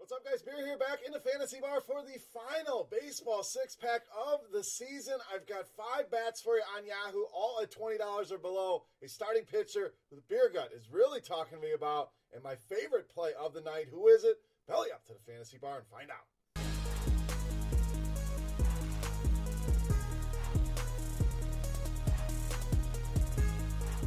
What's up, guys? Beer here back in the fantasy bar for the final baseball six pack of the season. I've got five bats for you on Yahoo, all at $20 or below. A starting pitcher a beer gut is really talking to me about, and my favorite play of the night. Who is it? Belly up to the fantasy bar and find out.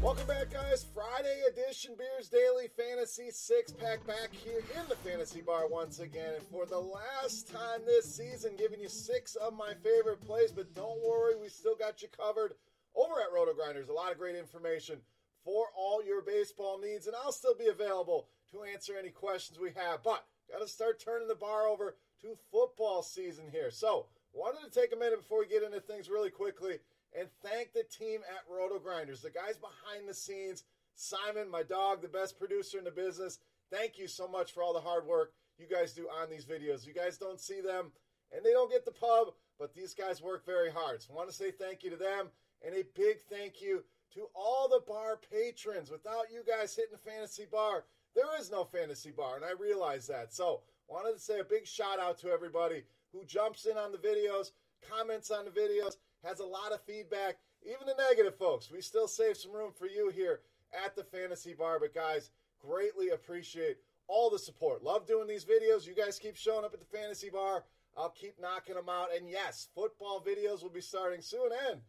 Welcome back, guys. Friday edition Beers Daily Fantasy Six Pack back here in the Fantasy Bar once again. And for the last time this season, giving you six of my favorite plays. But don't worry, we still got you covered over at Roto Grinders. A lot of great information for all your baseball needs. And I'll still be available to answer any questions we have. But got to start turning the bar over to football season here. So, wanted to take a minute before we get into things really quickly and thank the team at Roto Grinders, the guys behind the scenes. Simon, my dog, the best producer in the business. Thank you so much for all the hard work you guys do on these videos. You guys don't see them and they don't get the pub, but these guys work very hard. So I want to say thank you to them and a big thank you to all the bar patrons. Without you guys hitting the fantasy bar, there is no fantasy bar, and I realize that. So I wanted to say a big shout out to everybody who jumps in on the videos, comments on the videos, has a lot of feedback, even the negative folks. We still save some room for you here at the Fantasy Bar. But, guys, greatly appreciate all the support. Love doing these videos. You guys keep showing up at the Fantasy Bar. I'll keep knocking them out. And yes, football videos will be starting soon. And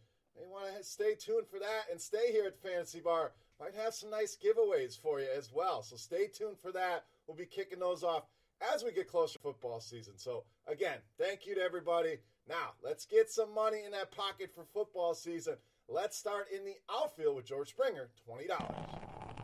you want to stay tuned for that and stay here at the Fantasy Bar. Might have some nice giveaways for you as well. So stay tuned for that. We'll be kicking those off as we get closer to football season. So, again, thank you to everybody. Now, let's get some money in that pocket for football season. Let's start in the outfield with George Springer, $20.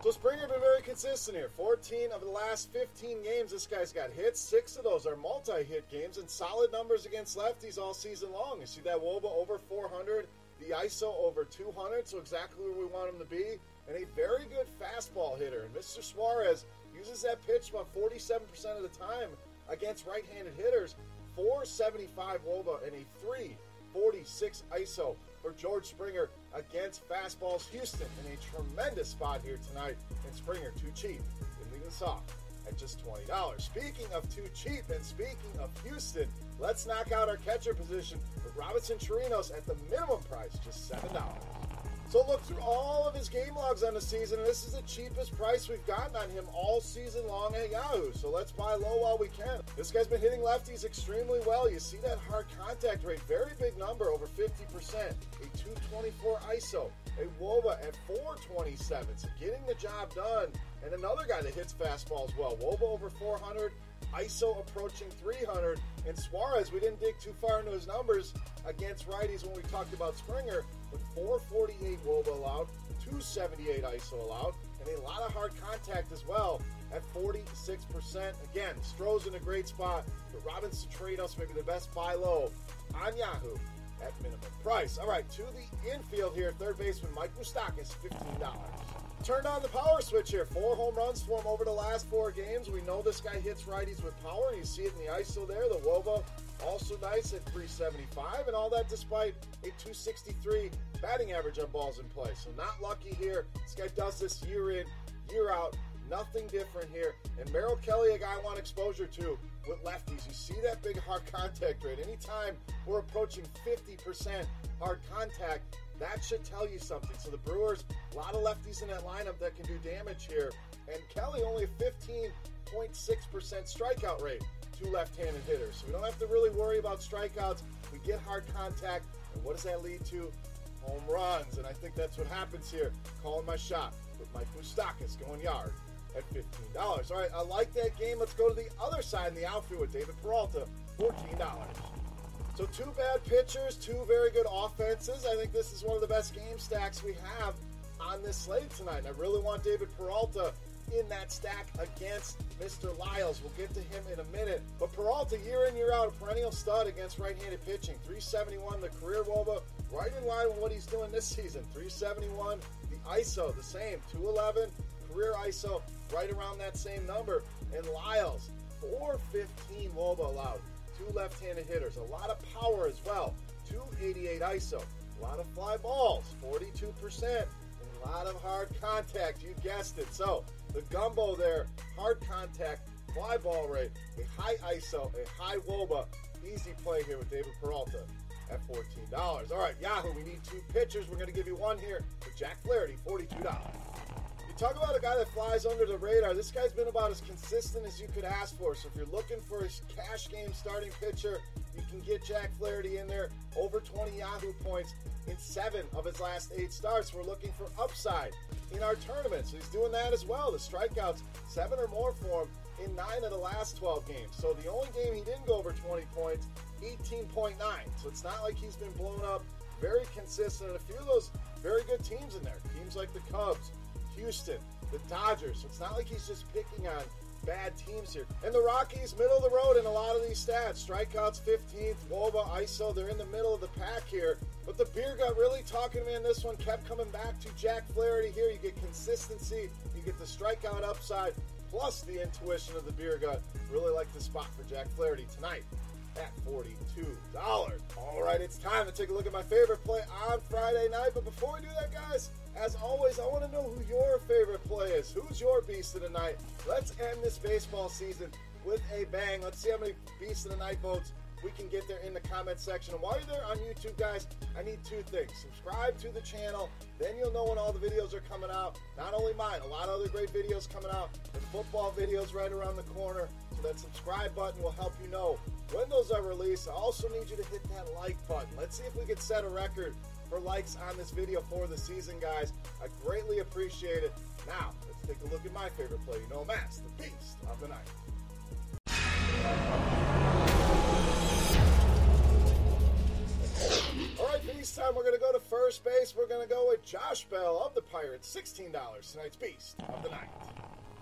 So Springer been very consistent here. 14 of the last 15 games, this guy's got hits. Six of those are multi-hit games and solid numbers against lefties all season long. You see that Woba over 400, the ISO over 200, so exactly where we want him to be. And a very good fastball hitter. And Mr. Suarez uses that pitch about 47% of the time against right-handed hitters. 475 Woba and a 346 ISO for George Springer against fastballs. Houston in a tremendous spot here tonight. And Springer too cheap in leading us off at just $20. Speaking of too cheap and speaking of Houston, let's knock out our catcher position with Robinson Chirinos at the minimum price, just $7. So look through all of his game logs on the season. and This is the cheapest price we've gotten on him all season long at Yahoo. So let's buy low while we can. This guy's been hitting lefties extremely well. You see that hard contact rate, very big number, over 50%. A 224 ISO, a Woba at 427. So getting the job done. And another guy that hits fastballs well. Woba over 400. ISO approaching 300. And Suarez, we didn't dig too far into his numbers against righties when we talked about Springer, with 448 Woba allowed, 278 ISO allowed, and a lot of hard contact as well at 46%. Again, Stroh's in a great spot, but Robinson Chirinos maybe the best buy low on Yahoo at minimum price. All right, to the infield here, third baseman Mike Moustakas, $15 turned on the power switch here. Four home runs for him over the last four games. We know this guy hits righties with power. You see it in the ISO there. The Woba also nice at 375, and all that despite a 263 batting average on balls in play. So not lucky here. This guy does this year in, year out. Nothing different here. And Merrill Kelly, a guy I want exposure to with lefties. You see that big hard contact rate. Anytime we're approaching 50% hard contact, that should tell you something. So the Brewers, a lot of lefties in that lineup that can do damage here. And Kelly only a 15.6% strikeout rate to left-handed hitters. So we don't have to really worry about strikeouts. We get hard contact. And what does that lead to? Home runs. And I think that's what happens here. Calling my shot with Mike Moustakas going yard at $15. All right, I like that game. Let's go to the other side in the outfield with David Peralta, $14. So two bad pitchers, two very good offenses. I think this is one of the best game stacks we have on this slate tonight. And I really want David Peralta in that stack against Mr. Lyles. We'll get to him in a minute. But Peralta, year in, year out, a perennial stud against right handed pitching. 371, the career Woba, right in line with what he's doing this season. 371, the ISO, the same. 211, career ISO, right around that same number. And Lyles, 415 Woba allowed two left-handed hitters, a lot of power as well. 288 ISO, a lot of fly balls, 42%, and a lot of hard contact. You guessed it. So the gumbo there, hard contact, fly ball rate, a high ISO, a high WOBA. Easy play here with David Peralta at $14. All right, Yahoo, we need two pitchers. We're going to give you one here with Jack Flaherty, $42. You talk about a guy that flies under the radar. This guy's been about as consistent as you could ask for. So if you're looking for a cash game starting pitcher, you can get Jack Flaherty in there. Over 20 Yahoo points in seven of his last eight starts. We're looking for upside in our tournament. So he's doing that as well. The strikeouts, seven or more for him in nine of the last 12 games. So the only game he didn't go over 20 points, 18.9. So it's not like he's been blown up. Very consistent. And a few of those very good teams in there. Teams like the Cubs, Houston, the Dodgers. So it's not like he's just picking on bad teams here. And the Rockies, middle of the road in a lot of these stats. Strikeouts 15th, WOBA, ISO, they're in the middle of the pack here. But the beer got really talking to me in this one, kept coming back to Jack Flaherty here. You get consistency, you get the strikeout upside, plus the intuition of the beer gut. Really like the spot for Jack Flaherty tonight at $42. All right, it's time to take a look at my favorite play on Friday night. But before we do that, guys, as always, I want to know who your favorite play is. Who's your beast of the night? Let's end this baseball season with a bang. Let's see how many beast of the night votes we can get there in the comment section. And while you're there on YouTube, guys, I need two things. Subscribe to the channel, then you'll know when all the videos are coming out. Not only mine, a lot of other great videos coming out. The football videos right around the corner. So that subscribe button will help you know when those are released. I also need you to hit that like button. Let's see if we can set a record for likes on this video for the season, guys. I greatly appreciate it. Now, let's take a look at my favorite play. Know him the Beast of the Night. All right, Beast time. We're going to go to first base. We're going to go with Josh Bell of the Pirates. $16 tonight's Beast of the Night.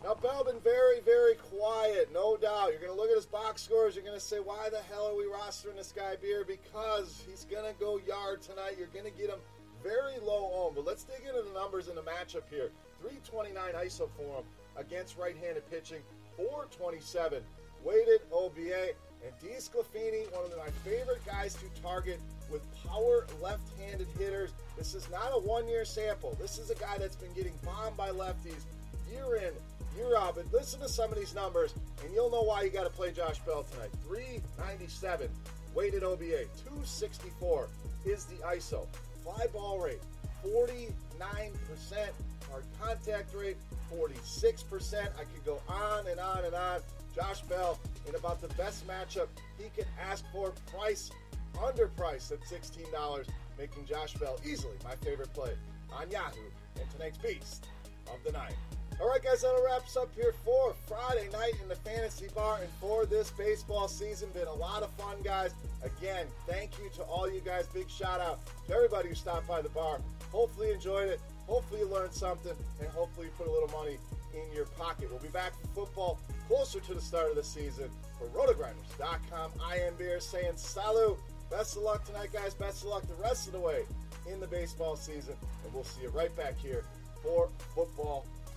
Now, Bell been very, very quiet, no doubt. You're going to look at his box scores. You're going to say, why the hell are we rostering this guy, Beer? Because he's going to go yard tonight. You're going to get him very low owned. But let's dig into the numbers in the matchup here. 329 ISO for him against right-handed pitching. 427 weighted OBA. And DeSclafani, one of my favorite guys to target with power left-handed hitters. This is not a one-year sample. This is a guy that's been getting bombed by lefties year in, out. But listen to some of these numbers, and you'll know why you got to play Josh Bell tonight. 397 weighted OBA, 264 is the ISO. Fly ball rate, 49%. Hard contact rate, 46%. I could go on and on and on. Josh Bell in about the best matchup he can ask for. Price underpriced at $16, making Josh Bell easily my favorite play on Yahoo and tonight's Beast of the Night. All right, guys, that wraps up here for Friday night in the Fantasy Bar and for this baseball season. Been a lot of fun, guys. Again, thank you to all you guys. Big shout out to everybody who stopped by the bar. Hopefully, you enjoyed it. Hopefully, you learned something, and hopefully, you put a little money in your pocket. We'll be back for football closer to the start of the season. For rotogrinders.com, I am Beer saying salut. Best of luck tonight, guys. Best of luck the rest of the way in the baseball season. And we'll see you right back here for football.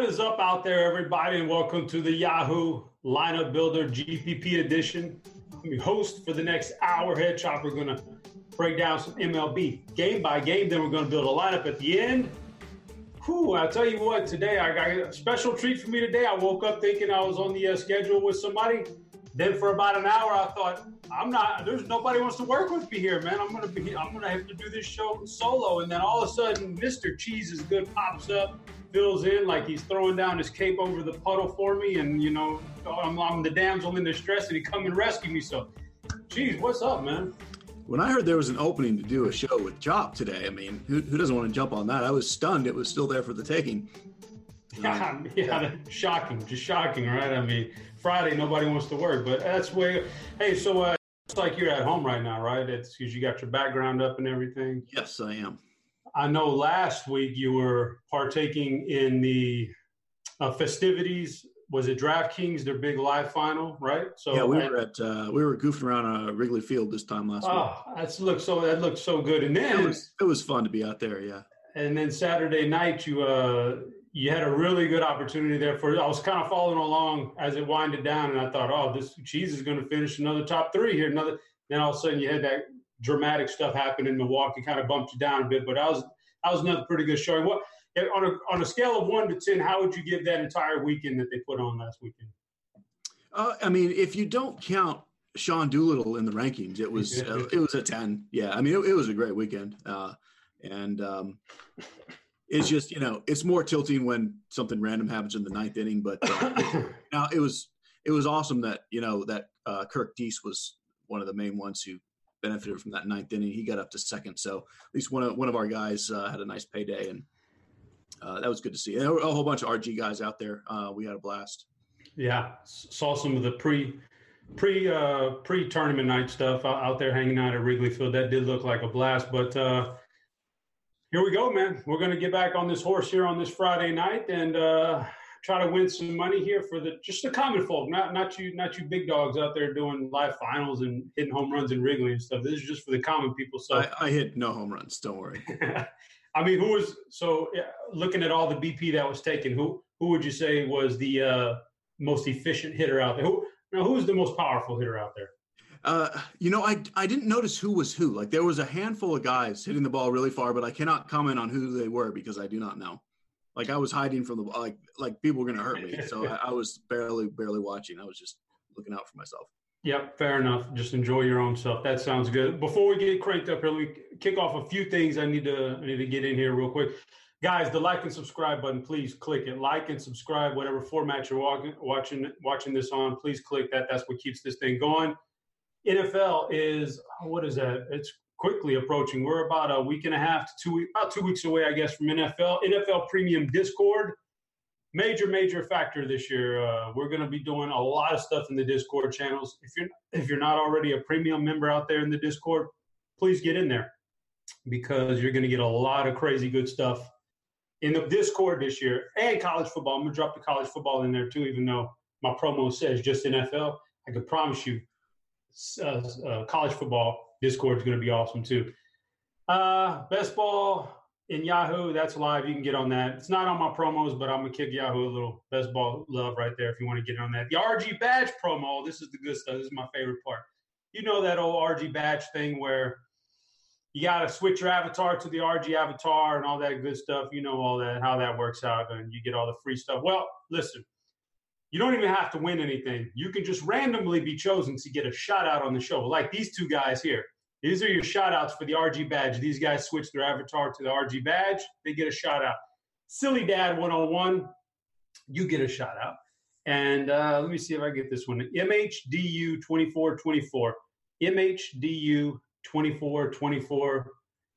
What is up out there, everybody, and welcome to the Yahoo Lineup Builder GPP edition. I'm your host for the next hour. Head Chopper We're going to break down some MLB game by game. Then we're going to build a lineup at the end. Whew, I'll tell you what, today I got a special treat for me today. I woke up thinking I was on the uh, schedule with somebody. Then for about an hour, I thought, I'm not. There's nobody wants to work with me here, man. I'm gonna be. I'm gonna have to do this show solo. And then all of a sudden, Mr. Cheese is good pops up, fills in like he's throwing down his cape over the puddle for me, and you know, I'm, I'm the damsel in distress, and he come and rescue me. So, Cheese, what's up, man? When I heard there was an opening to do a show with Chop today, I mean, who, who doesn't want to jump on that? I was stunned; it was still there for the taking. Yeah, um, yeah, shocking, just shocking, right? I mean, Friday nobody wants to work, but that's way. Hey, so uh, it's like you're at home right now, right? It's because you got your background up and everything. Yes, I am. I know last week you were partaking in the uh, festivities. Was it DraftKings, their big live final, right? So yeah, we were at uh, we were goofing around uh, Wrigley Field this time last oh, week. that's looked so that looked so good, and then it was, it was fun to be out there. Yeah, and then Saturday night you uh you had a really good opportunity there for I was kind of following along as it winded down and I thought, oh, this cheese is gonna finish another top three here. Another then all of a sudden you had that dramatic stuff happened in Milwaukee, kind of bumped you down a bit, but I was I was another pretty good showing. What on a on a scale of one to ten, how would you give that entire weekend that they put on last weekend? Uh, I mean, if you don't count Sean Doolittle in the rankings, it was uh, it was a ten. Yeah, I mean, it, it was a great weekend, uh, and um, it's just you know it's more tilting when something random happens in the ninth inning. But uh, now it was it was awesome that you know that uh, Kirk Dees was one of the main ones who benefited from that ninth inning. He got up to second, so at least one of one of our guys uh, had a nice payday, and uh, that was good to see. And a whole bunch of RG guys out there. Uh, we had a blast. Yeah, saw some of the pre pre uh, pre tournament night stuff out there hanging out at Wrigley Field. That did look like a blast, but uh, here we go, man. We're going to get back on this horse here on this Friday night and uh, try to win some money here for the just the common folk, not not you not you big dogs out there doing live finals and hitting home runs and wriggling and stuff. This is just for the common people. So I, I hit no home runs. Don't worry. I mean, who was so looking at all the BP that was taken? Who who would you say was the uh, most efficient hitter out there? Who now who was the most powerful hitter out there? Uh, you know, I I didn't notice who was who. Like there was a handful of guys hitting the ball really far, but I cannot comment on who they were because I do not know. Like I was hiding from the like like people were gonna hurt me, so I, I was barely barely watching. I was just looking out for myself. Yep, fair enough. Just enjoy your own stuff. That sounds good. Before we get cranked up here, let me kick off a few things I need to I need to get in here real quick. Guys, the like and subscribe button, please click it. Like and subscribe, whatever format you're walking, watching watching this on. Please click that. That's what keeps this thing going. NFL is what is that? It's quickly approaching. We're about a week and a half to two about two weeks away, I guess, from NFL. NFL Premium Discord, major major factor this year. Uh, we're going to be doing a lot of stuff in the Discord channels. If you're if you're not already a premium member out there in the Discord, please get in there because you're going to get a lot of crazy good stuff in the Discord this year and college football. I'm going to drop the college football in there too, even though my promo says just NFL. I can promise you uh, uh, college football Discord is going to be awesome too. Uh, best ball in Yahoo, that's live. You can get on that. It's not on my promos, but I'm gonna kick Yahoo a little best ball love right there if you want to get on that. The RG badge promo, this is the good stuff. This is my favorite part. You know that old RG badge thing where you got to switch your avatar to the RG avatar and all that good stuff. You know all that, how that works out, and you get all the free stuff. Well, listen, you don't even have to win anything. You can just randomly be chosen to get a shout out on the show, like these two guys here. These are your shout outs for the RG badge. These guys switch their avatar to the RG badge, they get a shout out. Silly Dad 101, you get a shout out. And uh, let me see if I get this one. MHDU 2424. MHDU 2424.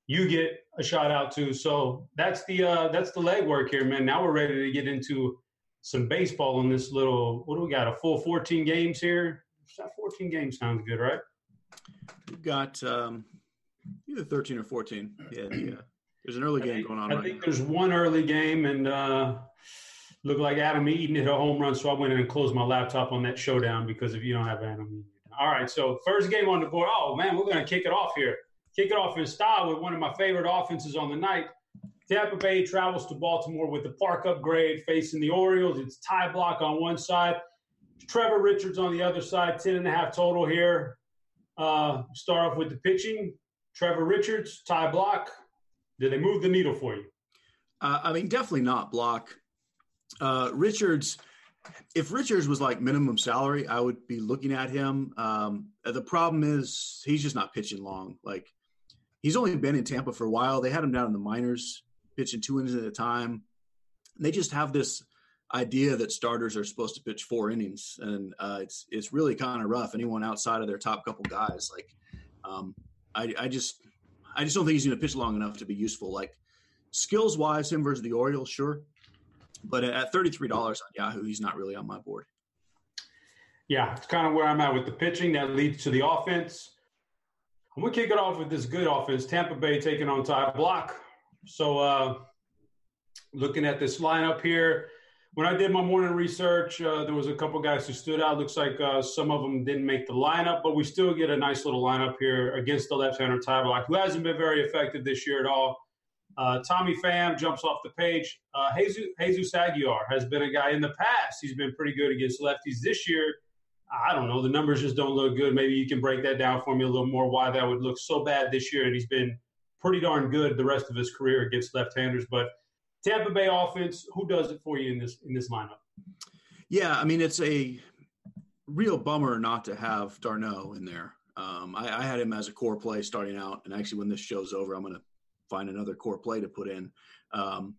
You get a shout out too. So that's the uh, that's the legwork here, man. Now we're ready to get into some baseball in this little. What do we got? A full 14 games here. 14 games sounds good, right? We've got um, either 13 or 14. Yeah, uh, there's an early game think, going on. I right think now. there's one early game, and uh, looked like Adam Eaton hit a home run, so I went in and closed my laptop on that showdown because if you don't have Adam Eaton. All right, so first game on the board. Oh man, we're gonna kick it off here. Kick it off in style with one of my favorite offenses on the night Tampa Bay travels to Baltimore with the park upgrade facing the Orioles. It's Ty Blach on one side, Trevor Richards on the other side, 10 and a half total here. Uh, start off with the pitching. Trevor Richards, Ty Blach. Did they move the needle for you? Uh, I mean, definitely not Blach. Uh, Richards, if Richards was like minimum salary, I would be looking at him. Um, the problem is he's just not pitching long. Like he's only been in Tampa for a while. They had him down in the minors, pitching two innings at a time. They just have this idea that starters are supposed to pitch four innings, and uh, it's it's really kind of rough. Anyone outside of their top couple guys, like um, I, I just I just don't think he's going to pitch long enough to be useful. Like skills wise, him versus the Orioles, sure, but at thirty three dollars on Yahoo, he's not really on my board. Yeah, it's kind of where I'm at with the pitching. That leads to the offense. I'm gonna kick it off with this good offense. Tampa Bay taking on Ty Blach. So, uh, looking at this lineup here, when I did my morning research, uh, there was a couple guys who stood out. Looks like uh, some of them didn't make the lineup, but we still get a nice little lineup here against the left-hander Ty Blach, who hasn't been very effective this year at all. Uh, Tommy Pham jumps off the page. Uh, Jesus, Jesus Aguilar has been a guy in the past. He's been pretty good against lefties this year. I don't know. The numbers just don't look good. Maybe you can break that down for me a little more. Why that would look so bad this year, and he's been pretty darn good the rest of his career against left-handers. But Tampa Bay offense, who does it for you in this in this lineup? Yeah, I mean it's a real bummer not to have d'Arnaud in there. Um, I, I, had him as a core play starting out, and actually, when this show's over, I'm going to find another core play to put in. Um,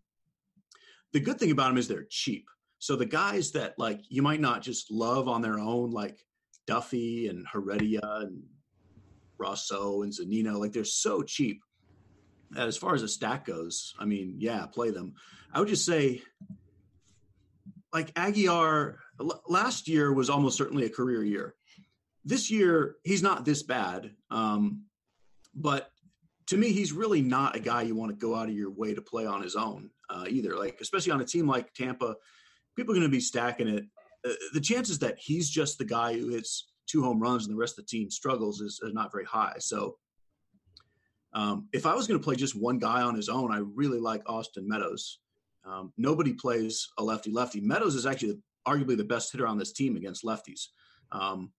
the good thing about them is they're cheap. So the guys that like you might not just love on their own, like Duffy and Heredia and Rosso and Zunino, like they're so cheap. As far as a stack goes, I mean, yeah, play them. I would just say, like Aguilar, last year was almost certainly a career year. This year, he's not this bad, um, but to me, he's really not a guy you want to go out of your way to play on his own uh, either. Like, especially on a team like Tampa, people are going to be stacking it. Uh, the chances that he's just the guy who hits two home runs and the rest of the team struggles is, is not very high. So, um, if I was going to play just one guy on his own, I really like Austin Meadows. Um, nobody plays a lefty lefty. Meadows is actually arguably the best hitter on this team against lefties. Um,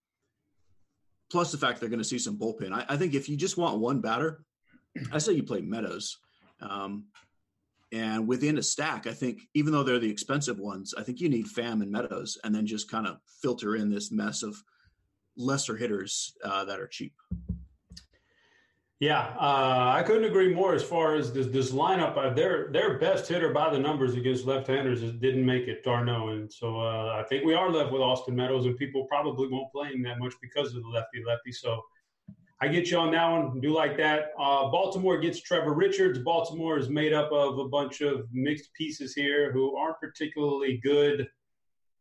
plus the fact they're going to see some bullpen. I, I, think if you just want one batter, I say you play Meadows. Um, and within a stack, I think even though they're the expensive ones, I think you need Pham and Meadows, and then just kind of filter in this mess of lesser hitters uh, that are cheap. Yeah, uh, I couldn't agree more. As far as this, this lineup, uh, their their best hitter by the numbers against left-handers didn't make it, d'Arnaud, and so uh, I think we are left with Austin Meadows, and people probably won't play him that much because of the lefty lefty. So I get you on that one. Do like that. Uh, Baltimore gets Trevor Richards. Baltimore is made up of a bunch of mixed pieces here who aren't particularly good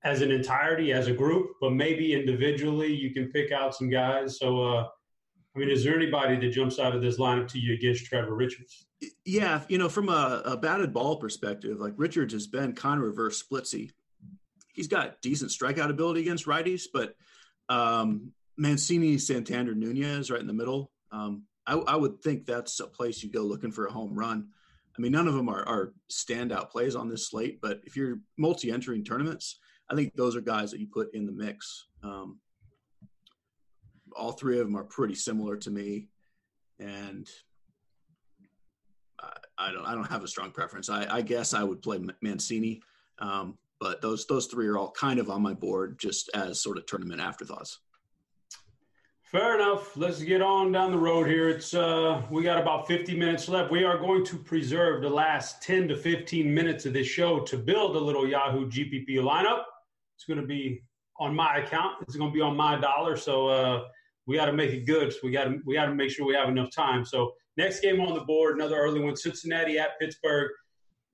as an entirety, as a group, but maybe individually you can pick out some guys. So, uh, I mean, is there anybody that jumps out of this lineup to you against Trevor Richards? Yeah, you know, from a, a batted ball perspective, like Richards has been kind of reverse splitsy. He's got decent strikeout ability against righties, but um, Mancini, Santander, Nunez right in the middle. Um, I, I, would think that's a place you go looking for a home run. I mean, none of them are, are standout plays on this slate, but if you're multi-entering tournaments, I think those are guys that you put in the mix. Um, all three of them are pretty similar to me, and I, I, don't I don't have a strong preference. I, I guess I would play Mancini, um, but those those three are all kind of on my board just as sort of tournament afterthoughts. Fair enough. Let's get on down the road here. It's uh, we got about 50 minutes left. We are going to preserve the last 10 to 15 minutes of this show to build a little Yahoo GPP lineup. It's going to be on my account. It's going to be on my dollar. So uh, we got to make it good. So we got to we got to make sure we have enough time. So next game on the board, another early one: Cincinnati at Pittsburgh.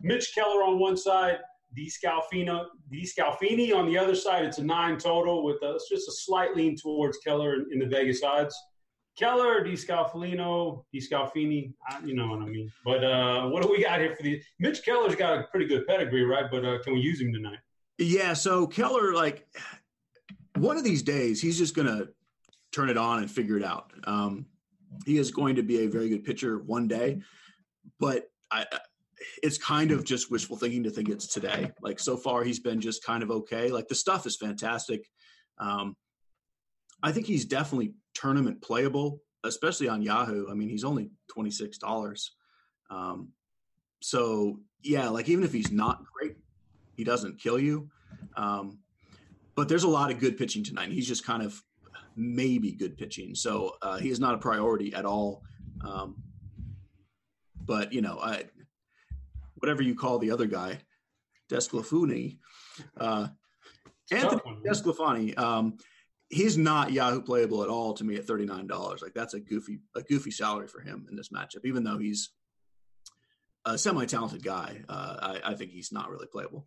Mitch Keller on one side, DeSclafani, DeSclafani on the other side, it's a nine total with a, just a slight lean towards Keller in, in the Vegas odds. Keller, DeSclafani, DeSclafani, you know what I mean. But uh, what do we got here for the Mitch Keller's got a pretty good pedigree, right? But uh, can we use him tonight? Yeah. So Keller, like one of these days, he's just to turn it on and figure it out. Um, he is going to be a very good pitcher one day, but I, it's kind of just wishful thinking to think it's today. Like so far, he's been just kind of okay. Like the stuff is fantastic. Um, I think he's definitely tournament playable, especially on Yahoo. I mean, he's only twenty six dollars. Um, so yeah, like even if he's not great, he doesn't kill you. Um, but there's a lot of good pitching tonight. He's just kind of maybe good pitching, so uh, he is not a priority at all. Um, but you know, I, whatever you call the other guy, Desclafani, uh, Anthony Desclafani, um, he's not Yahoo playable at all to me at thirty nine dollars. Like that's a goofy a goofy salary for him in this matchup, even though he's a semi talented guy. Uh, I, I think he's not really playable.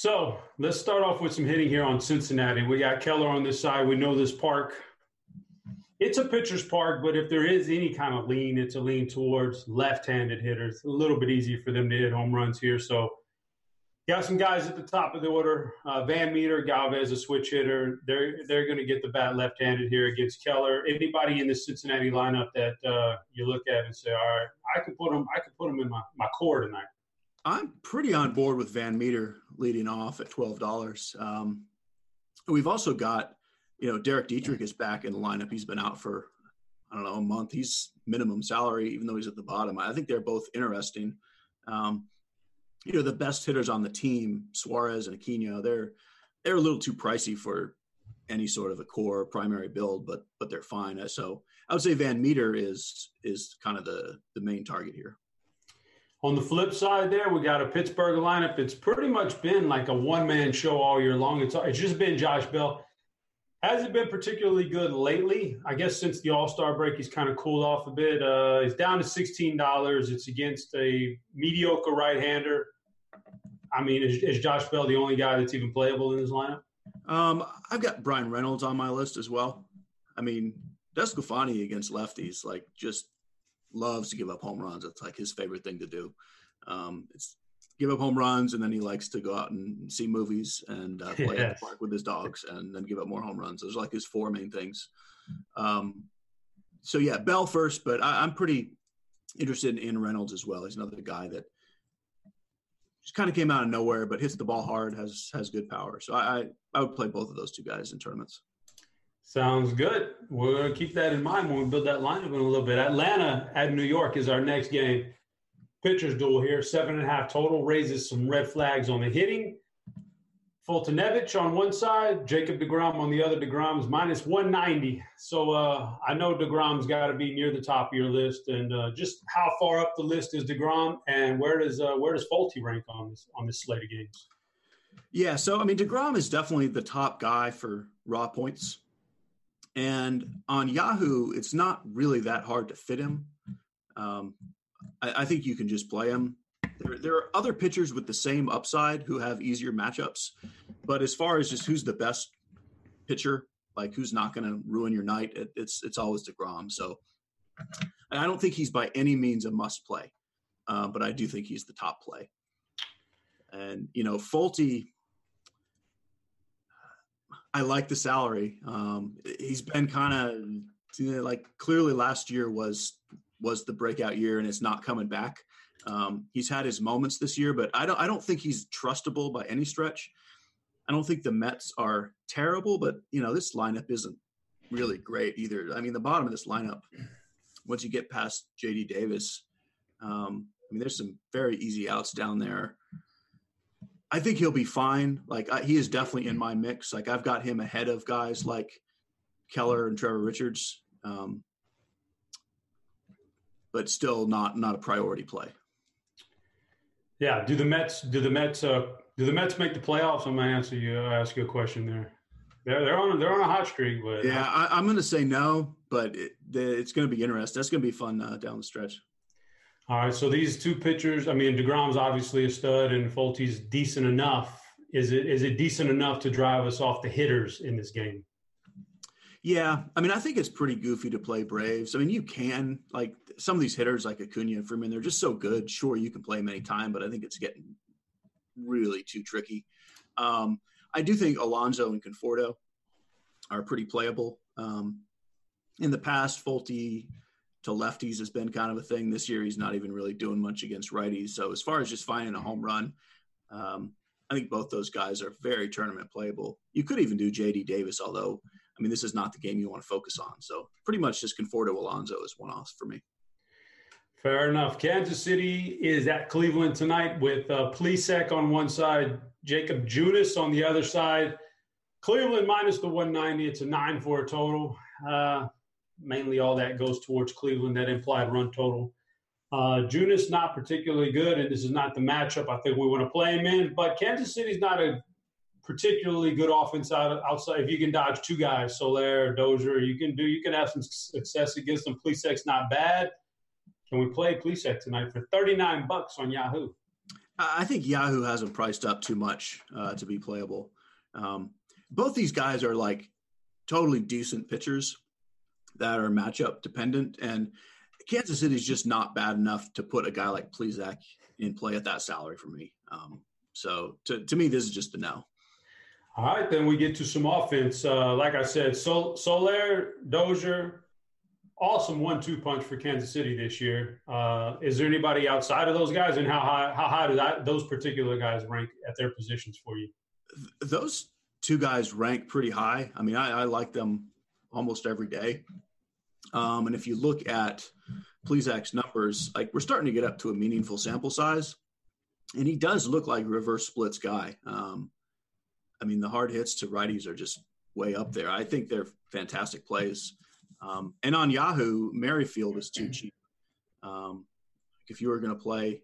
So let's start off with some hitting here on Cincinnati. We got Keller on this side. We know this park. It's a pitcher's park, but if there is any kind of lean, it's a lean towards left-handed hitters. A little bit easier for them to hit home runs here. So got some guys at the top of the order. Uh, Van Meter, Galvis, a switch hitter. They're they're going to get the bat left-handed here against Keller. Anybody in the Cincinnati lineup that uh, you look at and say, all right, I could put them, I could put them in my, my core tonight. I'm pretty on board with Van Meter leading off at twelve dollars. Um, we've also got, you know, Derek Dietrich is back in the lineup. He's been out for I don't know a month. He's minimum salary, even though he's at the bottom. I think they're both interesting. Um, you know, the best hitters on the team, Suarez and Aquino, they're they're a little too pricey for any sort of a core primary build, but but they're fine. So I would say Van Meter is is kind of the the main target here. On the flip side, there we got a Pittsburgh lineup. It's pretty much been like a one man show all year long. It's it's just been Josh Bell. Hasn't been particularly good lately. I guess since the All Star break, he's kind of cooled off a bit. Uh, it's down to sixteen dollars. It's against a mediocre right hander. I mean, is, is, Josh Bell the only guy that's even playable in his lineup? Um, I've got Bryan Reynolds on my list as well. I mean, Desclafani against lefties, like just loves to give up home runs. It's like his favorite thing to do. Um, it's give up home runs, and then he likes to go out and see movies and uh, play yes. at the park with his dogs, and then give up more home runs. Those are like his four main things. Um, so yeah, Bell first, but I, am pretty interested in Reynolds as well. He's another guy that just kind of came out of nowhere, but hits the ball hard, has has good power. So I I, I would play both of those two guys in tournaments. Sounds good. To keep that in mind when we build that lineup in a little bit. Atlanta at New York is our next game. Pitchers duel here, seven and a half total, raises some red flags on the hitting. Foltynewicz on one side, Jacob DeGrom on the other. DeGrom's minus 190. So uh, I know DeGrom's got to be near the top of your list. And uh, just how far up the list is DeGrom, and where does uh, where does Folty rank on this on this slate of games? Yeah, so I mean DeGrom is definitely the top guy for raw points. And on Yahoo, it's not really that hard to fit him. Um, I, I, think you can just play him. There, there, are other pitchers with the same upside who have easier matchups. But as far as just who's the best pitcher, like who's not going to ruin your night, it, it's it's always Degrom. So, and I don't think he's by any means a must play, uh, but I do think he's the top play. And you know, Folty I like the salary. Um, he's been kind of like clearly last year was was the breakout year, and it's not coming back. Um, he's had his moments this year, but I don't I don't think he's trustable by any stretch. I don't think the Mets are terrible, but you know this lineup isn't really great either. I mean, the bottom of this lineup, once you get past JD Davis, um, I mean, there's some very easy outs down there. I think he'll be fine. Like I, he is definitely in my mix. Like I've got him ahead of guys like Keller and Trevor Richards, um, but still not not a priority play. Yeah. Do the Mets? Do the Mets? Uh, do the Mets make the playoffs? I'm gonna answer you. I'll ask you a question there. They're they're on they're on a hot streak, but yeah, I, am going to say no, but it, it's going to be interesting. That's going to be fun uh, down the stretch. All right, so these two pitchers, I mean, Degrom's obviously a stud, and Folty's decent enough. Is it is it decent enough to drive us off the hitters in this game? Yeah, I mean, I think it's pretty goofy to play Braves. I mean, you can like some of these hitters, like Acuna and Freeman, they're just so good. Sure, you can play them anytime, but I think it's getting really too tricky. Um, I do think Alonso and Conforto are pretty playable. Um, in the past, Folty to lefties has been kind of a thing this year. He's not even really doing much against righties. So as far as just finding a home run, um, I think both those guys are very tournament playable. You could even do JD Davis, although I mean this is not the game you want to focus on. So pretty much just Conforto Alonso is one off for me. Fair enough. Kansas City is at Cleveland tonight with uh, Plesac on one side, Jakob Junis on the other side. Cleveland minus the 190. It's a nine for a total. Uh, mainly all that goes towards Cleveland, that implied run total. Uh, Junis not particularly good, and this is not the matchup I think we want to play him in. But Kansas City's not a particularly good offense out, outside. If you can dodge two guys, Soler, Dozier, you can do. You can have some success against them. Plesac's not bad. Can we play Plesac tonight for 39 bucks on Yahoo? I think Yahoo hasn't priced up too much uh, to be playable. Um, both these guys are like totally decent pitchers that are matchup dependent, and Kansas City is just not bad enough to put a guy like Plesac in play at that salary for me. Um, so to, to me, this is just a no. All right, then we get to some offense. Uh, like I said, Sol- Soler, Dozier, awesome one-two punch for Kansas City this year. Uh, is there anybody outside of those guys, and how high how high do that, those particular guys rank at their positions for you? Those two guys rank pretty high. I mean, I, I like them almost every day. Um, and if you look at Plesac's numbers, like we're starting to get up to a meaningful sample size, and he does look like reverse splits guy. Um, I mean, the hard hits to righties are just way up there. I think they're fantastic plays. Um, and on Yahoo, Merrifield is too cheap. Um, if you were going to play,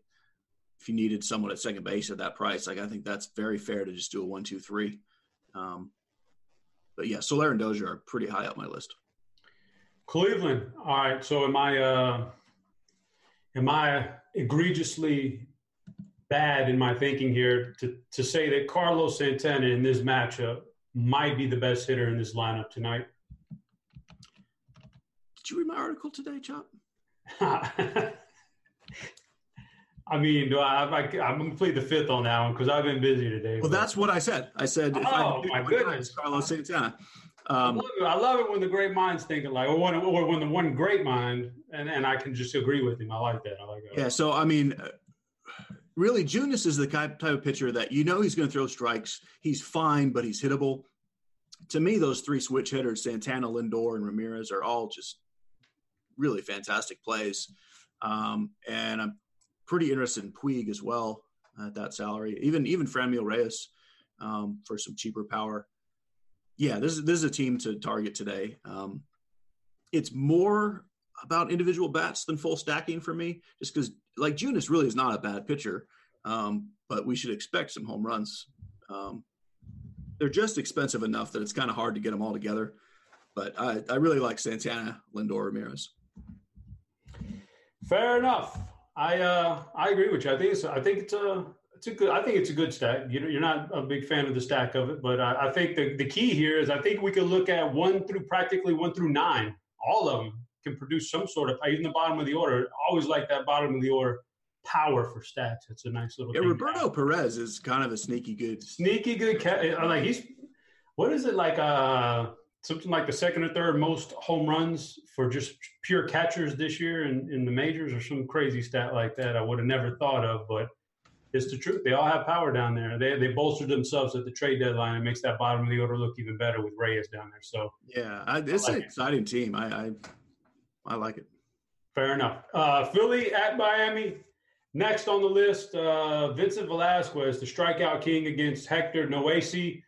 if you needed someone at second base at that price, like I think that's very fair to just do a one, two, three. Um, but yeah, Soler and Dozier are pretty high up my list. Cleveland. All right. So am I? Uh, am I egregiously bad in my thinking here to to say that Carlos Santana in this matchup might be the best hitter in this lineup tonight? Did you read my article today, Chop? I mean, do I, I, am going to plead the fifth on that one because I've been busy today. Well, but. that's what I said. I said, oh, I my goodness. Carlos Santana. Um, I, love I, love it when the great minds thinking like, or when, or when the one great mind, and, and I can just agree with him. I like that. I like that. Yeah. So, I mean, uh, really, Junis is the type of pitcher that you know he's going to throw strikes. He's fine, but he's hittable. To me, those three switch hitters, Santana, Lindor, and Ramirez, are all just really fantastic plays. Um, and I'm pretty interested in Puig as well at that salary. Even even Franmil Reyes um, for some cheaper power. Yeah, this is this is a team to target today. Um, it's more about individual bats than full stacking for me, just because like Junis really is not a bad pitcher, um, but we should expect some home runs. Um, they're just expensive enough that it's kind of hard to get them all together. But I, I really like Santana, Lindor, Ramirez. Fair enough. I uh, I agree with you. I think it's I think it's a it's a good I think it's a good stack. You know, you're not a big fan of the stack of it, but I, I think the, the key here is I think we could look at one through practically one through nine. All of them can produce some sort of even the bottom of the order. Always like that bottom of the order power for stacks. It's a nice little. Yeah, Roberto Perez is kind of a sneaky good. Sneaky good. Like he's what is it like? Uh, something like the second or third most home runs for just pure catchers this year in, in the majors or some crazy stat like that I would have never thought of, but it's the truth. They all have power down there. They they bolstered themselves at the trade deadline. It makes that bottom of the order look even better with Reyes down there. So yeah, I, it's I like an exciting team. I, I, I like it. Fair enough. Uh, Philly at Miami. Next on the list, uh, Vincent Velasquez, the strikeout king against Hector Noesi.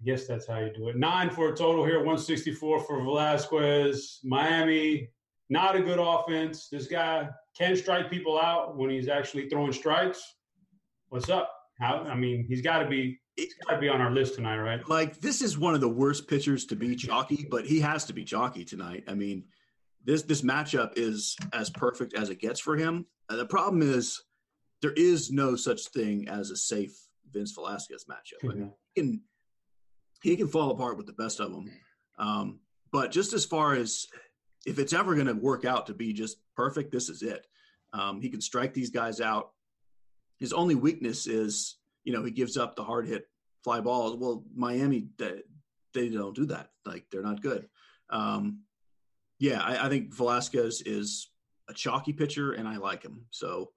I guess that's how you do it. Nine for a total here, 164 for Velasquez. Miami, not a good offense. This guy can strike people out when he's actually throwing strikes. What's up? How, I mean, he's got to be. He's got to be on our list tonight, right? Like this is one of the worst pitchers to be chalky, but he has to be chalky tonight. I mean, this this matchup is as perfect as it gets for him. Uh, the problem is there is no such thing as a safe Vince Velasquez matchup. I mean, he can he can fall apart with the best of them. Um, but just as far as if it's ever going to work out to be just perfect, this is it. Um, he can strike these guys out. His only weakness is, you know, he gives up the hard hit fly balls. Well, Miami, they, they don't do that. Like they're not good. Um, Yeah, I, I, think Velasquez is a chalky pitcher, and I like him. So,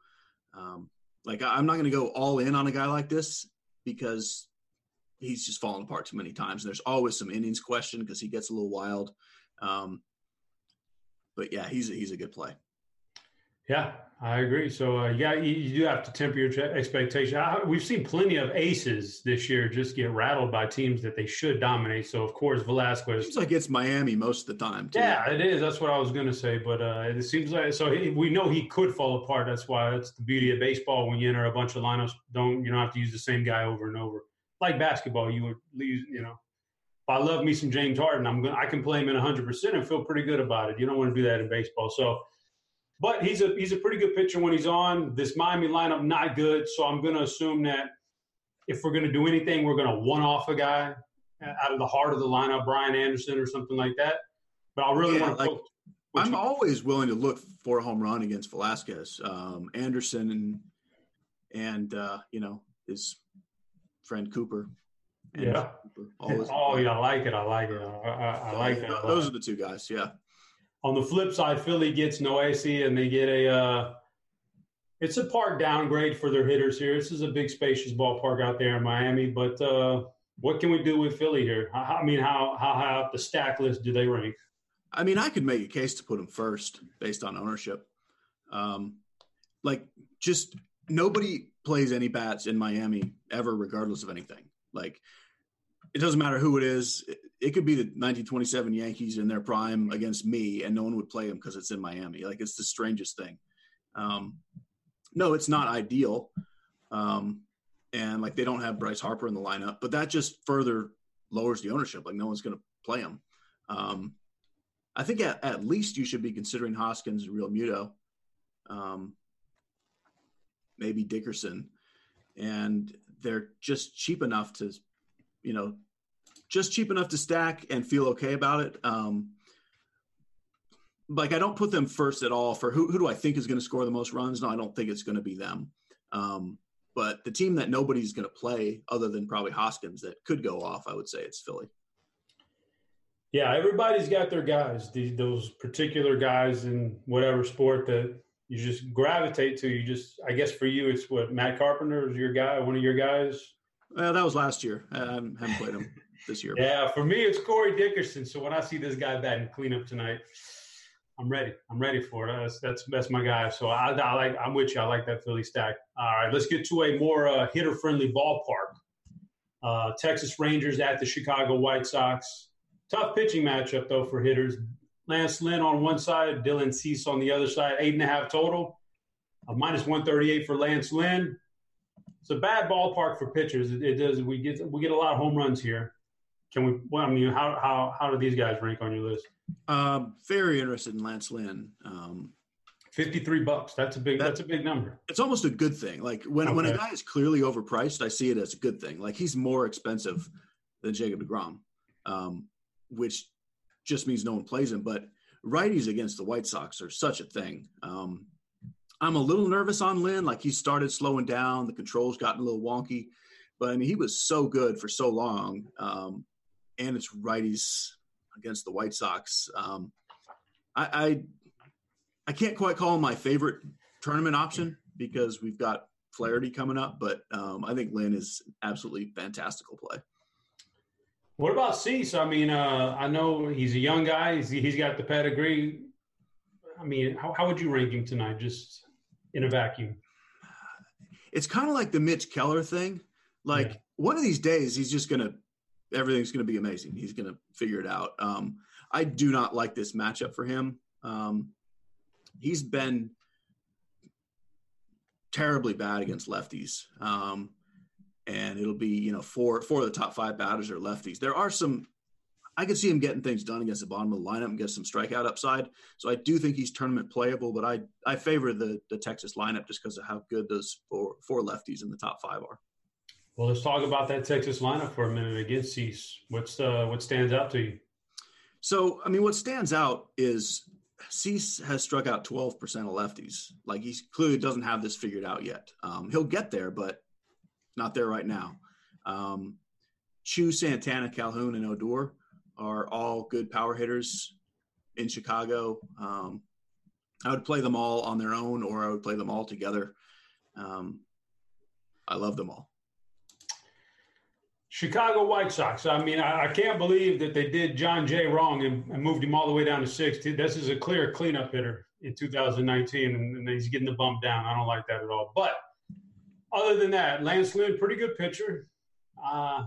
um, like, I'm not going to go all in on a guy like this because he's just fallen apart too many times. And there's always some innings question because he gets a little wild. Um, but yeah, he's a, he's a good play. Yeah, I agree. So uh, yeah, you, you, do have to temper your expectation. I, we've seen plenty of aces this year just get rattled by teams that they should dominate. So of course Velasquez. Seems like it's Miami most of the time. Too. Yeah, it is. That's what I was going to say. But uh, it seems like so he, we know he could fall apart. That's why it's the beauty of baseball. When you enter a bunch of lineups, don't you don't have to use the same guy over and over. Like basketball, you would use you know. If I love me some James Harden, I'm gonna, I can play him in 100 percent and feel pretty good about it. You don't want to do that in baseball. So but he's a he's a pretty good pitcher when he's on. This Miami lineup not good, so I'm going to assume that if we're going to do anything, we're going to one off a guy out of the heart of the lineup, Brian Anderson or something like that. But I really yeah, want to. Like, I'm always willing to look for a home run against Velasquez, um, Anderson, and and uh, you know his friend Cooper. yeah. Cooper, oh yeah, I like it. I like it. I, I, I like that. Those are the two guys. Yeah. On the flip side, Philly gets Noesi and they get a. Uh, it's a park downgrade for their hitters here. This is a big, spacious ballpark out there in Miami. But uh, what can we do with Philly here? I mean, how how high up the stack list do they rank? I mean, I could make a case to put them first based on ownership. Um, like, just nobody plays any bats in Miami ever, regardless of anything. Like, it doesn't matter who it is it could be the 1927 Yankees in their prime against me, and no one would play them because it's in Miami. Like it's the strangest thing. Um, no, it's not ideal, um, and like they don't have Bryce Harper in the lineup, but that just further lowers the ownership. Like no one's going to play him. Um, I think at, at, least you should be considering Hoskins and Realmuto, um, maybe Dickerson, and they're just cheap enough to, you know, just cheap enough to stack and feel okay about it. Um, like I don't put them first at all for who, who do I think is going to score the most runs? No, I don't think it's going to be them. Um, but the team that nobody's going to play other than probably Hoskins that could go off, I would say it's Philly. Yeah, everybody's got their guys. Those particular guys in whatever sport that you just gravitate to. You just, I guess, for you, it's what Matt Carpenter is your guy, one of your guys. Well, that was last year. I haven't played him this year. Yeah, for me, it's Corey Dickerson. So when I see this guy batting cleanup tonight, I'm ready. I'm ready for it. That's that's, that's my guy. So I, I, like. I'm with you. I like that Philly stack. All right, let's get to a more uh, hitter friendly ballpark. Uh, Texas Rangers at the Chicago White Sox. Tough pitching matchup though for hitters. Lance Lynn on one side, Dylan Cease on the other side. Eight and a half total. Uh, minus 138 for Lance Lynn. It's a bad ballpark for pitchers. It, it does. We get we get a lot of home runs here. Can we? Well, I mean, how how how do these guys rank on your list? Um, very interested in Lance Lynn. Um, Fifty-three bucks. That's a big. That, that's a big number. It's almost a good thing. Like when okay. when a guy is clearly overpriced, I see it as a good thing. Like he's more expensive than Jacob Degrom, um, which just means no one plays him. But righties against the White Sox are such a thing. Um, I'm a little nervous on Lynn. Like he started slowing down, the controls gotten a little wonky, but I mean he was so good for so long. Um, and it's righties against the White Sox. Um, I, I, I can't quite call him my favorite tournament option because we've got Flaherty coming up, but um, I think Lynn is absolutely fantastical play. What about Cease? I mean, uh, I know he's a young guy. He's, he's got the pedigree. I mean, how, how would you rank him tonight, just in a vacuum? It's kind of like the Mitch Keller thing. Like yeah. one of these days, he's just going to everything's going to be amazing. He's going to figure it out. Um, I do not like this matchup for him. Um, he's been terribly bad against lefties. Um, and it'll be, you know, four, four of the top five batters are lefties. There are some, I can see him getting things done against the bottom of the lineup and get some strikeout upside. So I do think he's tournament playable, but I, I favor the, the Texas lineup just because of how good those four, four lefties in the top five are. Well, let's talk about that Texas lineup for a minute against Cease. What's uh, what stands out to you? So, I mean, what stands out is Cease has struck out 12% of lefties. Like he clearly doesn't have this figured out yet. Um, he'll get there, but not there right now. Um, Choo, Santana, Calhoun, and Odor are all good power hitters. in Chicago. Um, I would play them all on their own, or I would play them all together. Um, I love them all. Chicago White Sox. I mean, I, I, can't believe that they did Jon Jay wrong and, and, moved him all the way down to six. This is a clear cleanup hitter in 2019, and, and, he's getting the bump down. I don't like that at all. But other than that, Lance Lynn, pretty good pitcher. Uh,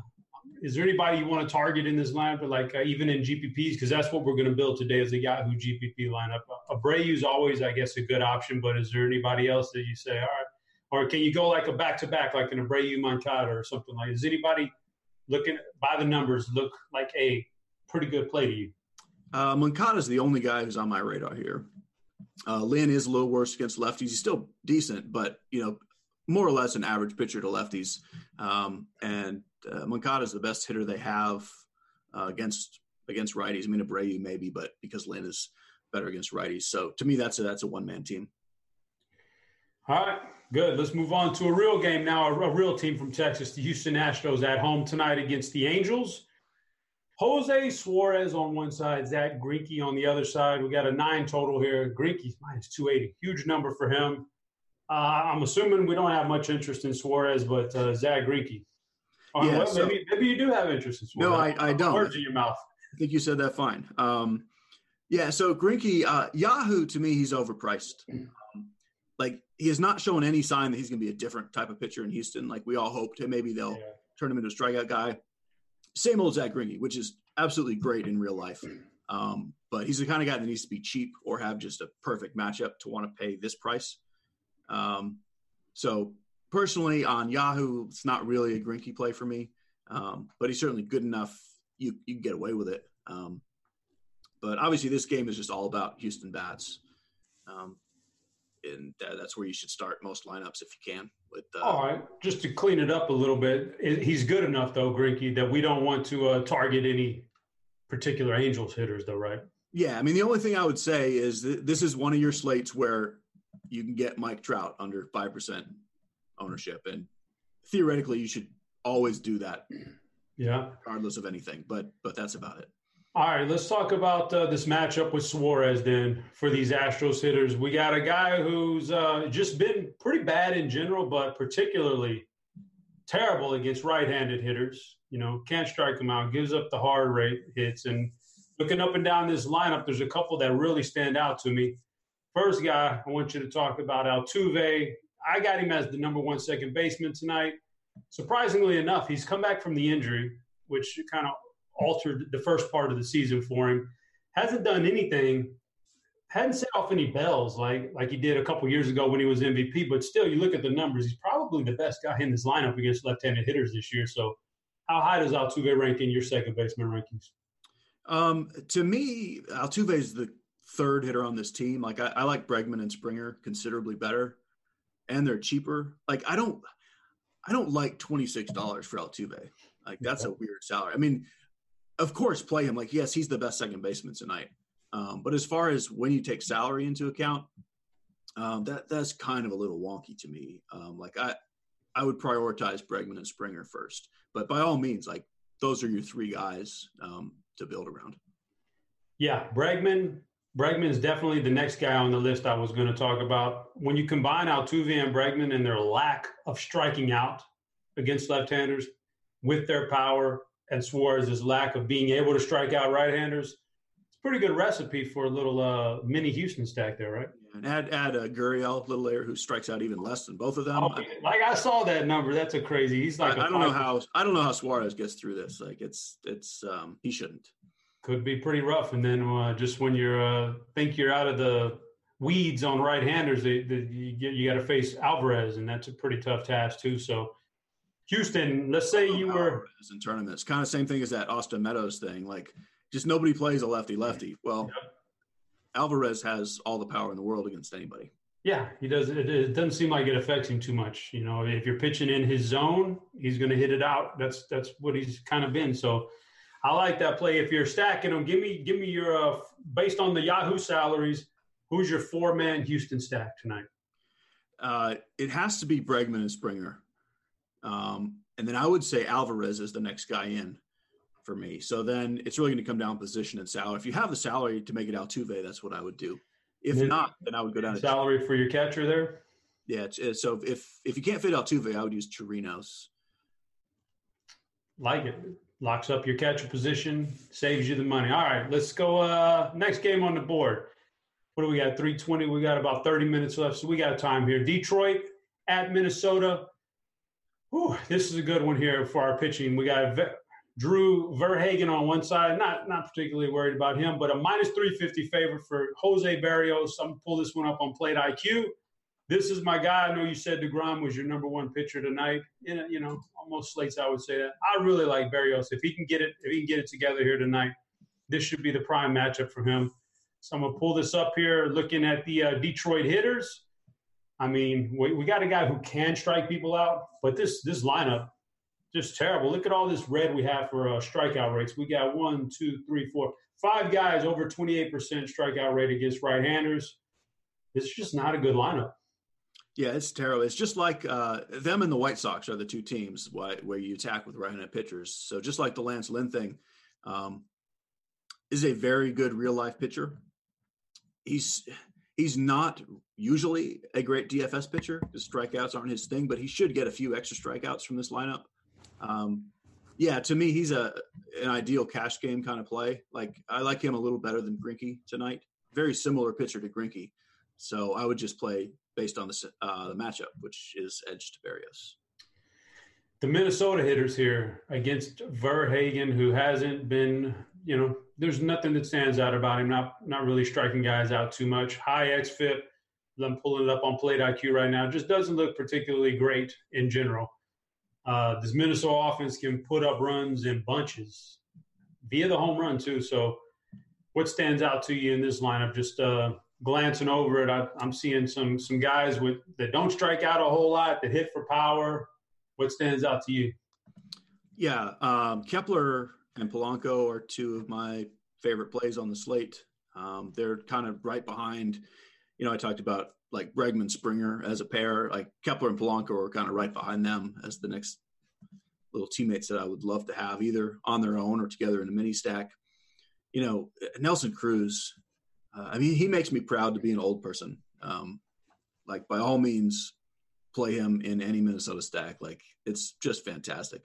is there anybody you want to target in this lineup, but like uh, even in GPPs? Because that's what we're going to build today is a Yahoo GPP lineup. Abreu is always, I guess, a good option, but is there anybody else that you say, all right, or can you go like a back to back, like an Abreu Moncada or something like? Is anybody looking by the numbers look like a pretty good play to you? Uh, Moncada is the only guy who's on my radar here. Uh, Lynn is a little worse against lefties. He's still decent, but you know, more or less an average pitcher to lefties. Um, and uh, Moncada is the best hitter they have uh, against against righties. I mean, Abreu maybe, but because Lynn is better against righties, so to me, that's a that's a one man team. All right, good. Let's move on to a real game now. A, a real team from Texas, the Houston Astros, at home tonight against the Angels. Jose Suarez on one side, Zack Greinke on the other side. We got a nine total here. Greinke's minus 280. Huge number for him. Uh, I'm assuming we don't have much interest in Suarez, but uh, Greinke. yeah, well, so, maybe, maybe you do have interest in Suarez. No, I, I don't. Words in your mouth. I think you said that fine. Um, yeah, so Greinke, uh, Yahoo, to me, he's overpriced. Um, like, he has not shown any sign that he's going to be a different type of pitcher in Houston. Like, we all hoped. Maybe they'll yeah. turn him into a strikeout guy same old Zack Greinke, which is absolutely great in real life. Um, but he's the kind of guy that needs to be cheap or have just a perfect matchup to want to pay this price. Um, so personally, on Yahoo, it's not really a Greinke play for me, um, but he's certainly good enough. You you can get away with it. Um, but obviously, this game is just all about Houston bats. Um, and that's where you should start most lineups if you can. With uh, all right, just to clean it up a little bit, he's good enough though, Greinke, that we don't want to uh, target any particular Angels hitters, though, right? Yeah, I mean the only thing I would say is this is one of your slates where you can get Mike Trout under five percent ownership, and theoretically you should always do that. Yeah, regardless of anything, but but that's about it. All right, let's talk about uh, this matchup with Suarez then for these Astros hitters. We got a guy who's uh, just been pretty bad in general, but particularly terrible against right-handed hitters. You know, can't strike them out, gives up the hard rate hits. And looking up and down this lineup, there's a couple that really stand out to me. First guy, I want you to talk about Altuve. I got him as the number one second baseman tonight. Surprisingly enough, he's come back from the injury, which kind of altered the first part of the season for him. Hasn't done anything, hadn't set off any bells like like he did a couple years ago when he was MVP. But still, you look at the numbers; he's probably the best guy in this lineup against left-handed hitters this year. So, how high does Altuve rank in your second baseman rankings? Um, to me, Altuve is the third hitter on this team. Like I, I like Bregman and Springer considerably better, and they're cheaper. Like I don't, I don't like twenty six dollars for Altuve. Like that's a weird salary. I mean, of course, play him. Like, yes, he's the best second baseman tonight. Um, but as far as when you take salary into account, um, that that's kind of a little wonky to me. Um, like I, I would prioritize Bregman and Springer first. But by all means, like those are your three guys um, to build around. Yeah, Bregman. Bregman is definitely the next guy on the list I was going to talk about. When you combine Altuve and Bregman and their lack of striking out against left-handers with their power, and Suarez's lack of being able to strike out right-handers, it's a pretty good recipe for a little uh, mini Houston stack there, right? And add add a Gurriel, a little layer, who strikes out even less than both of them. Oh, like I saw that number. That's a crazy. He's like I, I don't know how I don't know how Suarez gets through this. Like it's it's um, he shouldn't. Could be pretty rough. And then uh, just when you're uh, think you're out of the weeds on right-handers, they, they, you, you got to face Alvarez, and that's a pretty tough task too. So Houston, let's say you were in tournaments, kind of same thing as that Austin Meadows thing. Like, just nobody plays a lefty lefty. Well, yep. Alvarez has all the power in the world against anybody. Yeah, he does. It, it doesn't seem like it affects him too much. You know, if you're pitching in his zone, he's going to hit it out. That's that's what he's kind of been. So, I like that play. If you're stacking them, give me give me your uh, based on the Yahoo salaries. Who's your four man Houston stack tonight? Uh, it has to be Bregman and Springer. Um, and then I would say Alvarez is the next guy in for me. So then it's really going to come down position and salary. If you have the salary to make it Altuve, that's what I would do. If then, not, then I would go down salary for your catcher there. Yeah. It's, it's, so if if you can't fit Altuve, I would use Chirinos. Like it. Locks up your catcher position, saves you the money. All right, let's go. Uh, next game on the board. What do we got? 320. We got about 30 minutes left, so we got time here. Detroit at Minnesota. Whew, this is a good one here for our pitching. We got Drew Verhagen on one side. Not not particularly worried about him, but a minus 350 favorite for Jose Berrios. I'm pull this one up on Plate IQ this is my guy. I know you said DeGrom was your number one pitcher tonight. In you know, almost slates, I would say that. I really like Berrios. If he can get it, if he can get it together here tonight, this should be the prime matchup for him. So I'm gonna pull this up here, looking at the uh, Detroit hitters. I mean, we, we got a guy who can strike people out, but this this lineup just terrible. Look at all this red we have for uh, strikeout rates. We got one, two, three, four, five guys over 28% strikeout rate against right-handers. It's just not a good lineup. Yeah, it's terrible. It's just like uh, them and the White Sox are the two teams why, where you attack with right-handed pitchers. So just like the Lance Lynn thing, um, is a very good real life pitcher. He's he's not usually a great DFS pitcher because strikeouts aren't his thing, but he should get a few extra strikeouts from this lineup. Um, yeah, to me, he's a an ideal cash game kind of play. Like I like him a little better than Greinke tonight. Very similar pitcher to Greinke, so I would just play based on the uh, the matchup, which is edge to Berrios. The Minnesota hitters here against Verhagen, who hasn't been, you know, there's nothing that stands out about him. Not not really striking guys out too much. High xFIP. I'm pulling it up on Plate IQ right now. Just doesn't look particularly great in general. Uh, this Minnesota offense can put up runs in bunches via the home run too. So, what stands out to you in this lineup? Just uh, glancing over it, I, am seeing some some guys with that don't strike out a whole lot that hit for power. What stands out to you? Yeah, um, Kepler and Polanco are two of my favorite plays on the slate. Um, they're kind of right behind. You know, I talked about like Bregman Springer as a pair. Like Kepler and Polanco are kind of right behind them as the next little teammates that I would love to have either on their own or together in a mini stack. You know, Nelson Cruz uh, I mean, he makes me proud to be an old person. Um, like by all means, play him in any Minnesota stack. Like it's just fantastic.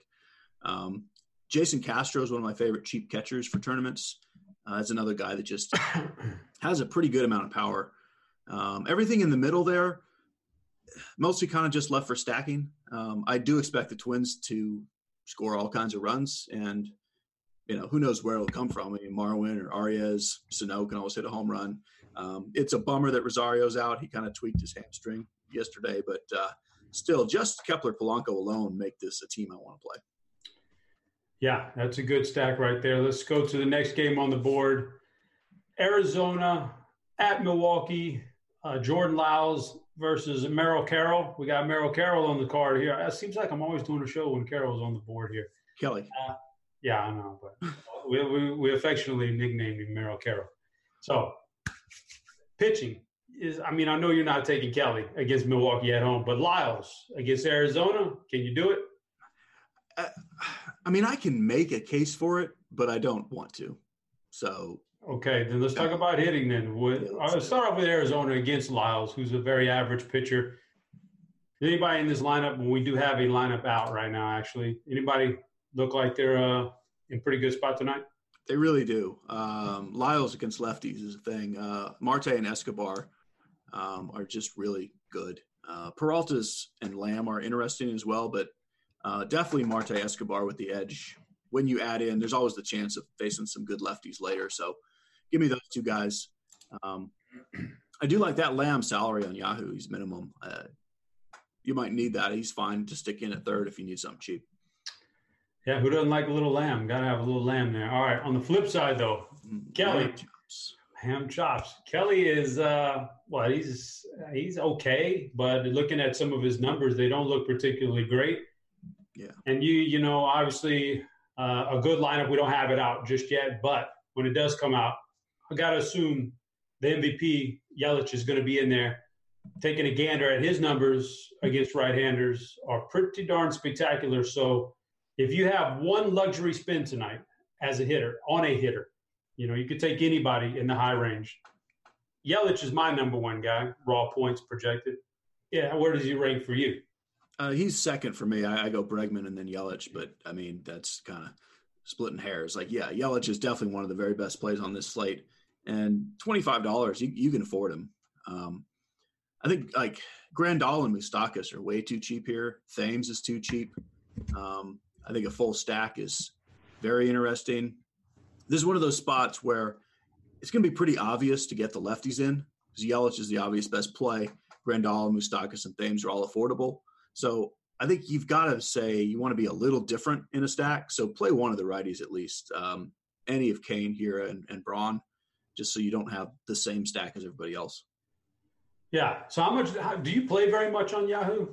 Um, Jason Castro is one of my favorite cheap catchers for tournaments. Uh, that's another guy that just has a pretty good amount of power. Um, everything in the middle there, mostly kind of just left for stacking. Um, I do expect the Twins to score all kinds of runs, and you know, who knows where it'll come from. I mean, Marwin or Arraez, Sano can always hit a home run. Um, it's a bummer that Rosario's out. He kind of tweaked his hamstring yesterday, but uh, still, just Kepler Polanco alone make this a team I want to play. Yeah, that's a good stack right there. Let's go to the next game on the board. Arizona at Milwaukee. Uh, Jordan Lyles versus Merrill Carroll. We got Merrill Carroll on the card here. It seems like I'm always doing a show when Carroll's on the board here. Kelly. Uh, yeah, I know, but we, we, we affectionately nicknamed him Merrill Carroll. So, pitching is, I mean, I know you're not taking Kelly against Milwaukee at home, but Lyles against Arizona, can you do it? Uh, I mean, I can make a case for it, but I don't want to. So, okay, then let's talk about hitting. Then with, yeah, let's, start off with Arizona against Lyles, who's a very average pitcher. Anybody in this lineup? We do have a lineup out right now. Actually, anybody look like they're uh, in pretty good spot tonight? They really do. Um, Lyles against lefties is a thing. Uh, Marte and Escobar um, are just really good. Uh, Peralta's and Lamb are interesting as well, but uh, definitely Marte Escobar with the edge. When you add in, there's always the chance of facing some good lefties later. So give me those two guys. Um, I do like that Lamb salary on Yahoo. He's minimum. Uh, you might need that. He's fine to stick in at third if you need something cheap. Yeah, who doesn't like a little lamb? Got to have a little lamb there. All right. On the flip side, though, mm, Kelly, ham chops. Ham chops. Kelly is uh, well, he's he's okay, but looking at some of his numbers, they don't look particularly great. Yeah. And you, you know, obviously uh, a good lineup. We don't have it out just yet, but when it does come out, I got to assume the MVP Yelich is going to be in there. Taking a gander at his numbers against right-handers are pretty darn spectacular. So if you have one luxury spin tonight as a hitter, on a hitter. You know, you could take anybody in the high range. Yelich is my number one guy, raw points projected. Yeah, where does he rank for you? Uh, he's second for me. I, I, go Bregman and then Yelich, but I mean that's kind of splitting hairs. Like, yeah, Yelich is definitely one of the very best plays on this slate, and twenty five dollars you, you can afford him. Um, I think like Grandal and Moustakas are way too cheap here. Thames is too cheap. Um, I think a full stack is very interesting. This is one of those spots where it's going to be pretty obvious to get the lefties in because Yelich is the obvious best play. Grandal, Moustakas, and Thames are all affordable. So I think you've got to say you want to be a little different in a stack. So play one of the righties at least. Um, any of Cain, here and, and Braun, just so you don't have the same stack as everybody else. Yeah. So how much how, do you play very much on Yahoo?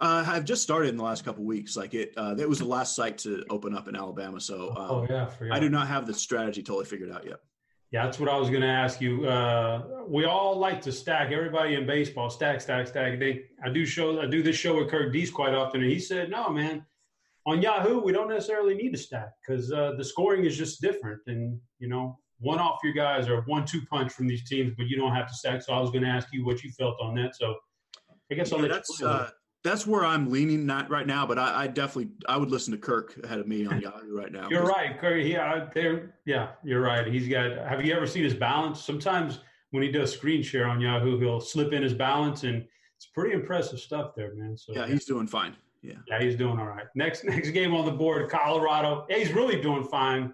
Uh, I've just started in the last couple weeks. Like it, uh, that was the last site to open up in Alabama. So um, oh yeah, I do not have the strategy totally figured out yet. Yeah, that's what I was going to ask you. Uh, we all like to stack. Everybody in baseball stack, stack, stack. They, I do show, I do this show with Kirk Dees quite often, and he said, "No, man, on Yahoo we don't necessarily need to stack because uh, the scoring is just different, and you know, one off your guys or one two punch from these teams, but you don't have to stack." So I was going to ask you what you felt on that. So I guess I'll yeah, let you. Uh, that's where I'm leaning not right now, but I, I, definitely I would listen to Kirk ahead of me on Yahoo right now. You're right, Kirk. Yeah, there. Yeah, you're right. He's got. Have you ever seen his balance? Sometimes when he does screen share on Yahoo, he'll slip in his balance, and it's pretty impressive stuff there, man. So yeah, he's doing fine. Yeah, yeah, he's doing all right. Next next game on the board, Colorado. Yeah, he's really doing fine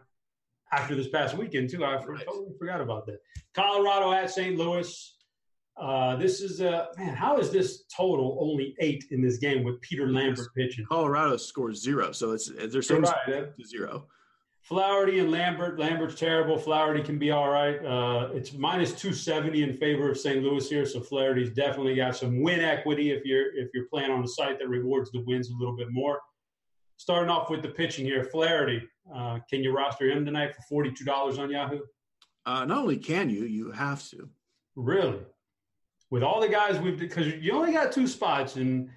after this past weekend too. I right. totally forgot about that. Colorado at St. Louis. Uh, this is a man. How is this total only eight in this game with Peter Lambert pitching? Colorado scores zero, so it's some right, to zero. Flaherty and Lambert. Lambert's terrible. Flaherty can be all right. Uh, it's minus two seventy in favor of St. Louis here, so Flaherty's definitely got some win equity if you're if you're playing on a site that rewards the wins a little bit more. Starting off with the pitching here, Flaherty. Uh, can you roster him tonight for forty two dollars on Yahoo? Uh, not only can you, you have to. Really? With all the guys we've because you only got two spots and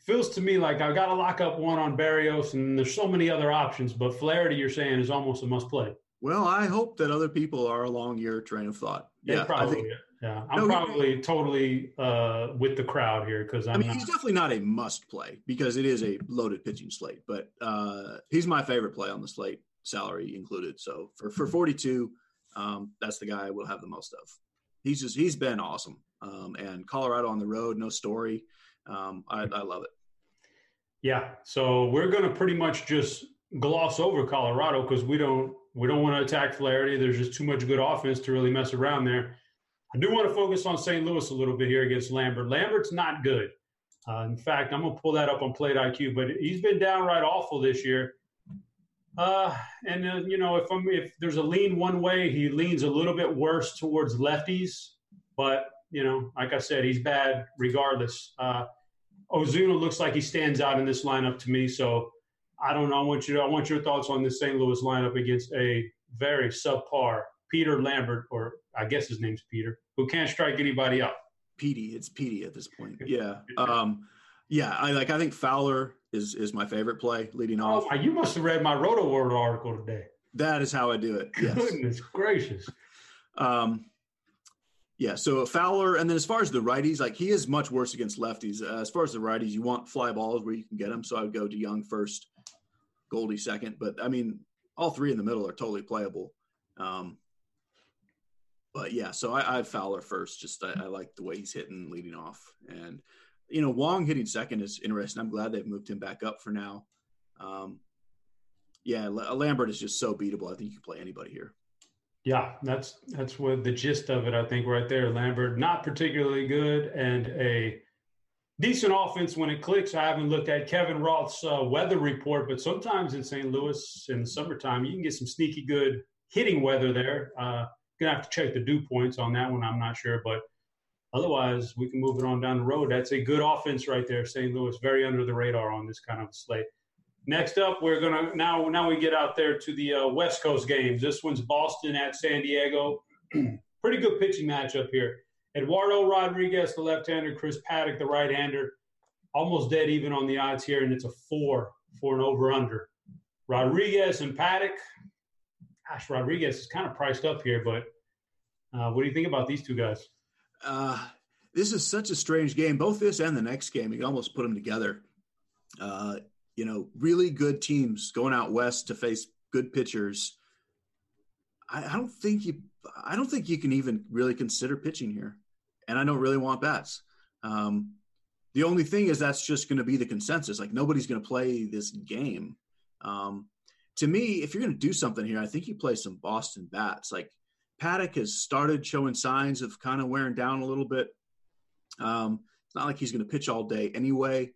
feels to me like I've got to lock up one on Berrios and there's so many other options, but Flaherty you're saying is almost a must play. Well, I hope that other people are along your train of thought. Yeah, yeah probably. Think, yeah, I'm no, probably totally uh, with the crowd here because I mean not, he's definitely not a must play because it is a loaded pitching slate, but uh, he's my favorite play on the slate, salary included. So for for 42, um, that's the guy we'll have the most of. He's just he's been awesome um, and Colorado on the road, no story. Um, I, I love it. Yeah, so we're going to pretty much just gloss over Colorado because we don't we don't want to attack Flaherty. There's just too much good offense to really mess around there. I do want to focus on St. Louis a little bit here against Lambert. Lambert's not good. Uh, in fact, I'm going to pull that up on Plate IQ, but he's been downright awful this year. Uh, and uh, you know, if I'm if there's a lean one way, he leans a little bit worse towards lefties. But you know, like I said, he's bad regardless. Uh, Ozuna looks like he stands out in this lineup to me. So I don't know. I want you. I want your thoughts on this St. Louis lineup against a very subpar Peter Lambert, or I guess his name's Peter, who can't strike anybody out. Petey, it's Petey at this point. Yeah, um, yeah. I like. I think Fowler is is my favorite play leading oh, off. Oh, you must have read my Roto-World article today. That is how I do it. Yes. Goodness gracious. Um, yeah, so Fowler, and then as far as the righties, like he is much worse against lefties. Uh, as far as the righties, you want fly balls where you can get them. So I would go to Young first, Goldie second. But I mean, all three in the middle are totally playable. Um, but yeah, so I, I Fowler first. Just I, I, like the way he's hitting, leading off, and you know Wong hitting second is interesting. I'm glad they've moved him back up for now. Um, yeah, Lambert is just so beatable. I think you can play anybody here. Yeah, that's that's what the gist of it. I think right there, Lambert not particularly good and a decent offense when it clicks. I haven't looked at Kevin Roth's uh, weather report, but sometimes in St. Louis in the summertime, you can get some sneaky good hitting weather there. Uh, gonna have to check the dew points on that one. I'm not sure, but otherwise, we can move it on down the road. That's a good offense right there, St. Louis. Very under the radar on this kind of slate. Next up, we're gonna now now we get out there to the uh, West Coast games. This one's Boston at San Diego. Pretty good pitching matchup here. Eduardo Rodriguez, the left-hander, Chris Paddack, the right-hander. Almost dead even on the odds here, and it's a four for an over/under. Rodriguez and Paddack. gosh, Rodriguez is kind of priced up here, but uh, what do you think about these two guys? Uh, this is such a strange game. Both this and the next game, you can almost put them together. Uh, you know, really good teams going out west to face good pitchers. I, I don't think you. I don't think you can even really consider pitching here, and I don't really want bats. Um, the only thing is that's just going to be the consensus. Like nobody's going to play this game. Um, to me, if you're going to do something here, I think you play some Boston bats. Like Paddack has started showing signs of kind of wearing down a little bit. Um, it's not like he's going to pitch all day anyway.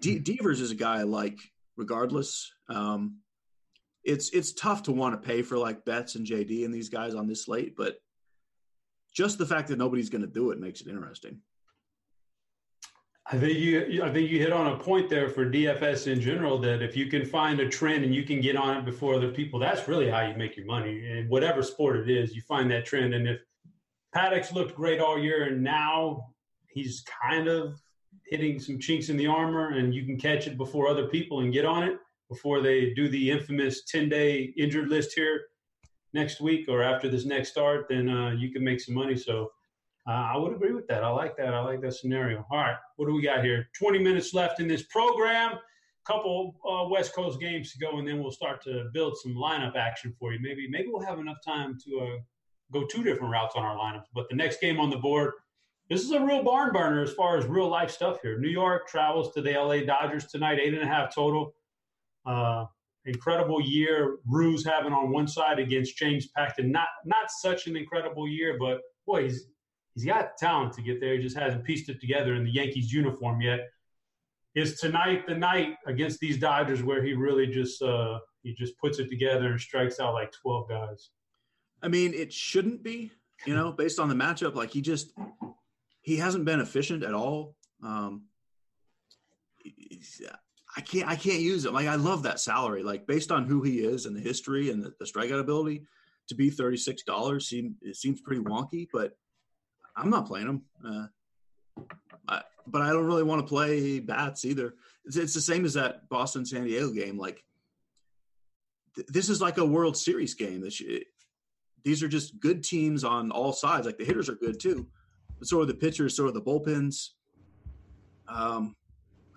De- Devers is a guy I like regardless. Um, it's it's tough to want to pay for like Betts and JD and these guys on this slate, but just the fact that nobody's going to do it makes it interesting. I think you I think you hit on a point there for DFS in general that if you can find a trend and you can get on it before other people, that's really how you make your money. And whatever sport it is, you find that trend. And if Paddack's looked great all year and now he's kind of hitting some chinks in the armor and you can catch it before other people and get on it before they do the infamous 10 day injured list here next week or after this next start, then uh, you can make some money. So uh, I would agree with that. I like that. I like that scenario. All right, what do we got here? 20 minutes left in this program. Couple uh, West Coast games to go, and then we'll start to build some lineup action for you. Maybe maybe we'll have enough time to uh, go two different routes on our lineups. But the next game on the board, this is a real barn burner as far as real life stuff here. New York travels to the LA Dodgers tonight, eight and a half total. Uh, incredible year Ryu's having on one side against James Paxton. Not not such an incredible year, but boy, he's he's got talent to get there. He just hasn't pieced it together in the Yankees uniform yet. Is tonight the night against these Dodgers where he really just uh, he just puts it together and strikes out like twelve guys? I mean, it shouldn't be, you know, based on the matchup. Like he just he hasn't been efficient at all. Um, I can't I can't use it. Like I love that salary. Like based on who he is and the history and the, the strikeout ability, to be thirty six dollars seem it seems pretty wonky. But I'm not playing him. Uh, I, but I don't really want to play bats either. It's, it's the same as that Boston San Diego game. Like th- this is like a World Series game. These are just good teams on all sides. Like the hitters are good too, but so are the pitchers, so are the bullpens. Um,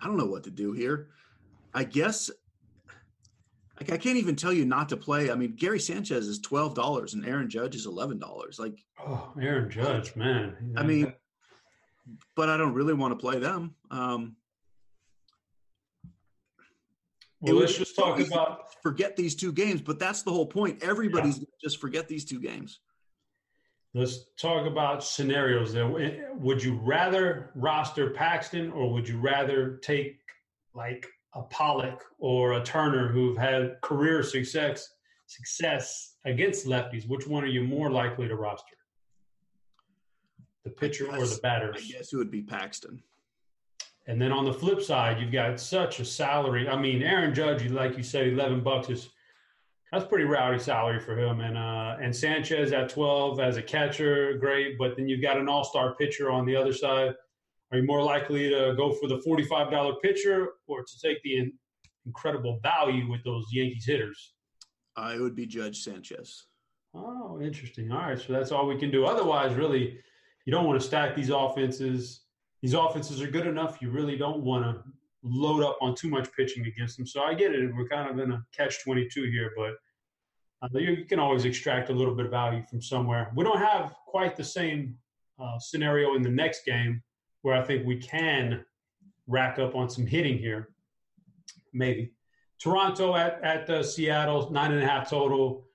I don't know what to do here. I guess like I can't even tell you not to play. I mean, Gary Sanchez is twelve dollars and Aaron Judge is eleven dollars. Like, oh, Aaron Judge, man. I mean, but I don't really want to play them. Um, well, let's just talk about forget these two games. But that's the whole point. Everybody's yeah. just forget these two games. Let's talk about scenarios. There, eh, would you rather roster Paxton or would you rather take like a Pollock or a Turner who've had career success success against lefties, which one are you more likely to roster? The pitcher guess, or the batter? I guess it would be Paxton. And then on the flip side, you've got such a salary. I mean, Aaron Judge, like you said, eleven bucks is that's pretty rowdy salary for him. And uh, and Sanchez at twelve as a catcher, great. But then you've got an all star pitcher on the other side are you more likely to go for the $45 pitcher or to take the incredible value with those Yankees hitters? I would be Judge Sanchez. Oh, interesting. All right. So that's all we can do. Otherwise, really, you don't want to stack these offenses. These offenses are good enough. You really don't want to load up on too much pitching against them. So I get it. We're kind of in a catch 22 here, but uh, you, you, can always extract a little bit of value from somewhere. We don't have quite the same uh, scenario in the next game where I think we can rack up on some hitting here. Maybe. Toronto at, at uh, Seattle, nine and a half total.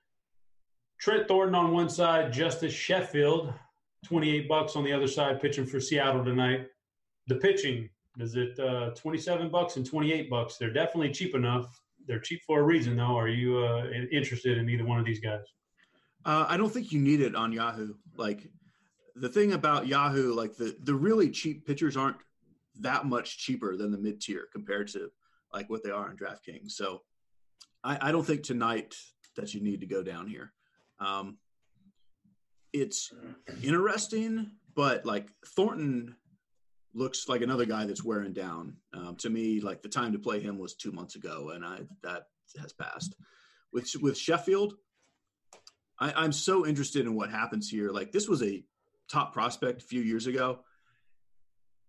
Trent Thornton on one side, Justus Sheffield, 28 bucks on the other side, pitching for Seattle tonight. The pitching, is it uh, 27 bucks and 28 bucks? They're definitely cheap enough. They're cheap for a reason, though. Are you uh, interested in either one of these guys? Uh, I don't think you need it on Yahoo. Like the thing about Yahoo, like the the really cheap pitchers aren't that much cheaper than the mid tier compared to like what they are on DraftKings. So I, I don't think tonight that you need to go down here. Um, it's interesting, but like Thornton looks like another guy that's wearing down. Um, to me, like the time to play him was two months ago, and I that has passed. With with Sheffield, I, am so interested in what happens here. Like this was a top prospect a few years ago,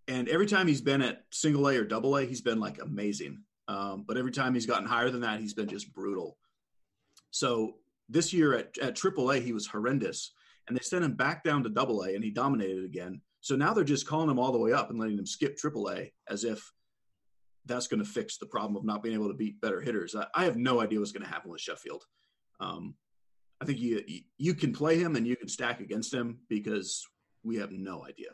and every time he's been at single A or double A, he's been like amazing. Um, but every time he's gotten higher than that, he's been just brutal. So this year at at triple A, he was horrendous, and they sent him back down to double A, and he dominated again. So now they're just calling them all the way up and letting them skip AAA as if that's going to fix the problem of not being able to beat better hitters. I, I have no idea what's going to happen with Sheffield. Um, I think you you can play him and you can stack against him because we have no idea.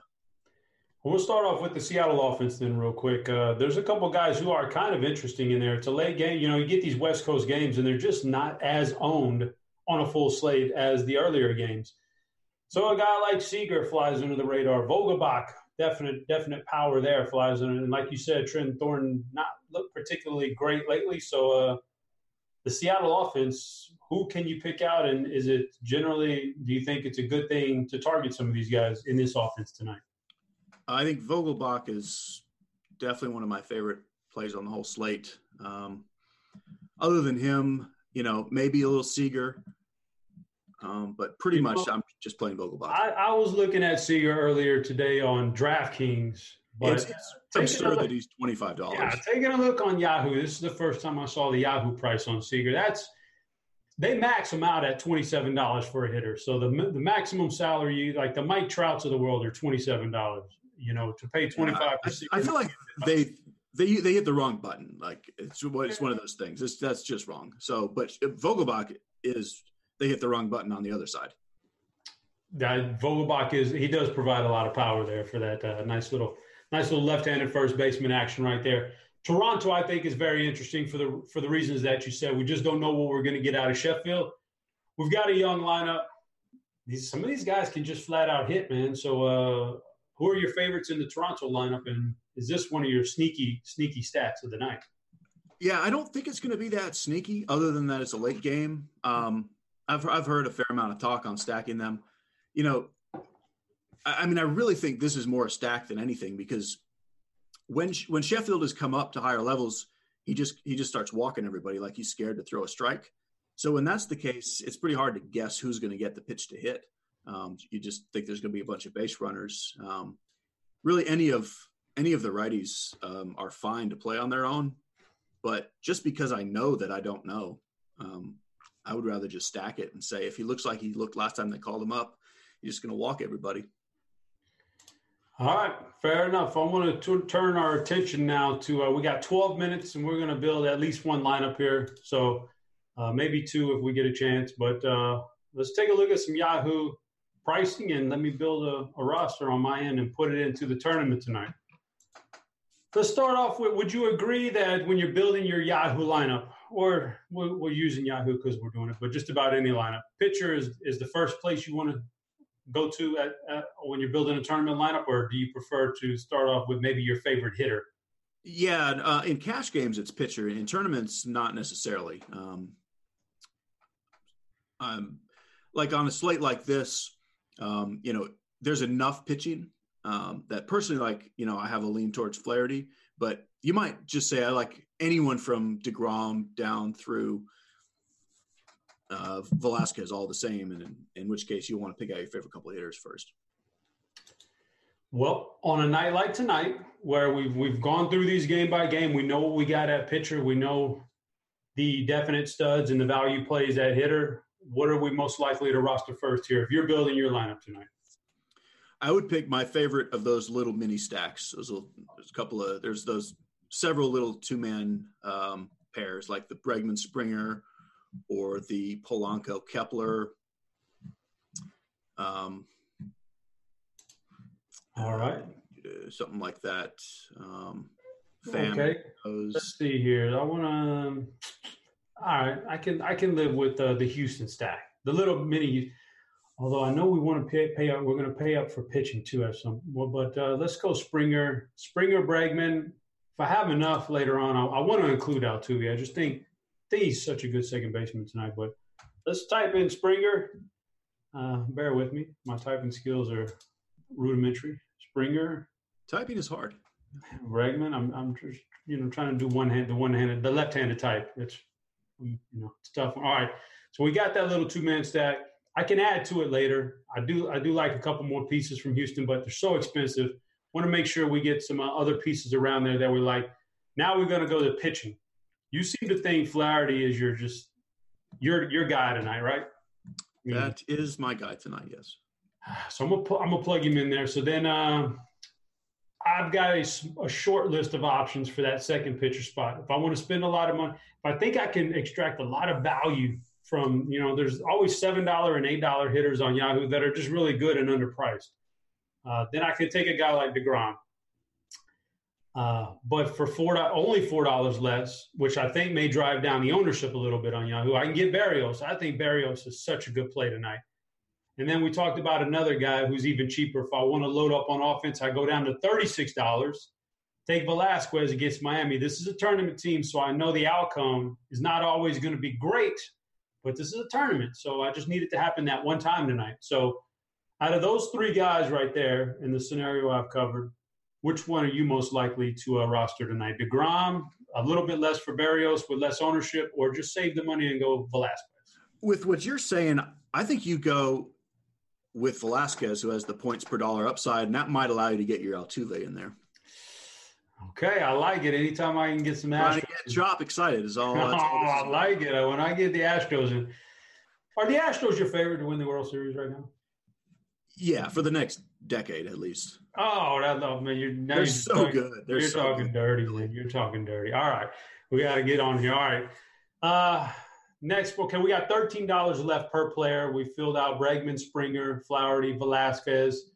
We'll start off with the Seattle offense then, real quick. Uh, there's a couple guys who are kind of interesting in there. It's a late game. You know, you get these West Coast games, and they're just not as owned on a full slate as the earlier games. So a guy like Seager flies under the radar. Vogelbach, definite definite power there, flies under. And like you said, Trent Thornton not looked particularly great lately. So uh, the Seattle offense, who can you pick out? And is it generally, do you think it's a good thing to target some of these guys in this offense tonight? I think Vogelbach is definitely one of my favorite plays on the whole slate. Um, other than him, you know, maybe a little Seager, um, but pretty much I'm just playing Vogelbach. I, I, was looking at Seager earlier today on DraftKings. But it's, it's absurd that he's twenty five dollars. Yeah, taking a look on Yahoo. This is the first time I saw the Yahoo price on Seager. That's they max him out at twenty seven dollars for a hitter. So the the maximum salary, like the Mike Trouts of the world, are twenty seven dollars you know, to pay twenty five percent. I feel like they they they hit the wrong button. Like it's it's one of those things. It's, that's just wrong. So, but Vogelbach is they hit the wrong button on the other side. That Vogelbach is he does provide a lot of power there for that uh, nice little nice little left-handed first baseman action right there. Toronto, I think, is very interesting for the for the reasons that you said. We just don't know what we're going to get out of Sheffield. We've got a young lineup. These some of these guys can just flat out hit, man. So uh, who are your favorites in the Toronto lineup, and is this one of your sneaky sneaky stats of the night? Yeah, I don't think it's going to be that sneaky. Other than that, it's a late game. Um, I've I've heard a fair amount of talk on stacking them. You know, I, I mean, I really think this is more a stack than anything because when when Sheffield has come up to higher levels, he just he just starts walking everybody like he's scared to throw a strike. So when that's the case, it's pretty hard to guess who's going to get the pitch to hit. Um, you just think there's going to be a bunch of base runners. Um, really, any of any of the righties um, are fine to play on their own, but just because I know that I don't know, um, I would rather just stack it and say if he looks like he looked last time they called him up, he's just going to walk everybody. All right, fair enough. I want to turn our attention now to uh, we got 12 minutes and we're going to build at least one lineup here. So uh, maybe two if we get a chance. But uh, let's take a look at some Yahoo pricing and let me build a, a roster on my end and put it into the tournament tonight. Let's start off with Would you agree that when you're building your Yahoo lineup, or we're, we're using Yahoo because we're doing it, but just about any lineup, pitcher is, is the first place you want to go to at, at, when you're building a tournament lineup, or do you prefer to start off with maybe your favorite hitter? Yeah, uh, in cash games, it's pitcher. In tournaments, not necessarily. Um, um, like on a slate like this, um, you know, there's enough pitching um, that personally, like, you know, I have a lean towards Flaherty, but you might just say I like anyone from DeGrom down through uh, Velasquez all the same, and in, in which case you want to pick out your favorite couple of hitters first. Well, on a night like tonight, where we've we've gone through these game by game, we know what we got at pitcher, we know the definite studs and the value plays at hitter what are we most likely to roster first here if you're building your lineup tonight? I would pick my favorite of those little mini stacks. Those little, there's a couple of there's those several little two man um, pairs like the Bregman Springer or the Polanco Kepler. Um, All right, uh, something like that. Um, okay, let's see here. I want to all right, I can I can live with uh, the Houston stack, the little mini. Although I know we want to pay, pay up, we're going to pay up for pitching too at some. Well, but uh, let's go Springer, Springer, Bregman. If I have enough later on, I, I want to include Altuve. I just think, think he's such a good second baseman tonight. But let's type in Springer. Uh, bear with me, my typing skills are rudimentary. Springer. Typing is hard. Bregman. I'm I'm just you know trying to do one hand the one handed the left handed type. It's you know, it's tough. All right. So we got that little two man stack. I can add to it later. I do I do like a couple more pieces from Houston, but they're so expensive. Want to make sure we get some uh, other pieces around there that we like. Now we're going to go to pitching. You seem to think Flaherty is your just your your guy tonight, right? That is my guy tonight. Yes. So I'm gonna I'm gonna plug him in there. So then uh, I've got a, a, short list of options for that second pitcher spot. If I want to spend a lot of money, if I think I can extract a lot of value from, you know, there's always seven dollar and eight dollar hitters on Yahoo that are just really good and underpriced. Uh, then I could take a guy like Degrom. Uh, but for four only four dollars less, which I think may drive down the ownership a little bit on Yahoo, I can get Berrios. I think Berrios is such a good play tonight. And then we talked about another guy who's even cheaper. If I want to load up on offense, I go down to $36. Take Velasquez against Miami. This is a tournament team, so I know the outcome is not always going to be great, but this is a tournament. So I just need it to happen that one time tonight. So out of those three guys right there in the scenario I've covered, which one are you most likely to uh, roster tonight? DeGrom, a little bit less for Berrios with less ownership, or just save the money and go Velasquez? With what you're saying, I think you go with Velasquez, who has the points per dollar upside, and that might allow you to get your Altuve in there. Okay, I like it. Anytime I can get some Astros, get drop excited is all. oh, all I like it. When I get the Astros in, are the Astros your favorite to win the World Series right now? Yeah, for the next decade at least. Oh, that love man! You're now they're you're so talking, good. They're you're so talking good. dirty, man. You're talking dirty. All right, we got to get on here. All right. Uh, Next, okay, we got $13 left per player. We filled out Bregman, Springer, Flaherty, Velasquez.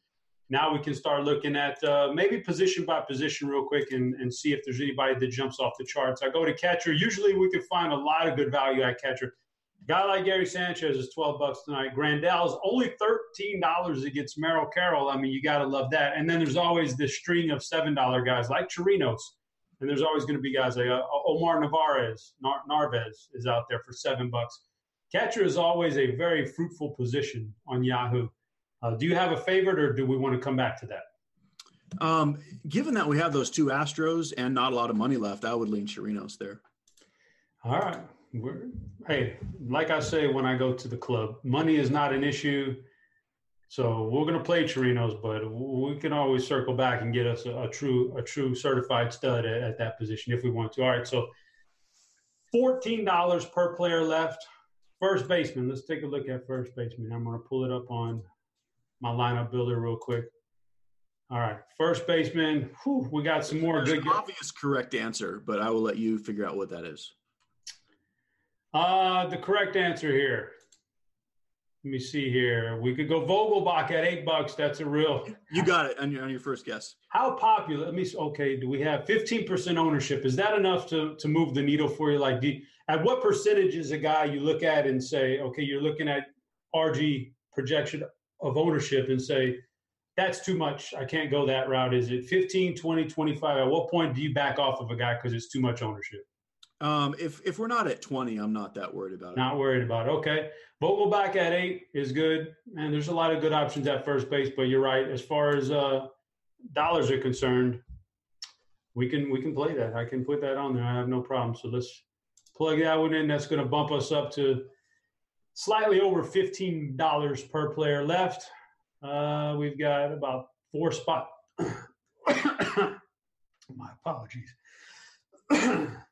Now we can start looking at uh, maybe position by position real quick and, and see if there's anybody that jumps off the charts. I go to catcher. Usually we can find a lot of good value at catcher. A guy like Gary Sanchez is 12 bucks tonight. Grandal's only $13 against Merrill Carroll. I mean, you got to love that. And then there's always this string of $7 guys like Chirinos and there's always going to be guys like uh, Omar Narvaez, Nar- Narvaez is out there for seven bucks. Catcher is always a very fruitful position on Yahoo. Uh, do you have a favorite, or do we want to come back to that? Um, given that we have those two Astros and not a lot of money left, I would lean Chirinos there. All right. We're, hey, like I say when I go to the club, money is not an issue. So we're going to play Chirinos, but we can always circle back and get us a, a true a true certified stud at, at, that position if we want to. All right, so fourteen dollars per player left. First baseman. Let's take a look at first baseman. I'm going to pull it up on my lineup builder real quick. All right, first baseman. Whew, we got some more There's good. An obvious correct answer, but I will let you figure out what that is. Uh, the correct answer here let me see here. We could go Vogelbach at eight bucks. That's a real. You got it on your on your first guess. How popular? Let me. Okay, do we have fifteen percent ownership? Is that enough to to move the needle for you? Like, do, at what percentage is a guy you look at and say, okay, you're looking at RG projection of ownership and say, that's too much. I can't go that route. Is it 15, 20, 25? At what point do you back off of a guy because it's too much ownership? Um, if if we're not at twenty, I'm not that worried about it. Not worried about it. Okay, Vogelbach at eight is good, and there's a lot of good options at first base. But you're right, as far as uh, dollars are concerned, we can we can play that. I can put that on there. I have no problem. So let's plug that one in. That's going to bump us up to slightly over fifteen dollars per player left. Uh, we've got about four spot. My apologies.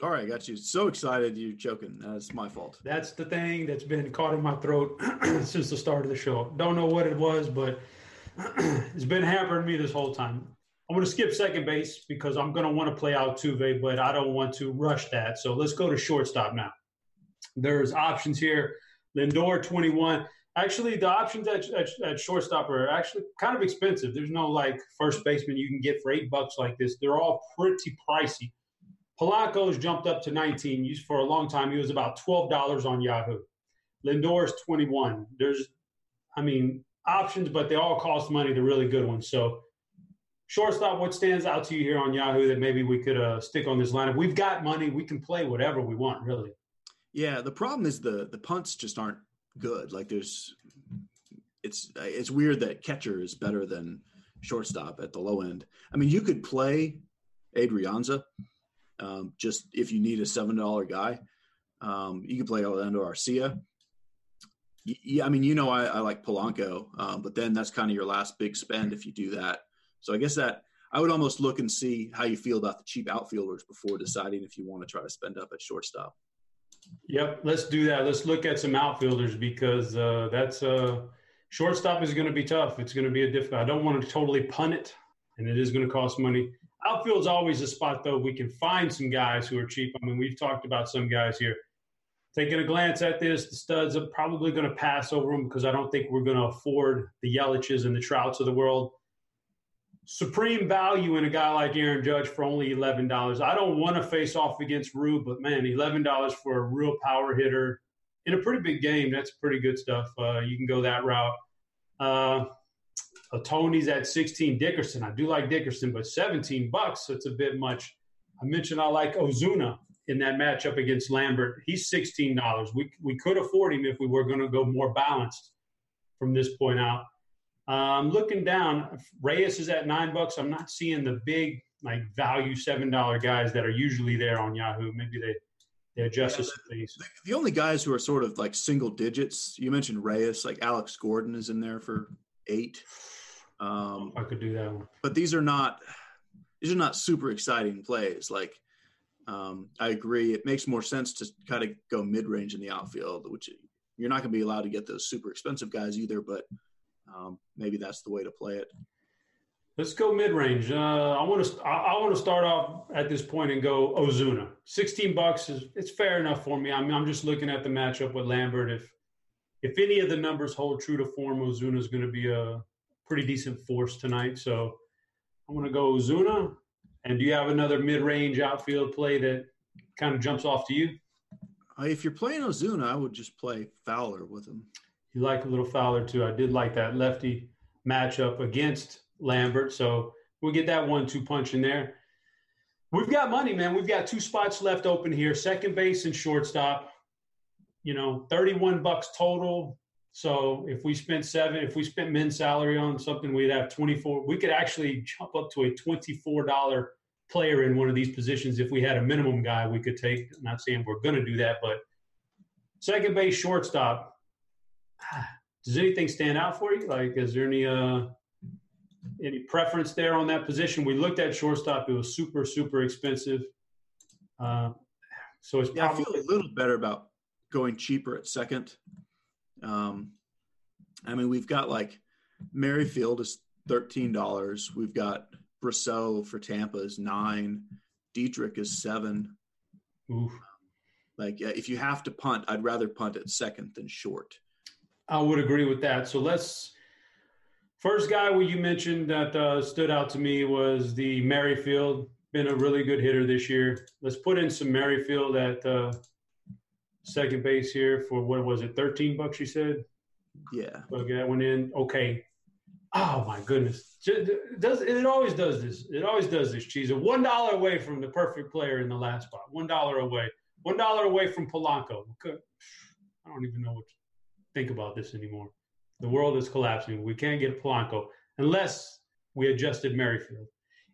Sorry, I got you so excited you're joking. That's my fault. That's the thing that's been caught in my throat since the start of the show. Don't know what it was, but it's been hampering me this whole time. I'm going to skip second base because I'm going to want to play Altuve, but I don't want to rush that. So let's go to shortstop now. There's options here. Lindor 21. Actually, the options at, at, at, shortstop are actually kind of expensive. There's no like first baseman you can get for eight bucks like this. They're all pretty pricey. Polanco's jumped up to 19. Used for a long time. He was about $12 on Yahoo. Lindor's 21. There's, I mean, options, but they all cost money. The really good ones. So, shortstop, what stands out to you here on Yahoo that maybe we could uh, stick on this lineup? We've got money. We can play whatever we want, really. Yeah, the problem is the the punts just aren't good. Like there's, it's it's weird that catcher is better than shortstop at the low end. I mean, you could play Adrianza um, just if you need a seven dollar guy, um, you can play Orlando Arcia. Yeah, I mean, you know, I, I like Polanco, um, but then that's kind of your last big spend if you do that. So I guess that I would almost look and see how you feel about the cheap outfielders before deciding if you want to try to spend up at shortstop. Yep, let's do that. Let's look at some outfielders because uh, that's uh, shortstop is going to be tough. It's going to be a difficult. I don't want to totally punt it, and it is going to cost money. Outfield's always a spot though. We can find some guys who are cheap. I mean, we've talked about some guys here. Taking a glance at this, the studs are probably going to pass over them because I don't think we're going to afford the Yelich's and the Trouts of the world supreme value in a guy like Aaron Judge for only eleven dollars. I don't want to face off against Ryu, but man, eleven dollars for a real power hitter in a pretty big game, that's pretty good stuff. Uh, you can go that route. Uh, Tony's at 16. Dickerson, I do like Dickerson, but 17 bucks, that's a bit much. I mentioned I like Ozuna in that matchup against Lambert. He's $16. We, we could afford him if we were going to go more balanced from this point out. Um, looking down, Reyes is at nine bucks. I'm not seeing the big like value seven dollar guys that are usually there on Yahoo. Maybe they they adjust yeah, some things. The only guys who are sort of like single digits. You mentioned Reyes, like Alex Gordon is in there for eight. Um, I could do that one, but these are not these are not super exciting plays. Like um, I agree, it makes more sense to kind of go mid range in the outfield, which you're not going to be allowed to get those super expensive guys either, but um, maybe that's the way to play it. Let's go mid range. Uh, I want to I, I want to start off at this point and go Ozuna. Sixteen bucks is it's fair enough for me. I'm I'm just looking at the matchup with Lambert. If if any of the numbers hold true to form, Ozuna is going to be a pretty decent force tonight. So I'm going to go Ozuna. And do you have another mid range outfield play that kind of jumps off to you? Uh, if you're playing Ozuna, I would just play Fowler with him. You like a little Fowler too. I did like that lefty matchup against Lambert. So we'll get that one two punch in there. We've got money, man. We've got two spots left open here second base and shortstop. You know, 31 bucks total. So if we spent seven, if we spent men's salary on something, we'd have 24. We could actually jump up to a $24 player in one of these positions if we had a minimum guy we could take. I'm not saying we're going to do that, but second base, shortstop. Does anything stand out for you? Like, is there any uh, any preference there on that position? We looked at shortstop; it was super, super expensive. Uh, so it's yeah, probably- I feel a little better about going cheaper at second. Um, I mean, we've got like Merrifield is thirteen dollars. We've got Brosseau for Tampa is nine. Dietrich is seven. Oof. Like, if you have to punt, I'd rather punt at second than short. I would agree with that. So let's. First guy where you mentioned that uh, stood out to me was the Merrifield. Been a really good hitter this year. Let's put in some Merrifield at uh, second base here for what was it, thirteen bucks? You said. Yeah. Plug that one in. Okay. Oh my goodness! It does it always does this? It always does this. Cheese. One dollar away from the perfect player in the last spot. One dollar away. One dollar away from Polanco. I don't even know what to think about this anymore. The world is collapsing. We can't get Polanco unless we adjusted Merrifield.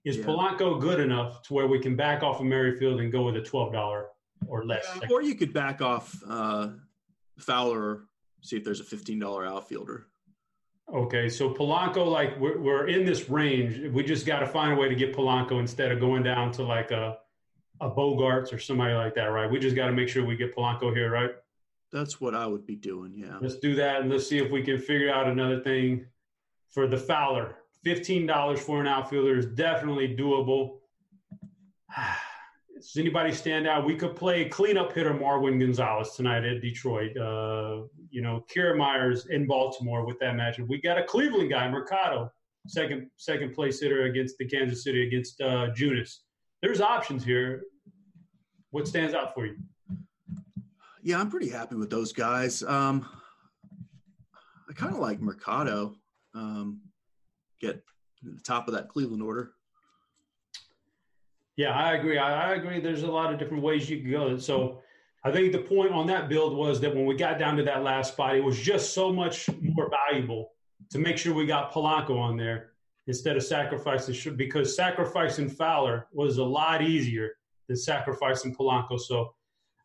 Is yeah. Polanco good enough to where we can back off of Merrifield and go with a twelve dollar or less? Yeah, or you could back off uh, Fowler, see if there's a fifteen dollar outfielder. Okay, so Polanco, like we're, we're in this range. We just got to find a way to get Polanco instead of going down to like a a Bogaerts or somebody like that, right? We just got to make sure we get Polanco here, right? That's what I would be doing. Yeah. Let's do that, and let's see if we can figure out another thing for the Fowler. Fifteen dollars for an outfielder is definitely doable. Does anybody stand out? We could play cleanup hitter Marwin Gonzalez tonight at Detroit. Uh, you know, Kira Myers in Baltimore with that matchup. We got a Cleveland guy, Mercado, second second place hitter against the Kansas City against uh, Junis. There's options here. What stands out for you? Yeah, I'm pretty happy with those guys. Um, I kind of like Mercado. Um, get the top of that Cleveland order. Yeah, I agree. I, I, agree. There's a lot of different ways you can go. So I think the point on that build was that when we got down to that last spot, it was just so much more valuable to make sure we got Polanco on there instead of sacrificing because sacrificing Fowler was a lot easier than sacrificing Polanco. So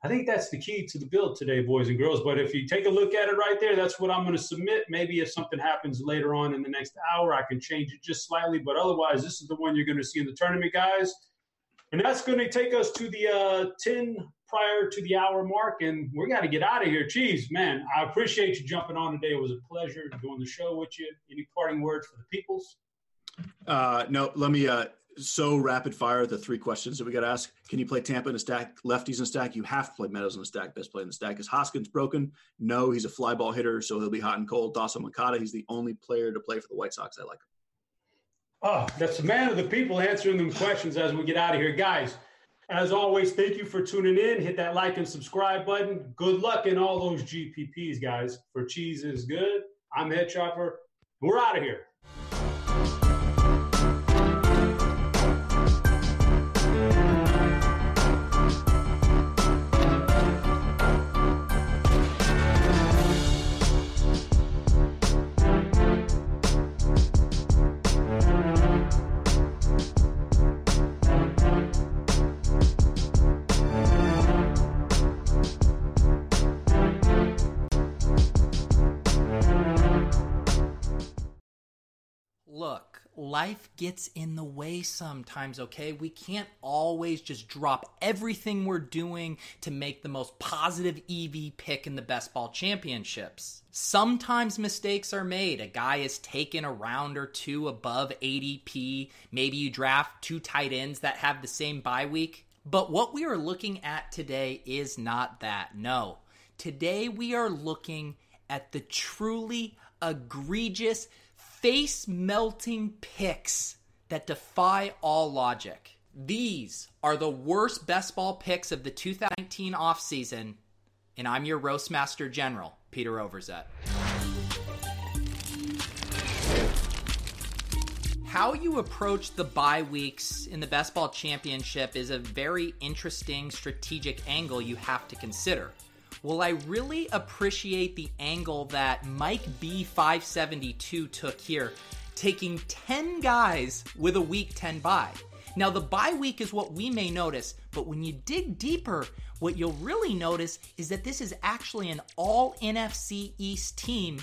I think that's the key to the build today, boys and girls. But if you take a look at it right there, that's what I'm going to submit. Maybe if something happens later on in the next hour, I can change it just slightly. But otherwise, this is the one you're going to see in the tournament, guys. And that's going to take us to the uh, 10 prior to the hour mark. And we got to get out of here. Jeez, man, I appreciate you jumping on today. It was a pleasure doing the show with you. Any parting words for the peoples? Uh, no, let me uh, so rapid fire the three questions that we got to ask. Can you play Tampa in a stack, lefties in a stack? You have to play Meadows in a stack. Best play in the stack. Is Hoskins broken? No, he's a fly ball hitter, so he'll be hot and cold. Dawson Moncada, he's the only player to play for the White Sox I like. Oh, that's the man of the people answering them questions as we get out of here. Guys, as always, thank you for tuning in. Hit that like and subscribe button. Good luck in all those GPPs, guys. For Cheese is Good, I'm Head Chopper. We're out of here. Life gets in the way sometimes, okay? We can't always just drop everything we're doing to make the most positive EV pick in the best ball championships. Sometimes mistakes are made. A guy is taken a round or two above ADP. Maybe you draft two tight ends that have the same bye week. But what we are looking at today is not that. No. Today we are looking at the truly egregious face melting picks that defy all logic. These are the worst best ball picks of the 2019 offseason, and I'm your Roastmaster General, Peter Overzet. How you approach the bye weeks in the Best Ball Championship is a very interesting strategic angle you have to consider. Well, I really appreciate the angle that Mike B572 took here, taking 10 guys with a week 10 bye. Now, the bye week is what we may notice, but when you dig deeper, what you'll really notice is that this is actually an all NFC East team,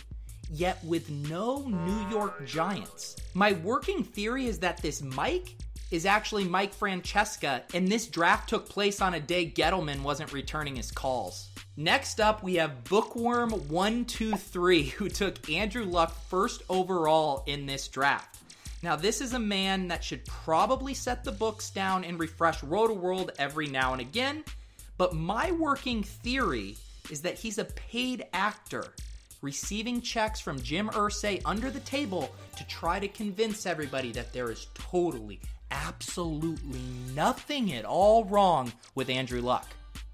yet with no New York Giants. My working theory is that this Mike is actually Mike Francesa, and this draft took place on a day Gettleman wasn't returning his calls. Next up, we have Bookworm123, who took Andrew Luck first overall in this draft. Now, this is a man that should probably set the books down and refresh Rotoworld every now and again, but my working theory is that he's a paid actor receiving checks from Jim Irsay under the table to try to convince everybody that there is totally, absolutely nothing at all wrong with Andrew Luck.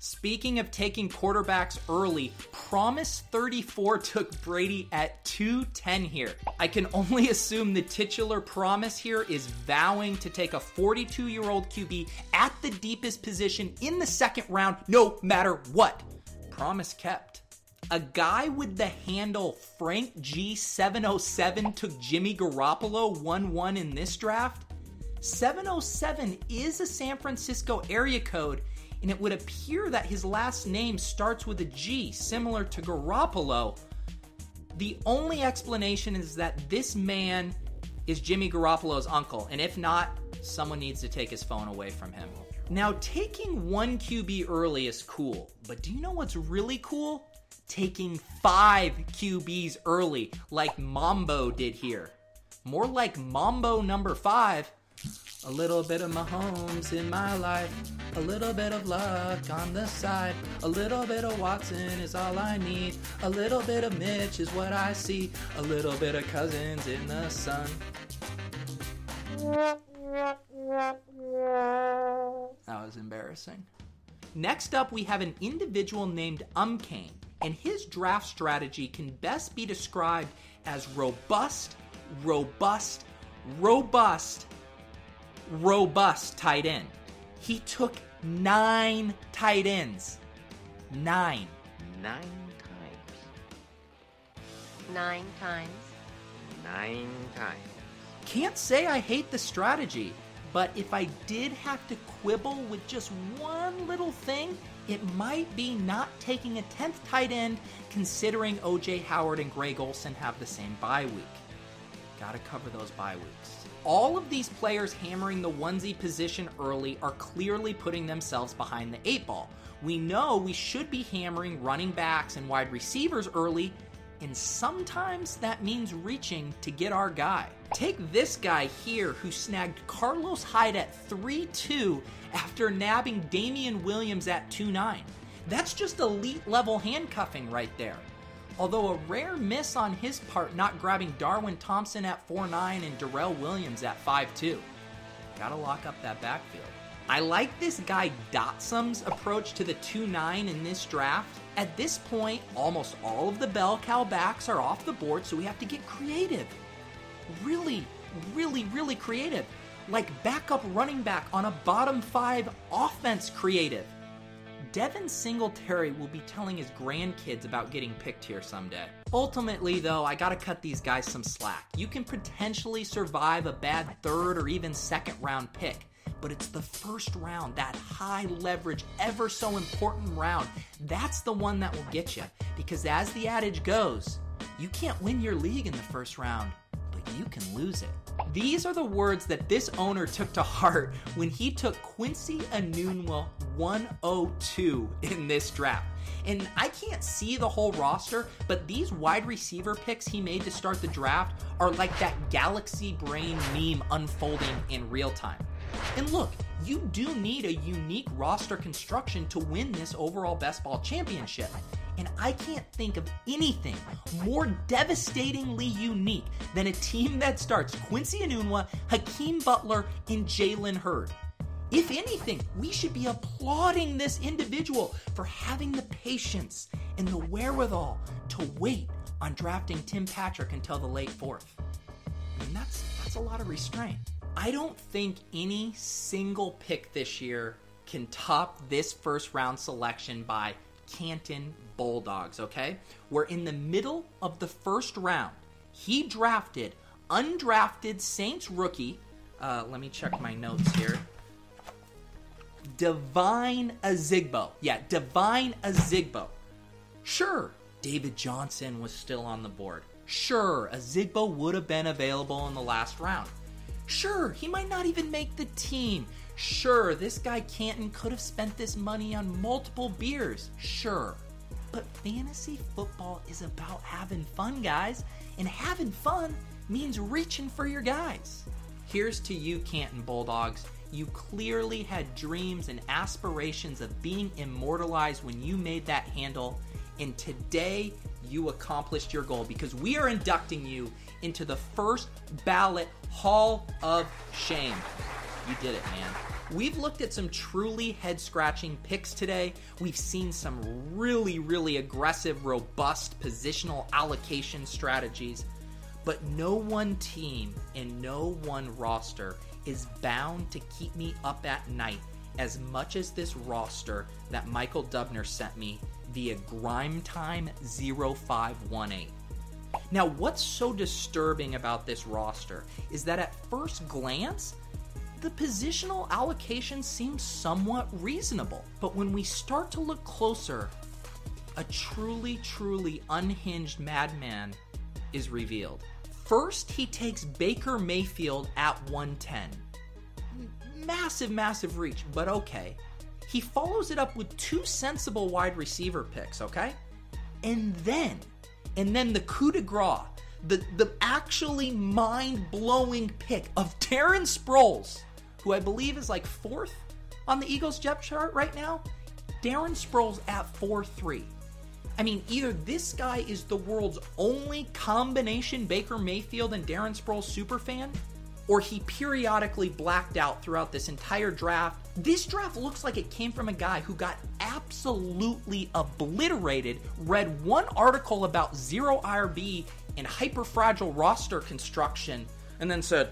Speaking of taking quarterbacks early, Promise 34 took Brady at 210 here. I can only assume the titular Promise here is vowing to take a 42 year old QB at the deepest position in the second round, no matter what. Promise kept. A guy with the handle Frank G707 took Jimmy Garoppolo 1 1 in this draft. 707 is a San Francisco area code and it would appear that his last name starts with a G, similar to Garoppolo. The only explanation is that this man is Jimmy Garoppolo's uncle, and if not, someone needs to take his phone away from him. Now, taking one QB early is cool, but do you know what's really cool? Taking five QBs early, like Mambo did here. More like Mambo number five a little bit of Mahomes in my life, a little bit of luck on the side, a little bit of Watson is all I need, a little bit of Mitch is what I see, a little bit of Cousins in the sun. That was embarrassing. Next up, we have an individual named Umkane, and his draft strategy can best be described as robust, robust, robust, robust tight end. He took nine tight ends. Nine. Nine times. Nine times. Nine times. Can't say I hate the strategy. But if I did have to quibble with just one little thing, it might be not taking a 10th tight end considering OJ Howard and Greg Olsen have the same bye week. Gotta cover those bye weeks. All of these players hammering the onesie position early are clearly putting themselves behind the eight ball. We know we should be hammering running backs and wide receivers early, and sometimes that means reaching to get our guy. Take this guy here who snagged Carlos Hyde at 3 2 after nabbing Damien Williams at 2 9. That's just elite level handcuffing right there. Although a rare miss on his part not grabbing Darwin Thompson at 4 9 and Darrel Williams at 5 2. Gotta lock up that backfield. I like this guy Dotsum's approach to the 2 9 in this draft. At this point, almost all of the bell cow backs are off the board, so we have to get creative. Really, really, really creative. Like backup running back on a bottom five offense creative. Devin Singletary will be telling his grandkids about getting picked here someday. Ultimately, though, I gotta cut these guys some slack. You can potentially survive a bad third or even second round pick but it's the first round, that high leverage, ever so important round. That's the one that will get you. Because as the adage goes, you can't win your league in the first round, you can lose it. These are the words that this owner took to heart when he took Quincy Enunwa 102 in this draft. And I can't see the whole roster, but these wide receiver picks he made to start the draft are like that galaxy brain meme unfolding in real time. And look, you do need a unique roster construction to win this overall best ball championship. And I can't think of anything more devastatingly unique than a team that starts Quincy Enunwa, Hakeem Butler, and Jalen Hurd. If anything, we should be applauding this individual for having the patience and the wherewithal to wait on drafting Tim Patrick until the late fourth. I mean, that's that's a lot of restraint. I don't think any single pick this year can top this first round selection by Canton Bulldogs, okay? We're in the middle of the first round. He drafted undrafted Saints rookie. Uh, let me check my notes here. Devine Ozigbo. Yeah, Devine Ozigbo. Sure, David Johnson was still on the board. Sure, Ozigbo would have been available in the last round. Sure, he might not even make the team. Sure, this guy Canton could have spent this money on multiple beers. Sure. But fantasy football is about having fun, guys. And having fun means reaching for your guys. Here's to you, Canton Bulldogs. You clearly had dreams and aspirations of being immortalized when you made that handle. And today, you accomplished your goal because we are inducting you into the first ballot Hall of Shame. You did it, man. We've looked at some truly head scratching picks today. We've seen some really, really aggressive, robust positional allocation strategies. But no one team and no one roster is bound to keep me up at night as much as this roster that Michael Dubner sent me via Grimetime 0518. Now, what's so disturbing about this roster is that at first glance, the positional allocation seems somewhat reasonable. But when we start to look closer, a truly, truly unhinged madman is revealed. First, he takes Baker Mayfield at 110. Massive, massive reach, but okay. He follows it up with two sensible wide receiver picks, okay? And then and then the coup de grace, the, the actually mind blowing pick of Darren Sproles, who I believe is like fourth on the Eagles depth chart right now. Darren Sproles at 4 3. I mean, either this guy is the world's only combination Baker Mayfield and Darren Sproles superfan, or he periodically blacked out throughout this entire draft. This draft looks like it came from a guy who got absolutely obliterated, read one article about zero IRB and hyperfragile roster construction, and then said,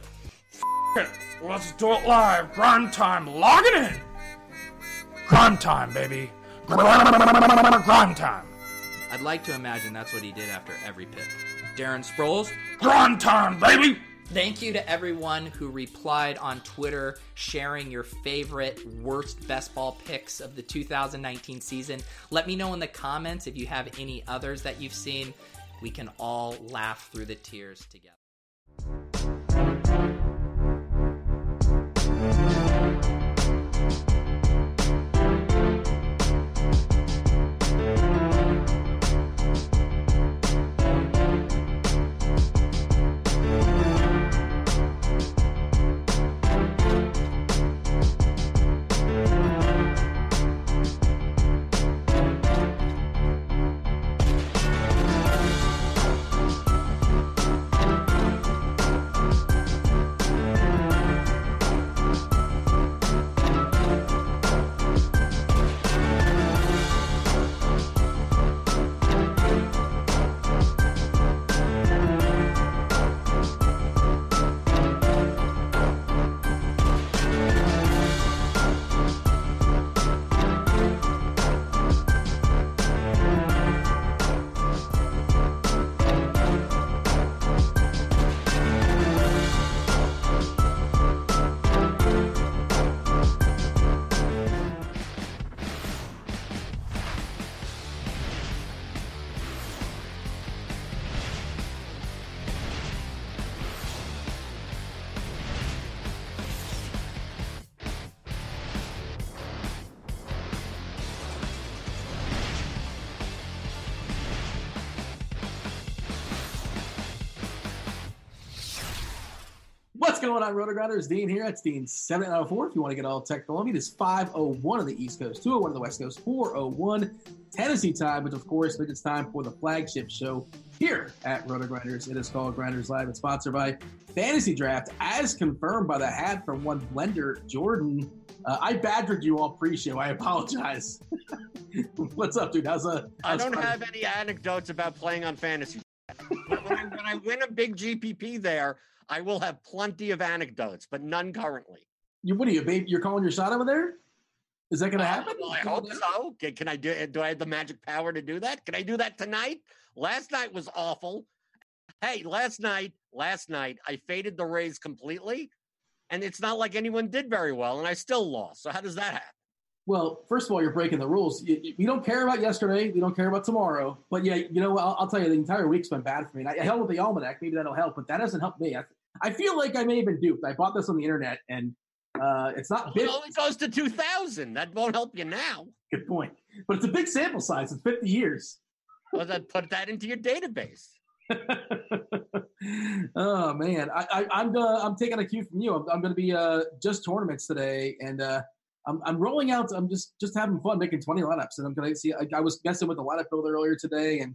let's do it live, grind time, Logging in! Grind time, baby. Grind time. I'd like to imagine that's what he did after every pick. Darren Sproles, grind time, baby! Thank you to everyone who replied on Twitter, sharing your favorite, worst best ball picks of the 2019 season. Let me know in the comments if you have any others that you've seen. We can all laugh through the tears together. Going on, Rotogrinders? Dean here. It's Dean 704. If you want to get all tech technical, it is 501 on the East Coast, 201 on the West Coast, 401 Tennessee time, which of course means it's time for the flagship show here at Rotogrinders. It is called Grinders Live. It's sponsored by Fantasy Draft, as confirmed by the hat from one blender, Jordan. Uh, I badgered you all pre-show. I apologize. What's up, dude? How's uh? I don't Friday? have any anecdotes about playing on fantasy. when I, when I win a big GPP there, I will have plenty of anecdotes, but none currently. You, what are you, babe? You're calling your shot over there? Is that going to Uh, happen? well, I hope so. Can, can I do? Do I have the magic power to do that? Can I do that tonight? Last night was awful. Hey, last night, last night I faded the Rays completely, and it's not like anyone did very well, and I still lost. So how does that happen? Well, first of all, you're breaking the rules. You, you- we don't care about yesterday. We don't care about tomorrow. But yeah, you know, what? I'll, I'll tell you, the entire week's been bad for me. And I, I held with the almanac. Maybe that'll help, but that doesn't help me. I, I feel like I may have been duped. I bought this on the internet, and uh, it's not It only goes to two thousand. That won't help you now. Good point. But it's a big sample size. It's 50 years. Well, then put that into your database. oh man, I, I, I'm uh, I'm taking a cue from you. I'm, I'm going to be uh, just tournaments today, and uh, I'm I'm rolling out. I'm just just having fun making 20 lineups, and I'm going to see. I, I was messing with the lineup builder earlier today, and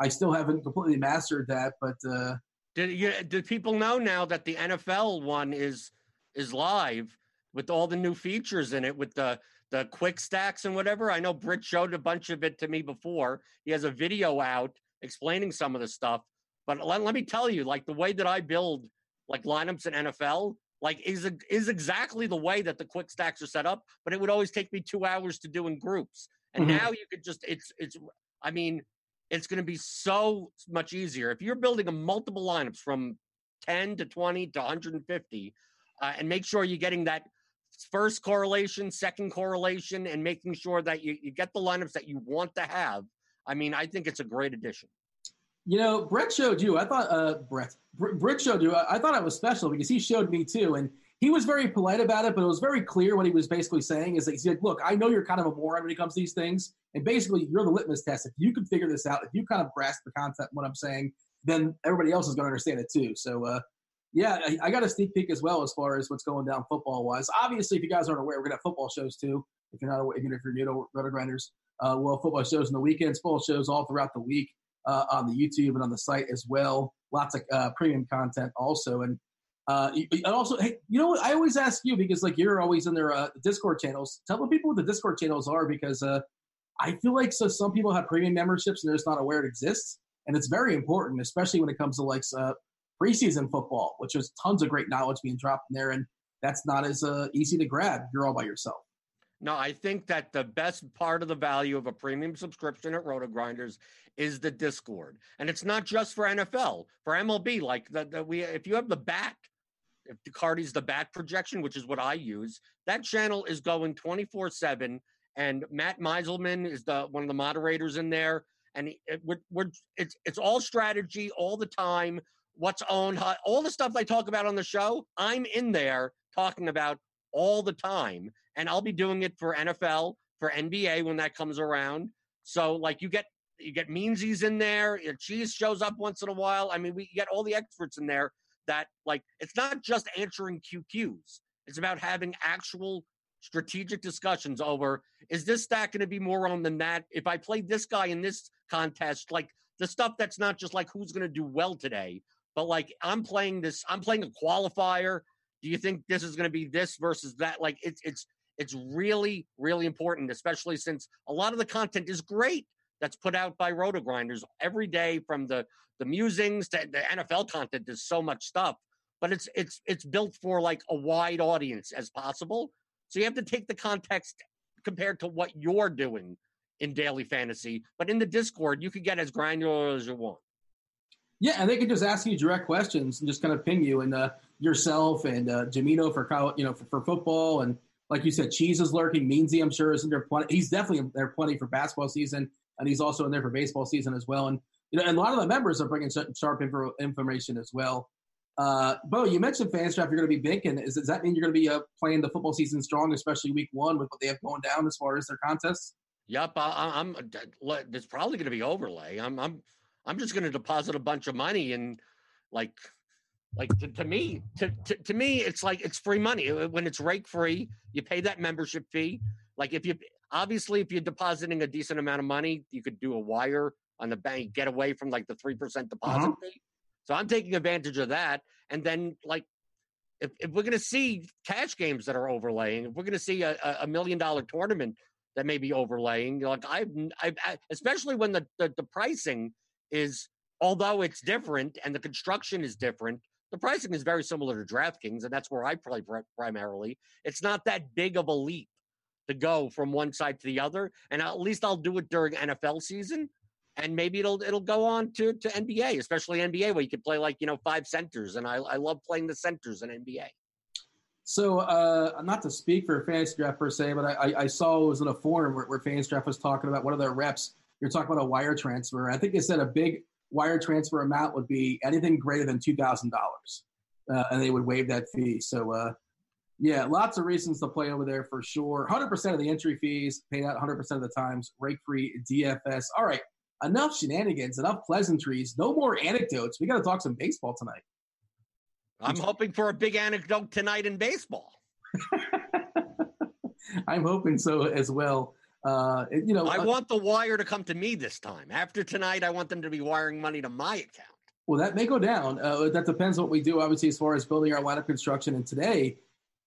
I still haven't completely mastered that. But Did you? Did people know now that the NFL one is is live with all the new features in it, with the the quick stacks and whatever? I know Britt showed a bunch of it to me before. He has a video out explaining some of the stuff. But let, let me tell you, like the way that I build like lineups in NFL, like is is exactly the way that the quick stacks are set up. But it would always take me two hours to do in groups, and Mhm. now you could just it's it's. I mean, it's going to be so much easier if you're building a multiple lineups from 10 to 20 to 150 uh, and make sure you're getting that first correlation second correlation and making sure that you, you get the lineups that you want to have i mean i think it's a great addition you know, Brett showed you. I thought uh, Brett Br- Britt showed you. I, I thought it was special because he showed me too, and he was very polite about it. But it was very clear what he was basically saying is that he's like, "Look, I know you're kind of a moron when it comes to these things, and basically you're the litmus test. If you can figure this out, if you kind of grasp the concept, what I'm saying, then everybody else is going to understand it too." So, uh, yeah, I, I got a sneak peek as well as far as what's going down football wise. Obviously, if you guys aren't aware, we're gonna have football shows too. If you're not aware, if you're new to Roto Grinders, uh, we'll football shows in the weekends, football shows all throughout the week uh, on the YouTube and on the site as well. Lots of uh, premium content also, and uh, and also, hey, you know what? I always ask you because like you're always in their uh, Discord channels. Tell the people what the Discord channels are because uh, I feel like so some people have premium memberships and they're just not aware it exists, and it's very important, especially when it comes to like uh, preseason football, which is tons of great knowledge being dropped in there, and that's not as uh, easy to grab. You're all by yourself. No, I think that the best part of the value of a premium subscription at Roto Grinders is the Discord, and it's not just for NFL, for MLB. Like the we, if you have the back, if Ducardi's the back projection, which is what I use, that channel is going twenty four seven, and Matt Meiselman is the one of the moderators in there, and it, we're, we're it's it's all strategy all the time. What's owned, all the stuff I talk about on the show, I'm in there talking about all the time. And I'll be doing it for NFL, for NBA when that comes around. So like you get you get Meansies in there, Cheese shows up once in a while. I mean, we get all the experts in there that like it's not just answering QQs. It's about having actual strategic discussions over is this stack going to be more on than that? If I play this guy in this contest, like the stuff that's not just like who's going to do well today, but like I'm playing this, I'm playing a qualifier do you think this is going to be this versus that? Like it's it's it's really really important, especially since a lot of the content is great that's put out by Roto Grinders every day, from the the musings to the NFL content. There's so much stuff, but it's it's it's built for like a wide audience as possible. So you have to take the context compared to what you're doing in daily fantasy. But in the Discord, you can get as granular as you want. Yeah, and they can just ask you direct questions and just kind of ping you. And uh, yourself and uh, Jamino for you know, for, for, football, and like you said, Cheese is lurking. Meansy, I'm sure, is there plenty. He's definitely there plenty for basketball season, and he's also in there for baseball season as well. And you know, and a lot of the members are bringing sharp info, information as well. Uh, Bo, you mentioned Fanstraff. You're going to be banking. Is does that mean you're going to be uh, playing the football season strong, especially week one with what they have going down as far as their contests? Yep, I, am It's probably going to be overlay. I'm. I'm. I'm just going to deposit a bunch of money and like like to, to me, to, to, to me, it's like it's free money when it's rake free. You pay that membership fee. Like if you obviously if you're depositing a decent amount of money, you could do a wire on the bank, get away from like the three percent deposit uh-huh. fee. So I'm taking advantage of that. And then like if, if we're going to see cash games that are overlaying, if we're going to see a, a million dollar tournament that may be overlaying, like I've, I've especially when the, the, the pricing is although it's different and the construction is different, the pricing is very similar to DraftKings, and that's where I play primarily. It's not that big of a leap to go from one side to the other, and at least I'll do it during NFL season, and maybe it'll it'll go on to to NBA, especially NBA where you could play like you know five centers, and I I love playing the centers in NBA. So, uh, not to speak for Fantasy Draft per se, but I, I saw it was in a forum where, where Fantasy Draft was talking about one of their reps. You're talking about a wire transfer. I think they said a big wire transfer amount would be anything greater than two thousand uh, dollars, and they would waive that fee. So, uh, yeah, lots of reasons to play over there for sure. Hundred percent of the entry fees paid out hundred percent of the times. Rake free DFS. All right, enough shenanigans, enough pleasantries. No more anecdotes. We got to talk some baseball tonight. I'm hoping for a big anecdote tonight in baseball. I'm hoping so as well. Uh, you know, I uh, want the wire to come to me this time. After tonight, I want them to be wiring money to my account. Well, that may go down. Uh, that depends what we do, obviously, as far as building our lineup construction. And today,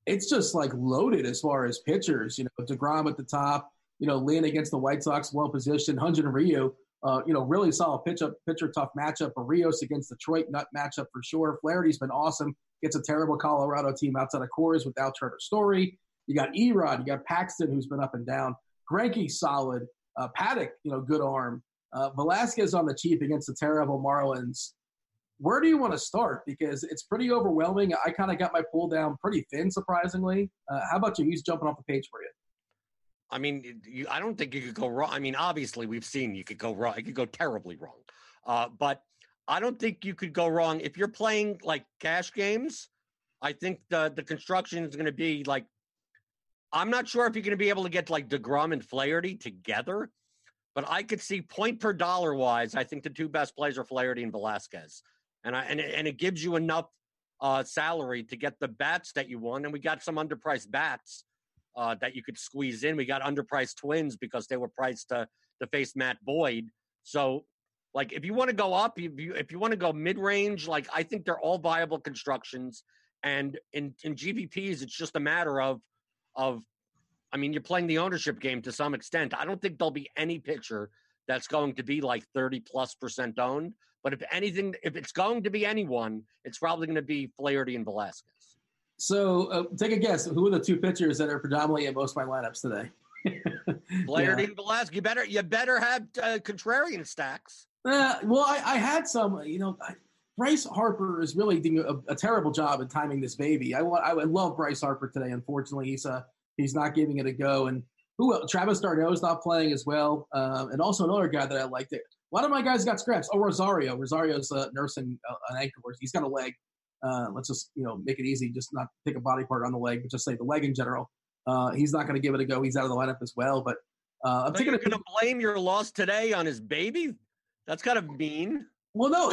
it's just like loaded as far as pitchers. You know, Degrom at the top. You know, Lynn against the White Sox, well positioned. Hyun-Jin Ryu, uh, you know, really solid pitch up, pitcher tough matchup. Rios against Detroit, nut matchup for sure. Flaherty's been awesome. Gets a terrible Colorado team outside of Coors without Trevor Story. You got Erod, you got Paxton, who's been up and down. Greinke solid. Uh, Paddack, you know, good arm. Uh, Velasquez on the cheap against the terrible Marlins. Where do you want to start? Because it's pretty overwhelming. I kind of got my pull down pretty thin, surprisingly. Uh, how about you? Who's jumping off the page for you? I mean, you, I don't think you could go wrong. I mean, obviously, we've seen you could go wrong. You could go terribly wrong. Uh, but I don't think you could go wrong if you're playing like cash games. I think the the construction is going to be like I'm not sure if you're going to be able to get like DeGrom and Flaherty together, but I could see point per dollar wise. I think the two best plays are Flaherty and Velasquez, and I and it, and it gives you enough uh, salary to get the bats that you want. And we got some underpriced bats uh, that you could squeeze in. We got underpriced twins because they were priced to to face Matt Boyd. So, like, if you want to go up, if you if you want to go mid range, like I think they're all viable constructions. And in in GPPs, it's just a matter of of I mean, you're playing the ownership game to some extent. I don't think there'll be any pitcher that's going to be like 30 plus percent owned. But if anything, if it's going to be anyone, it's probably going to be Flaherty and Velasquez. So uh, take a guess. Who are the two pitchers that are predominantly in most of my lineups today? Flaherty yeah. and Velasquez. You better you better have uh, contrarian stacks. Uh, well, I, I, had some. You know, I, Bryce Harper is really doing a, a, terrible job at timing this baby. I. I love Bryce Harper today. Unfortunately, he's uh, he's not giving it a go. And who? Travis d'Arnaud is not playing as well. Uh, and also another guy that I liked. Lot of my guys got scraps. Oh, Rosario. Rosario's uh, nursing uh, an ankle. He's got a leg. Uh, let's just you know make it easy. Just not pick a body part on the leg, but just say the leg in general. Uh, he's not going to give it a go. He's out of the lineup as well. But uh, I'm taking. You're going to blame your loss today on his baby? That's kind of mean. Well, no,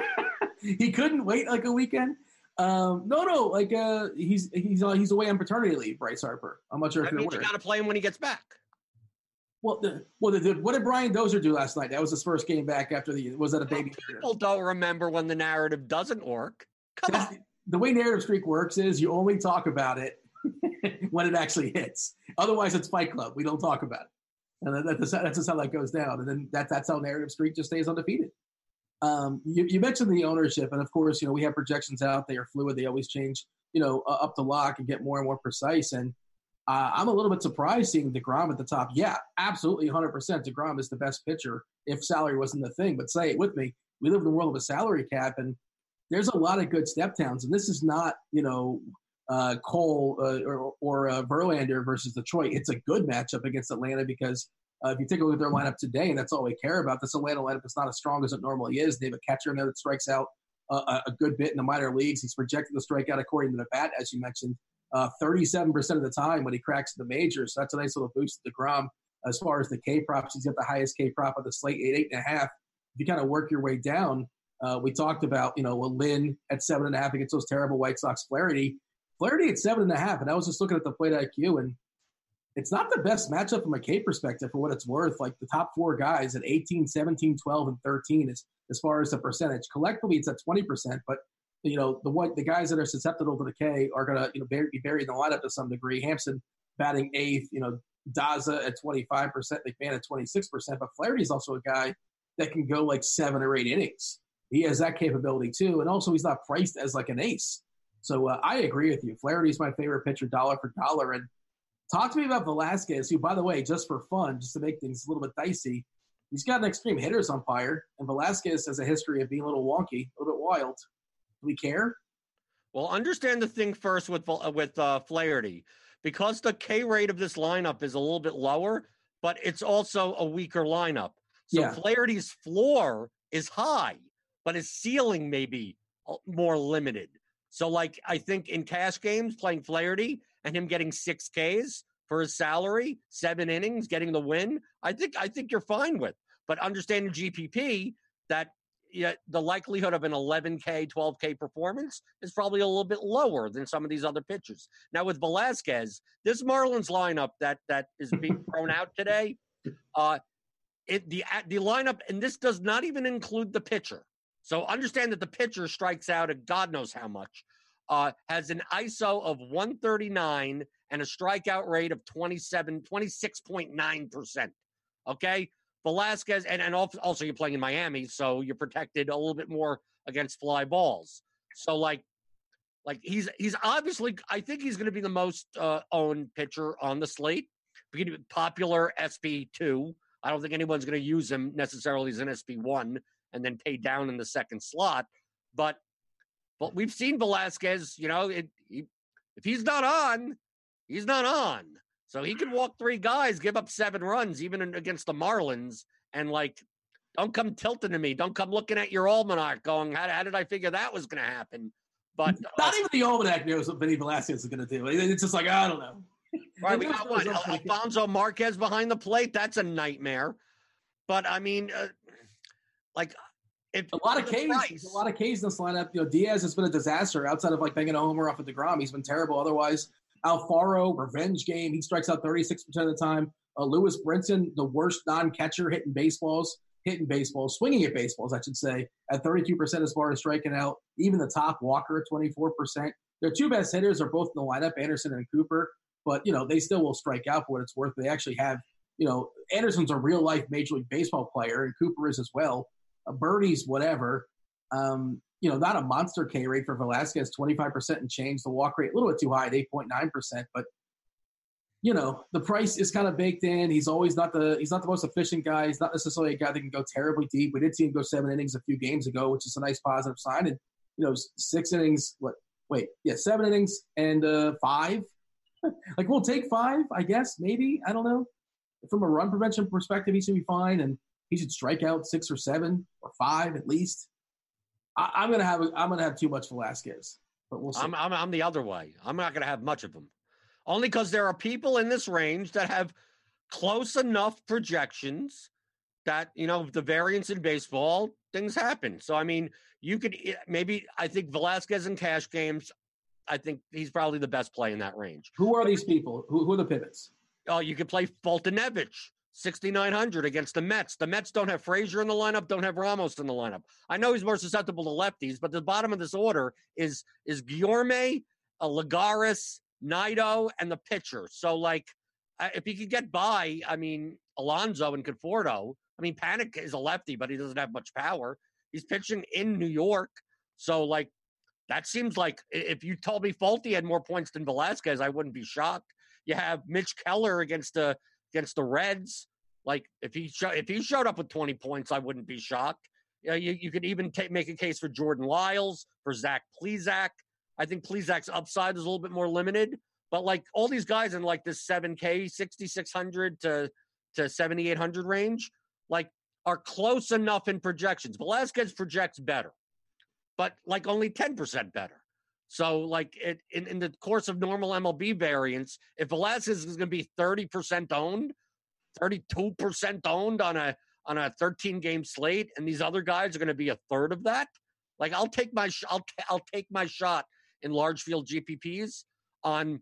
he couldn't wait like a weekend. Um, no, no, like uh, he's he's uh, he's away on paternity leave. Bryce Harper. I'm not sure that if means you got to play him when he gets back. Well, the, well, the, what did Brian Dozier do last night? That was his first game back after the. Was that a baby? People don't remember when the narrative doesn't work. Come on. The way narrative streak works is you only talk about it when it actually hits. Otherwise, it's Fight Club. We don't talk about it, and that's that's just how that goes down. And then that that's how narrative streak just stays undefeated. Um, you, you, mentioned the ownership, and of course, you know we have projections out. They are fluid. They always change. You know, uh, up the lock and get more and more precise. And uh, I'm a little bit surprised seeing Degrom at the top. Yeah, absolutely, 100%. Degrom is the best pitcher if salary wasn't the thing. But say it with me. We live in the world of a salary cap, and there's a lot of good step downs, and this is not you know uh, Cole uh, or, or uh, Verlander versus Detroit. It's a good matchup against Atlanta because uh, if you take a look at their lineup today, and that's all we care about, this Atlanta lineup is not as strong as it normally is. They have a catcher there that strikes out uh, a good bit in the minor leagues. He's projected to strike out according to the bat, as you mentioned, uh, 37% of the time when he cracks the majors. So that's a nice little boost to the Grom. As far as the K props, he's got the highest K prop of the slate, eight, eight and a half. If you kind of work your way down, uh, we talked about, you know, a Lynn at seven and a half against those terrible White Sox. Flaherty, Flaherty at seven and a half. And I was just looking at the Slate IQ, and it's not the best matchup from a K perspective for what it's worth. Like the top four guys at 18, 17, 12, and 13 is as far as the percentage. Collectively, it's at 20%, but you know the what the guys that are susceptible to the K are going to you know be buried in the lineup to some degree. Hampson batting eighth, you know Daza at 25%, McMahon at 26%, but Flaherty is also a guy that can go like seven or eight innings he has that capability too. And also, he's not priced as like an ace. So uh, I agree with you. Flaherty's my favorite pitcher, dollar for dollar. And talk to me about Velasquez, who, by the way, just for fun, just to make things a little bit dicey, he's got an extreme hitters umpire, and Velasquez has a history of being a little wonky, a little bit wild. We care? Well, understand the thing first with with uh, Flaherty, because the K rate of this lineup is a little bit lower, but it's also a weaker lineup. So yeah. Flaherty's floor is high but his ceiling may be uh, more limited. So, like, I think in cash games, playing Flaherty and him getting six Ks for his salary, seven innings, getting the win, I think I think you're fine with. But understanding GPP, that yeah, the likelihood of an 11K, 12K performance is probably a little bit lower than some of these other pitchers. Now with Velasquez, this Marlins lineup that that is being thrown out today, uh, it the the lineup, and this does not even include the pitcher. So understand that the pitcher strikes out at God knows how much, uh, has an ISO of 139 and a strikeout rate of 27, 26.9%. Okay. Velasquez, and, and also you're playing in Miami, so you're protected a little bit more against fly balls. So like, like he's he's obviously I think he's going to be the most uh, owned pitcher on the slate. Popular SP two. I don't think anyone's going to use him necessarily as an SP one and then pay down in the second slot. But but we've seen Velasquez, you know, it, he, if he's not on, he's not on. So he can walk three guys, give up seven runs, even against the Marlins, and like, don't come tilting to me. Don't come looking at your almanac, going, "How, how did I figure that was going to happen?" But not uh, even the almanac knows what Vinny Velasquez is going to do. It's just like I don't know. Right, we got what Alfonso Marquez behind the plate. That's a nightmare. But I mean, uh, like if a lot of K's, a lot of K's in this lineup. You know, Diaz has been a disaster outside of like banging a homer off of Degrom. He's been terrible. Otherwise, Alfaro revenge game. He strikes out thirty six percent of the time. Uh, Lewis Brinson, the worst non catcher hitting baseballs, hitting baseballs, swinging at baseballs, I should say, at thirty two percent as far as striking out. Even the top Walker at twenty four percent. Their two best hitters are both in the lineup, Anderson and Cooper. But you know they still will strike out for what it's worth. They actually have you know Anderson's a real life Major League Baseball player, and Cooper is as well uh, birdies, whatever. Um, you know, not a monster K rate for Velasquez, 25% and change. The walk rate a little bit too high at 8.9%, but you know, the price is kind of baked in. He's always not the he's not the most efficient guy. He's not necessarily a guy that can go terribly deep. We did see him go seven innings a few games ago, which is a nice positive sign. And you know, six innings. What? Wait, yeah, seven innings and uh, five. like we'll take five, I guess. Maybe I don't know. From a run prevention perspective, he should be fine, and he should strike out six or seven or five at least. I, am gonna have I'm gonna have too much Velasquez, but we'll see. I'm I'm, I'm the other way. I'm not gonna have much of him only because there are people in this range that have close enough projections that you know the variance in baseball things happen. So i mean you could eh, maybe i think velasquez in cash games i think he's probably the best play in that range. Who are these people? Who, who are the pivots? Oh you could play Foltynewicz 6900 against the Mets. The Mets don't have Frazier in the lineup, don't have Ramos in the lineup. I know he's more susceptible to lefties, but the bottom of this order is is Guillorme, a uh, Lagares, Nido, and the pitcher. So, like, uh, if he could get by, I mean, Alonso and Conforto, I mean, Panik is a lefty, but he doesn't have much power. He's pitching in New York. So, like, that seems like if you told me Folty had more points than Velasquez, I wouldn't be shocked. You have Mitch Keller against the against the Reds. Like if he sh- if he showed up with 20 points, I wouldn't be shocked. You, know, you, you could even take, make a case for Jordan Lyles, for Zach Plesac. I think Plesac's upside is a little bit more limited, but like all these guys in like this 7K, 6,600 to, to 7,800 range, like are close enough in projections. Velasquez projects better, but like only 10% better. So, like it, in, in the course of normal MLB variance, if Velasquez is going to be 30% owned, 32% owned on a on a 13 game slate, and these other guys are going to be a third of that, like I'll take my sh- I'll t- I'll take my shot in large field GPPs on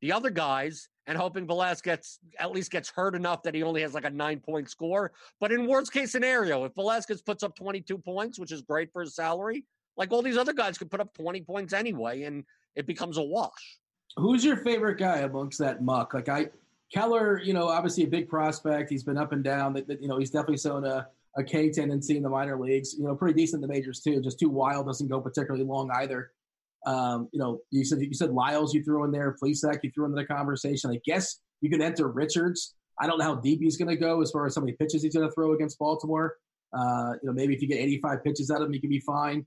the other guys and hoping Velasquez at least gets hurt enough that he only has like a nine point score. But in worst case scenario, if Velasquez puts up 22 points, which is great for his salary, like all these other guys could put up 20 points anyway, and it becomes a wash. Who's your favorite guy amongst that muck? Like I, Keller, you know, obviously a big prospect. He's been up and down. That you know, he's definitely shown a a K tendency in the minor leagues. You know, pretty decent in the majors too. Just too wild, doesn't go particularly long either. Um, you know, you said you said Lyles you threw in there, Plesac you threw into the conversation. I guess you could enter Richards. I don't know how deep he's going to go as far as how many pitches he's going to throw against Baltimore. Uh, you know, maybe if you get 85 pitches out of him, he can be fine.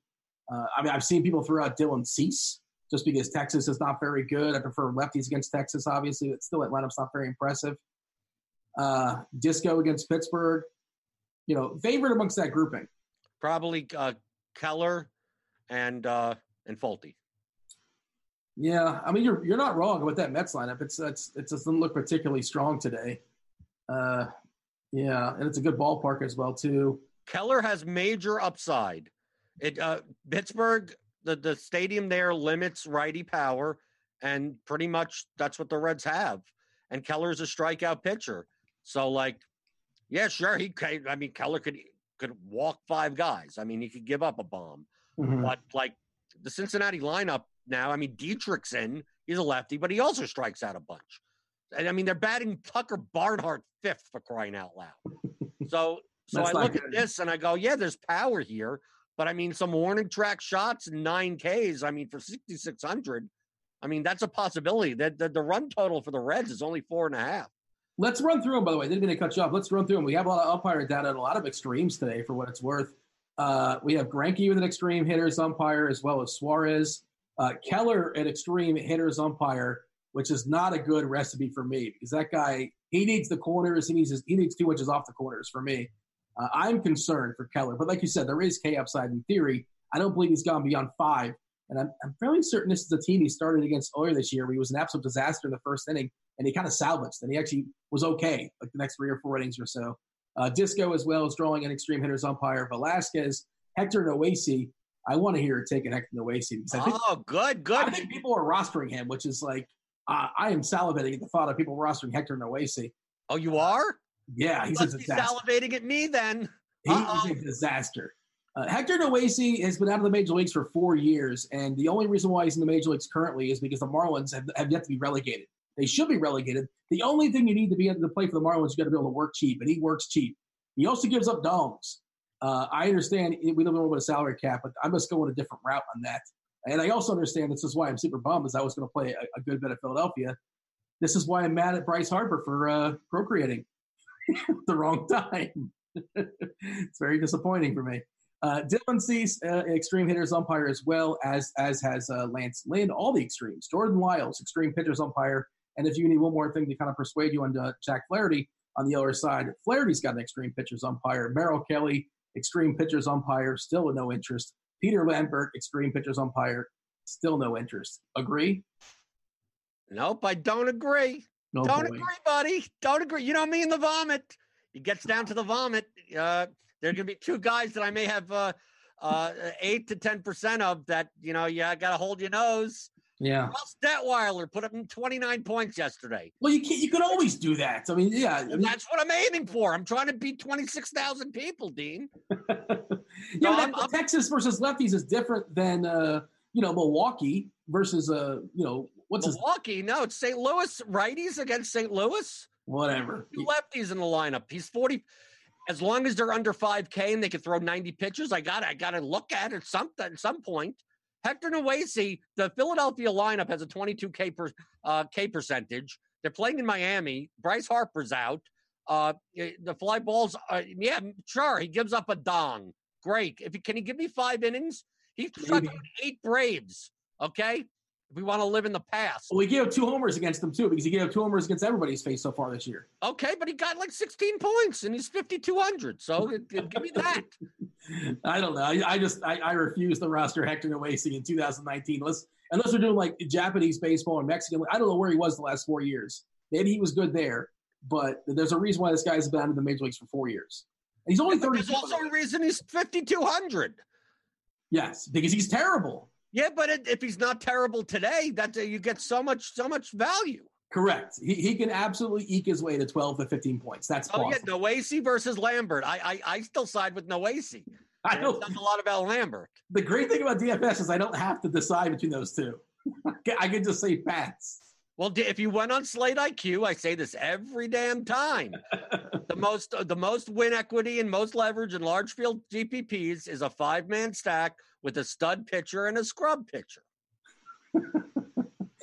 Uh, I mean, I've seen people throw out Dylan Cease just because Texas is not very good. I prefer lefties against Texas, obviously, but still that lineup's not very impressive. Uh, Disco against Pittsburgh. You know, favorite amongst that grouping? Probably uh, Keller and uh, and Folty. Yeah, I mean you're you're not wrong with that Mets lineup. It's it's it doesn't look particularly strong today. Uh, yeah, and it's a good ballpark as well too. Keller has major upside. It uh, Pittsburgh, the the stadium there limits righty power, and pretty much that's what the Reds have. And Keller's a strikeout pitcher, so like, yeah, sure, he. I mean, Keller could could walk five guys. I mean, he could give up a bomb, mm-hmm. but like the Cincinnati lineup now. I mean, Dietrich's in. He's a lefty, but he also strikes out a bunch. And I mean, they're batting Tucker Barnhart fifth for crying out loud. So, so I look good. at this and I go, yeah, there's power here. But I mean, some warning track shots and nine Ks. I mean, for 6,600, I mean, that's a possibility. That the, the, run total for the Reds is only four and a half. Let's run through them, by the way. I didn't mean to cut you off. Let's run through them. We have a lot of umpire data and a lot of extremes today for what it's worth. Uh, we have Greinke with an extreme hitters umpire as well as Suarez. Uh, Keller, an extreme hitters umpire, which is not a good recipe for me because that guy he needs the corners. He needs his, he needs two inches off the corners for me. Uh, I'm concerned for Keller, but like you said, there is K upside in theory. I don't believe he's gone beyond five, and I'm, I'm fairly certain this is a team he started against earlier this year. Where he was an absolute disaster in the first inning, and he kind of salvaged, and he actually was okay like the next three or four innings or so. Uh, Disco as well as drawing an extreme hitters umpire. Velasquez, Hector Noesi I want to hear it taken Hector Noesi oh, good, good. I think people are rostering him, which is like uh, I am salivating at the thought of people rostering Hector Noesi. Oh, you are? Yeah, he's a disaster. salivating at me then. He's a disaster. Uh, Hector Noesi has been out of the major leagues for four years, and the only reason why he's in the major leagues currently is because the Marlins have, have yet to be relegated. They should be relegated. The only thing you need to be able to play for the Marlins, you got to be able to work cheap, and he works cheap. He also gives up dongs. Uh, I understand we don't know what a salary cap, but I'm just going a different route on that. And I also understand this is why I'm super bummed, is I was going to play a, a, good bit of Philadelphia. This is why I'm mad at Bryce Harper for uh, procreating the wrong time. it's very disappointing for me. Uh, Dylan Cease, uh, extreme hitters umpire as well as as has uh, Lance Lynn, all the extremes. Jordan Lyles, extreme pitchers umpire. And if you need one more thing to kind of persuade you on Jack Flaherty on the other side, Flaherty's got an extreme pitchers umpire. Merrill Kelly, extreme pitchers umpire, still with no interest. Peter Lambert, extreme pitchers umpire, still no interest. Agree? Nope, I don't agree. No don't boy. agree, buddy. Don't agree. You know me in the vomit. It gets down to the vomit. Uh, there are going to be two guys that I may have uh, uh, eight to ten percent of that. You know, yeah, I got to hold your nose. Yeah. Well, Detwiler put up 29 points yesterday. Well, you can you can always do that. I mean, yeah. I mean, that's what I'm aiming for. I'm trying to beat 26,000 people, Dean. yeah, so that, I'm, Texas versus lefties is different than uh, you know Milwaukee versus uh, you know what's Milwaukee? His... No, it's St. Louis righties against St. Louis. Whatever. Two lefties in the lineup. He's 40 as long as they're under 5K and they can throw 90 pitches, I got I got to look at it some at some point. Hector Noesi, the Philadelphia lineup has a 22K per, uh, K percentage. They're playing in Miami. Bryce Harper's out. Uh, the fly balls, uh, yeah, sure. He gives up a dong. Great. If he, can he give me five innings? He struck eight Braves. Okay, we want to live in the past. Well, we gave up two homers against them too because he gave up two homers against everybody's face so far this year. Okay, but he got like 16 points and he's 5200. So give me that. I don't know. I, I just I, I, refuse to roster Hector Noesi in 2019 unless unless we're doing like Japanese baseball or Mexican. I don't know where he was the last four years. Maybe he was good there, but there's a reason why this guy's been in the major leagues for four years. And he's only 30. There's also a reason he's 5200. Yes, because he's terrible. Yeah, but it, if he's not terrible today, that uh, you get so much so much value. Correct. He, he can absolutely eke his way to 12 to 15 points. That's oh, possible. yeah. Noesi versus Lambert. I, I, I still side with Noesi. I know a lot about Lambert. The great thing about DFS is I don't have to decide between those two. I can just say Pats. Well, if you went on Slate IQ, I say this every damn time. the most uh, the most win equity and most leverage in large field GPPs is a five man stack with a stud pitcher and a scrub pitcher.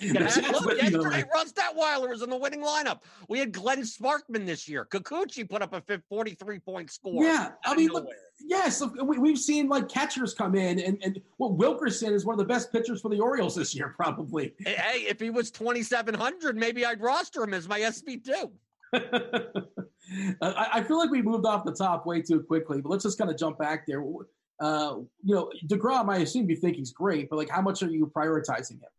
look, yesterday, Russ Detwiler was in the winning lineup. We had Glenn Sparkman this year. Kikuchi put up a 43 point score. Yeah. I mean, look, yes, we, have seen like catchers come in, and, and well, Wilkerson is one of the best pitchers for the Orioles this year, probably. Hey, if he was 2,700, maybe I'd roster him as my SP2. I feel like we moved off the top way too quickly, but let's just kind of jump back there. Uh, you know, Degrom, I assume you think he's great, but like, how much are you prioritizing him?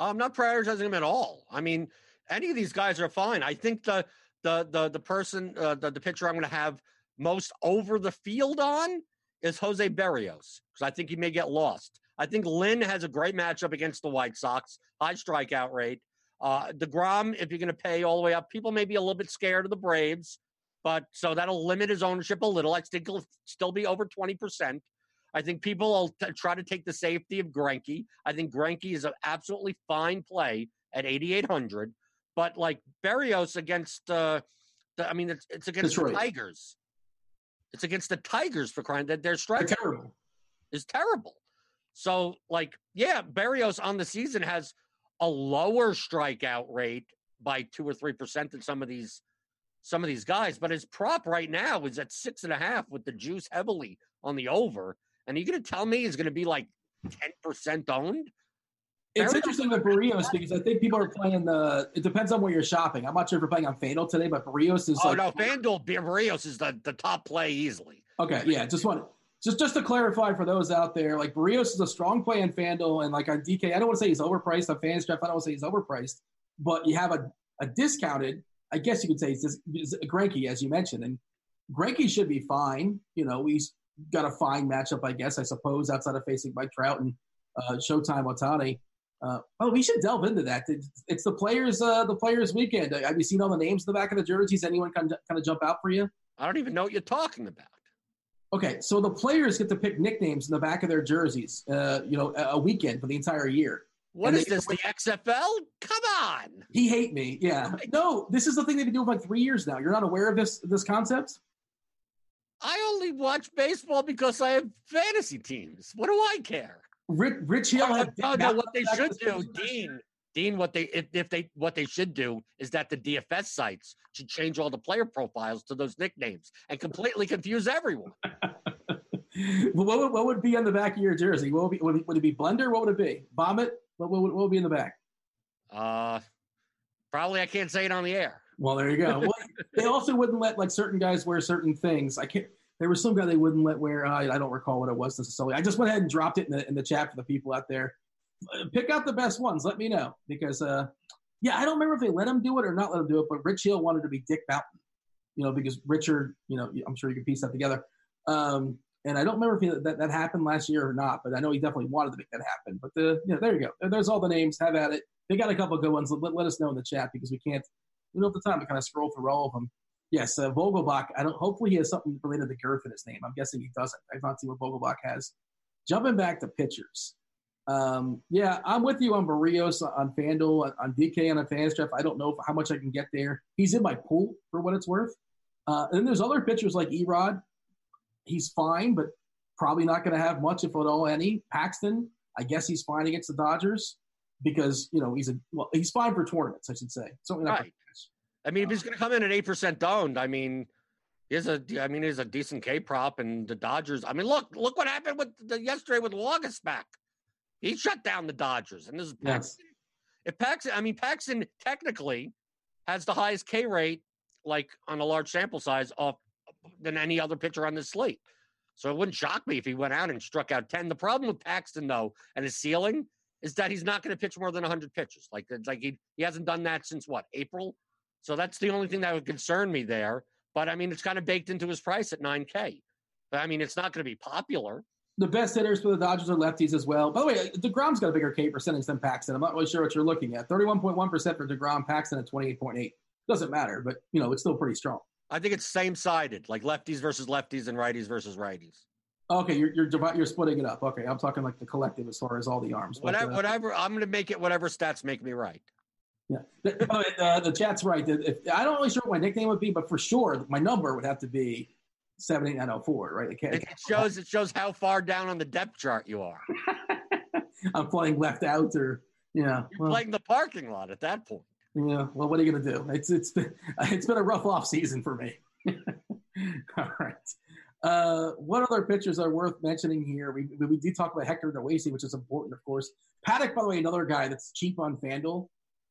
I'm not prioritizing him at all. I mean, any of these guys are fine. I think the the the the person uh, the the pitcher I'm going to have most over the field on is Jose Berrios because I think he may get lost. I think Lynn has a great matchup against the White Sox, high strikeout rate. Uh, Degrom, if you're going to pay all the way up, people may be a little bit scared of the Braves, but so that'll limit his ownership a little. I think he'll still be over twenty percent. I think people will t- try to take the safety of Greinke. I think Greinke is an absolutely fine play at 8,800. But like Berrios against, uh, the, I mean, it's, it's against Detroit. the Tigers. It's against the Tigers for crying that their strike terrible. is terrible. So, like, yeah, Berrios on the season has a lower strikeout rate by two or three percent than some of these some of these guys, but his prop right now is at six and a half with the juice heavily on the over. And are you going to tell me he's going to be like 10% owned? It's interesting with Berrios because I think people are playing the. It depends on where you're shopping. I'm not sure if you're playing on FanDuel today, but Berrios is. Oh like, no, FanDuel Berrios is the, the top play easily. Okay, yeah, just want just just to clarify for those out there, like Berrios is a strong play on FanDuel and like on DK. I don't want to say he's overpriced on FanStrap. I don't want to say he's overpriced, but you have a, a discounted. I guess you could say it's, it's Greinke, as you mentioned, and Greinke should be fine. You know, he's got a fine matchup, I guess, I suppose, outside of facing Mike Trout and uh, Showtime Ohtani. Uh, oh, we should delve into that. It's, it's the players, uh, the players' weekend. Have you seen all the names in the back of the jerseys? Anyone kind of, kind of jump out for you? I don't even know what you're talking about. Okay, so the players get to pick nicknames in the back of their jerseys. Uh, you know, a weekend for the entire year. What and is they, this? The XFL? Come on. He hate me. Yeah. No, this is the thing they've been doing for like three years now. You're not aware of this this concept? I only watch baseball because I have fantasy teams. What do I care? Rich, Rich Hill had no, no, what they should do. Dean. Dean, what they if, if they what they should do is that the DFS sites should change all the player profiles to those nicknames and completely confuse everyone. Well, what, would, what would be on the back of your jersey? What would, be, would, it, would it be Blender? What would it be? Vomit? What, what, would- what would be in the back? Uh, probably I can't say it on the air. Well, there you go. Well, they also wouldn't let like certain guys wear certain things. I can't. There was some guy they wouldn't let wear. Uh, I don't recall what it was necessarily. I just went ahead and dropped it in the in the chat for the people out there. Uh, Pick out the best ones. Let me know because uh, yeah, I don't remember if they let him do it or not let him do it. But Rich Hill wanted to be Dick Mountain, you know, because Richard, you know, I'm sure you can piece that together. Um, and I don't remember if he, that that happened last year or not, but I know he definitely wanted to make that happen. But the you know, there you go. There's all the names. Have at it. They got a couple of good ones. Let, let us know in the chat because we can't. We don't have the time to kind of scroll through all of them. Yes, uh, Vogelbach. I don't. Hopefully, he has something related to girth in his name. I'm guessing he doesn't. I've not seen what Vogelbach has. Jumping back to pitchers. Um, yeah, I'm with you on Berrios, on FanDuel, on, DK, on a draft. I don't know how much I can get there. He's in my pool for what it's worth. Uh, and then there's other pitchers like Erod. He's fine, but probably not going to have much, if at all, any. Paxton, I guess he's fine against the Dodgers because you know he's a well, he's fine for tournaments, I should say. Certainly not. Right. I mean, if he's going to come in at eight percent owned, I mean, he's a, I mean, he's a decent K prop, and the Dodgers. I mean, look, look what happened with the, yesterday with August back. He shut down the Dodgers, and this is Yes. Paxton. If Paxton, I mean, Paxton technically has the highest K rate, like on a large sample size, off than any other pitcher on this slate. So it wouldn't shock me if he went out and struck out ten. The problem with Paxton, though, and his ceiling is that he's not going to pitch more than 100 pitches. Like, it's like he, he hasn't done that since what April. So that's the only thing that would concern me there. But I mean, it's kind of baked into his price at 9K. But I mean, it's not going to be popular. The best hitters for the Dodgers are lefties as well. By the way, DeGrom's got a bigger K percentage than Paxton. I'm not really sure what you're looking at. 31.1% for DeGrom, Paxton at 28.8. Doesn't matter, but you know, it's still pretty strong. I think it's same sided, like lefties versus lefties and righties versus righties. Okay, you're you're you're splitting it up. Okay, I'm talking like the collective as far as all the arms. But, Whatever, uh, whatever. I'm going to make it whatever stats make me right. Yeah, the the chat's right. If, I don't really sure what my nickname would be, but for sure my number would have to be seven eight nine zero four. Right? It It, it shows it shows how far down on the depth chart you are. I'm playing left out, or yeah. You're well, playing the parking lot at that point. Yeah. Well, what are you going to do? It's it's been it's been a rough off season for me. All right. Uh, what other pitchers are worth mentioning here? We, we, we did talk about Hector Noesi, which is important, of course. Paddack, by the way, another guy that's cheap on FanDuel.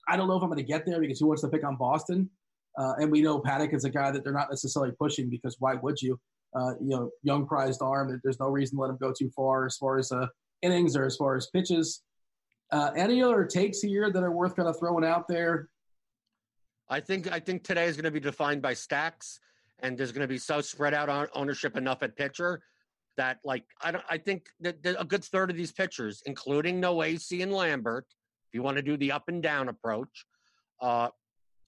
I don't know if I'm going to get there because who wants to pick on Boston? Uh, and we know Paddack is a guy that they're not necessarily pushing because why would you? Uh, you know, young prized arm. There's no reason to let him go too far as far as uh, innings or as far as pitches. Uh, any other takes here that are worth kind of throwing out there? I think I think today is going to be defined by stacks, and there's going to be so spread out ownership enough at pitcher that like I don't I think that, a good third of these pitchers, including Noesi and Lambert, if you want to do the up and down approach, uh,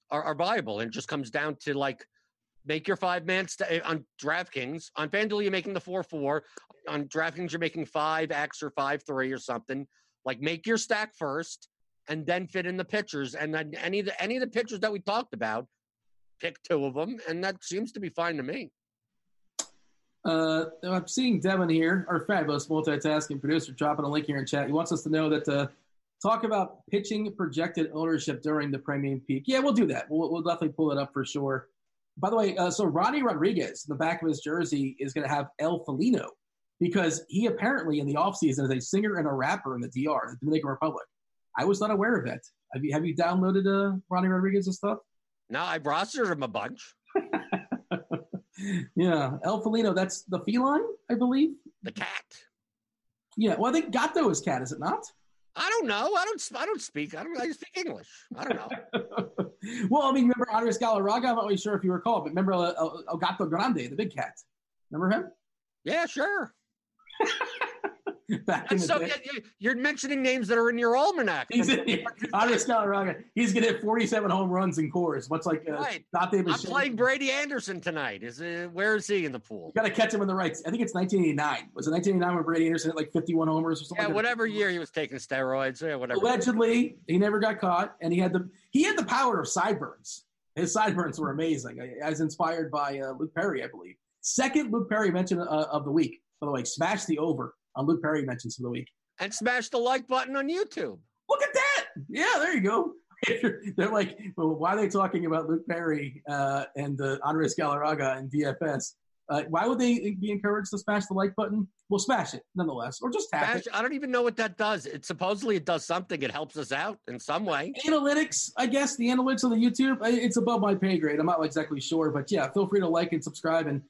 are, are viable. And it just comes down to like make your five man st- on DraftKings. On FanDuel, you're making the four four. On DraftKings, you're making five X or five three or something. Like make your stack first and then fit in the pitchers. And then any of the any of the pitchers that we talked about, pick two of them, and that seems to be fine to me. Uh, I'm seeing Devin here, our fabulous multitasking producer, dropping a link here in chat. He wants us to know that uh, talk about pitching projected ownership during the premium peak. Yeah, we'll do that. We'll, we'll definitely pull it up for sure. By the way, uh, so Ronny Rodriguez in the back of his jersey is going to have El Felino because he apparently in the offseason is a singer and a rapper in the DR, the Dominican Republic. I was not aware of that. Have you have you downloaded uh, Ronny Rodriguez's stuff? No, I've rostered him a bunch. yeah, El Felino. That's the feline, I believe. The cat. Yeah, well, I think Gato is cat, is it not? I don't know. I don't. I don't speak. I don't. I speak English. I don't know. well, I mean, remember Andres Galarraga? I'm not really sure if you recall, but remember El, El, El Gato Grande, the big cat. Remember him? Yeah, sure. Back in And the so day. you- you're mentioning names that are in your almanac. He's in, Galarraga. He's going to hit 47 home runs in chorus, much like uh, Right. Dante I'm Bichette. playing Brady Anderson tonight. Is uh, where is he in the pool? You got to catch him in the right. I think it's 1989. Was it 1989 when Brady Anderson hit like 51 homers or something? Yeah, like that? whatever year he was taking steroids. Yeah, whatever. Allegedly, he never got caught, and he had the he had the power of sideburns. His sideburns were amazing, as inspired by uh, Luke Perry, I believe. Second Luke Perry mention uh, of the week, by the way. Smash the over on Luke Perry mentions of the week. And smash the like button on YouTube. Look at that. Yeah, there you go. They're like, well, why are they talking about Luke Perry uh, and the Andres Galarraga and DFS? Uh, why would they be encouraged to smash the like button? Well, smash it nonetheless, or just tap Smash, it. I don't even know what that does. It supposedly it does something. It helps us out in some way. Analytics, I guess the analytics on the YouTube, it's above my pay grade. I'm not exactly sure, but yeah, feel free to like and subscribe and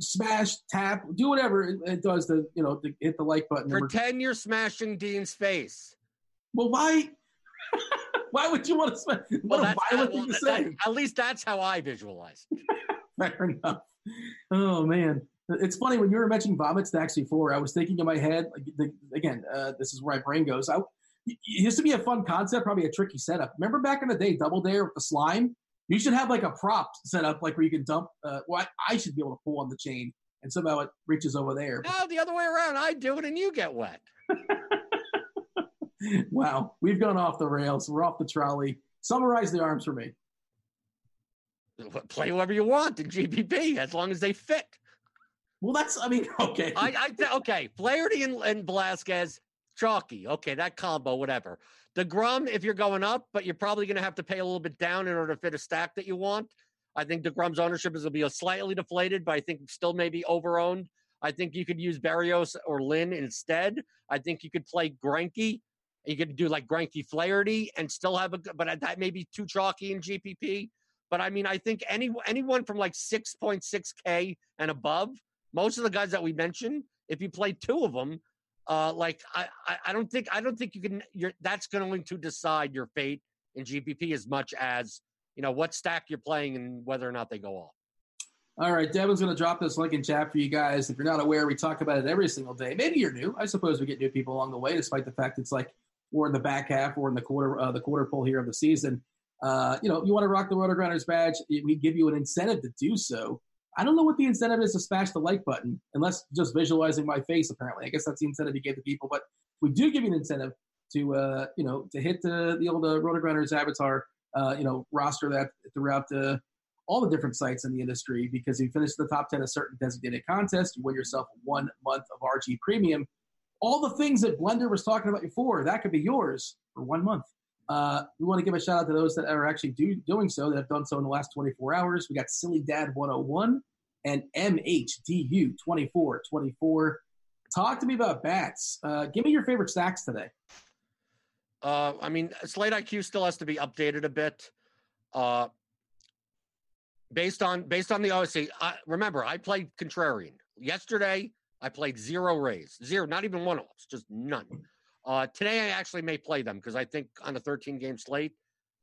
smash, tap, do whatever it, does to you know to hit the like button. Pretend you're smashing Dean's face. Well, why? why would you want to smash? What Well, a violent thing to that- say. at least that's how I visualize. Fair enough. Oh man, it's funny when you were mentioning vomit stacks before. I was thinking in my head, like, the, again, uh, this is where my brain goes. I, it used to be a fun concept, probably a tricky setup. Remember back in the day, Double Dare with the slime. You should have like a prop set up, like where you can dump. Uh, well, I, I should be able to pull on the chain, and somehow it reaches over there. No, the other way around. I do it and you get wet. wow, we've gone off the rails. We're off the trolley. Summarize the arms for me. Play whoever you want in GPP as long as they fit. Well, that's. I mean, okay. I, I okay. Flaherty and, and Velasquez, chalky. Okay, that combo, whatever. The Grom, if you're going up, but you're probably going to have to pay a little bit down in order to fit a stack that you want. I think the Grom's ownership is going to be a slightly deflated, but I think still maybe overowned. I think you could use Berrios or Lynn instead. I think you could play Greinke. You could do like Greinke Flaherty and still have a, but that may be too chalky in GPP. But I mean, I think any anyone from like 6.6K and above, most of the guys that we mentioned, if you play two of them, uh, like I, I, don't think I don't think you can. You're that's going to decide your fate in GPP as much as you know what stack you're playing and whether or not they go off. All right, Devin's going to drop this link in chat for you guys. If you're not aware, we talk about it every single day. Maybe you're new. I suppose we get new people along the way, despite the fact it's like we're in the back half, we're in the quarter, uh, the quarter pull here of the season. Uh, you know, you want to rock the RotoGrinders badge, we give you an incentive to do so. I don't know what the incentive is to smash the like button, unless just visualizing my face. Apparently, I guess that's the incentive you gave the people. But we do give you an incentive to, uh, you know, to hit the the old uh, RotoGrinders avatar, uh, you know, roster that throughout the all the different sites in the industry because you finish the top 10 of certain designated contest, you win yourself one month of RG Premium. All the things that Blender was talking about before, that could be yours for one month. Uh, we want to give a shout out to those that are actually do, doing so, that have done so in the last 24 hours. We got Silly Dad 101 and MHDU 2424. Talk to me about bats. Uh, give me your favorite stacks today. Uh, I mean, Slate IQ still has to be updated a bit. Uh, based on based on the OSC, I, remember I played contrarian yesterday. I played zero rays, zero, not even one offs, just none. Uh, today I actually may play them because I think on a 13 game slate,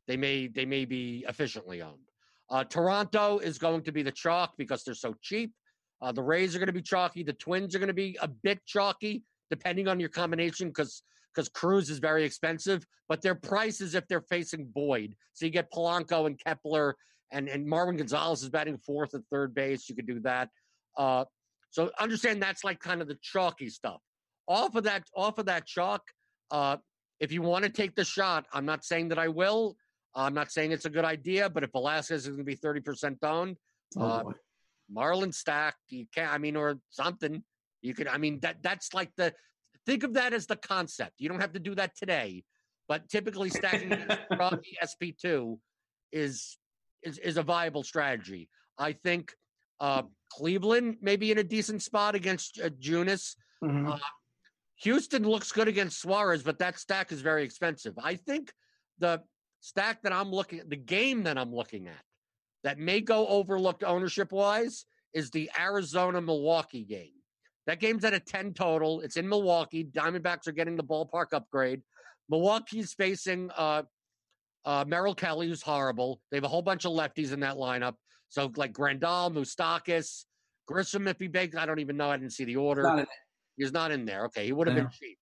they may they may be efficiently owned. Uh, Toronto is going to be the chalk because they're so cheap. Uh, the Rays are going to be chalky. The Twins are going to be a bit chalky depending on your combination because because Cruz is very expensive, but their price is if they're facing Boyd. So you get Polanco and Kepler, and and Marwin Gonzalez is batting fourth at third base. You could do that. Uh, so understand that's like kind of the chalky stuff. Off of that, off of that chalk. Uh, if you want to take the shot, I'm not saying that I will. I'm not saying it's a good idea, but if Velasquez is going to be 30% owned, Oh, Uh. Marlin stack, you can't. I mean, or something. You could. I mean, that that's like the. Think of that as the concept. You don't have to do that today, but typically stacking SP two is is is a viable strategy. I think uh, Cleveland may be in a decent spot against uh, Junis. Mhm. Uh, Houston looks good against Suarez, but that stack is very expensive. I think the stack that I'm looking the game that I'm looking at, that may go overlooked ownership wise, is the Arizona Milwaukee game. That game's at a 10 total. It's in Milwaukee. Diamondbacks are getting the ballpark upgrade. Milwaukee's facing uh, uh, Merrill Kelly, who's horrible. They have a whole bunch of lefties in that lineup. So, like Grandal, Moustakas, Grisham, if he baked, I don't even know. I didn't see the order. Not in- He's not in there. Okay, he would have Yeah. been cheap.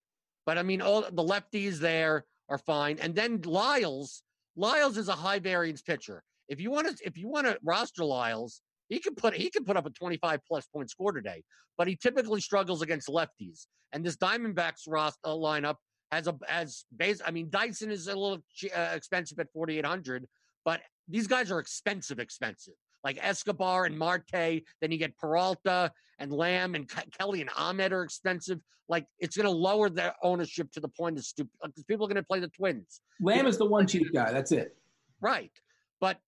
But I mean, all the lefties there are fine. And then Lyles, Lyles is a high variance pitcher. If you want to, if you want to roster Lyles, he can put he can put up a 25 plus point score today. But he typically struggles against lefties. And this Diamondbacks roster uh, lineup has a has base. I mean, Dyson is a little uh, expensive at 4,800, but these guys are expensive, expensive. Like Escobar and Marte. Then you get Peralta and Lamb and Ke- Kelly and Ahmed are expensive. Like it's going to lower their ownership to the point of stupid because people are going to play the Twins. Lamb is the one cheap guy. That's it. Right. But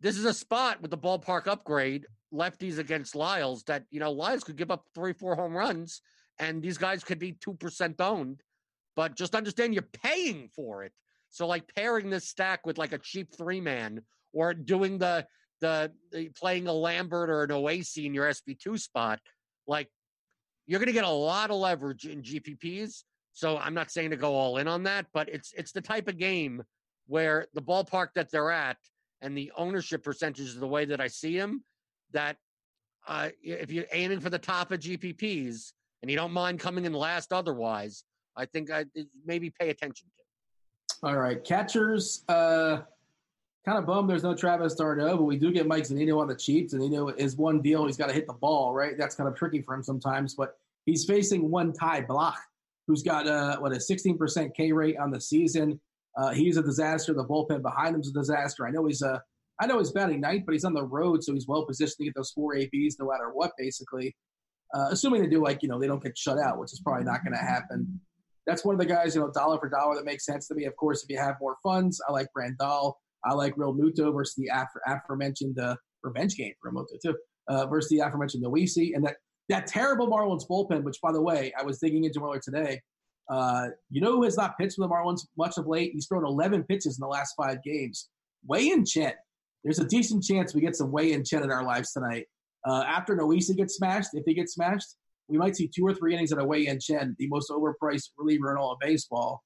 this is a spot with the ballpark upgrade, lefties against Lyles, that, you know, Lyles could give up three, four home runs, and these guys could be 2% owned. But just understand you're paying for it. So, like pairing this stack with like a cheap three man or doing the, the, the playing a Lambert or a Noesi in your SP2 spot, like you're going to get a lot of leverage in GPPs. So I'm not saying to go all in on that, but it's it's the type of game where the ballpark that they're at and the ownership percentage is the way that I see them, that uh, if you're aiming for the top of GPPs and you don't mind coming in last otherwise, I think I maybe pay attention to. All right, catchers. Uh, kind of bummed there's no Travis d'Arnaud, but we do get Mike Zunino on the cheap. Zunino is one deal. He's got to hit the ball, right? That's kind of tricky for him sometimes, but he's facing one Ty Blach, who's got uh, what a 16% K rate on the season. Uh, he's a disaster. The bullpen behind him's a disaster. I know he's a, I know he's batting ninth, but he's on the road, so he's well positioned to get those four ABs no matter what, basically. Uh, assuming they do like you know they don't get shut out, which is probably not going to happen. That's one of the guys you know dollar for dollar that makes sense to me. Of course, if you have more funds, I like Grandal. I like Realmuto versus the aforementioned uh, revenge game for Realmuto too, uh, versus the aforementioned Noesi, and that that terrible Marlins bullpen. Which, by the way, I was digging into earlier today. Uh, you know who has not pitched for the Marlins much of late? He's thrown 11 pitches in the last five games. Wei-Yin Chen. There's a decent chance we get some Wei-Yin Chen in our lives tonight. Uh, after Noesi gets smashed, if he gets smashed, we might see two or three innings of a Wei-Yin Chen, the most overpriced reliever in all of baseball.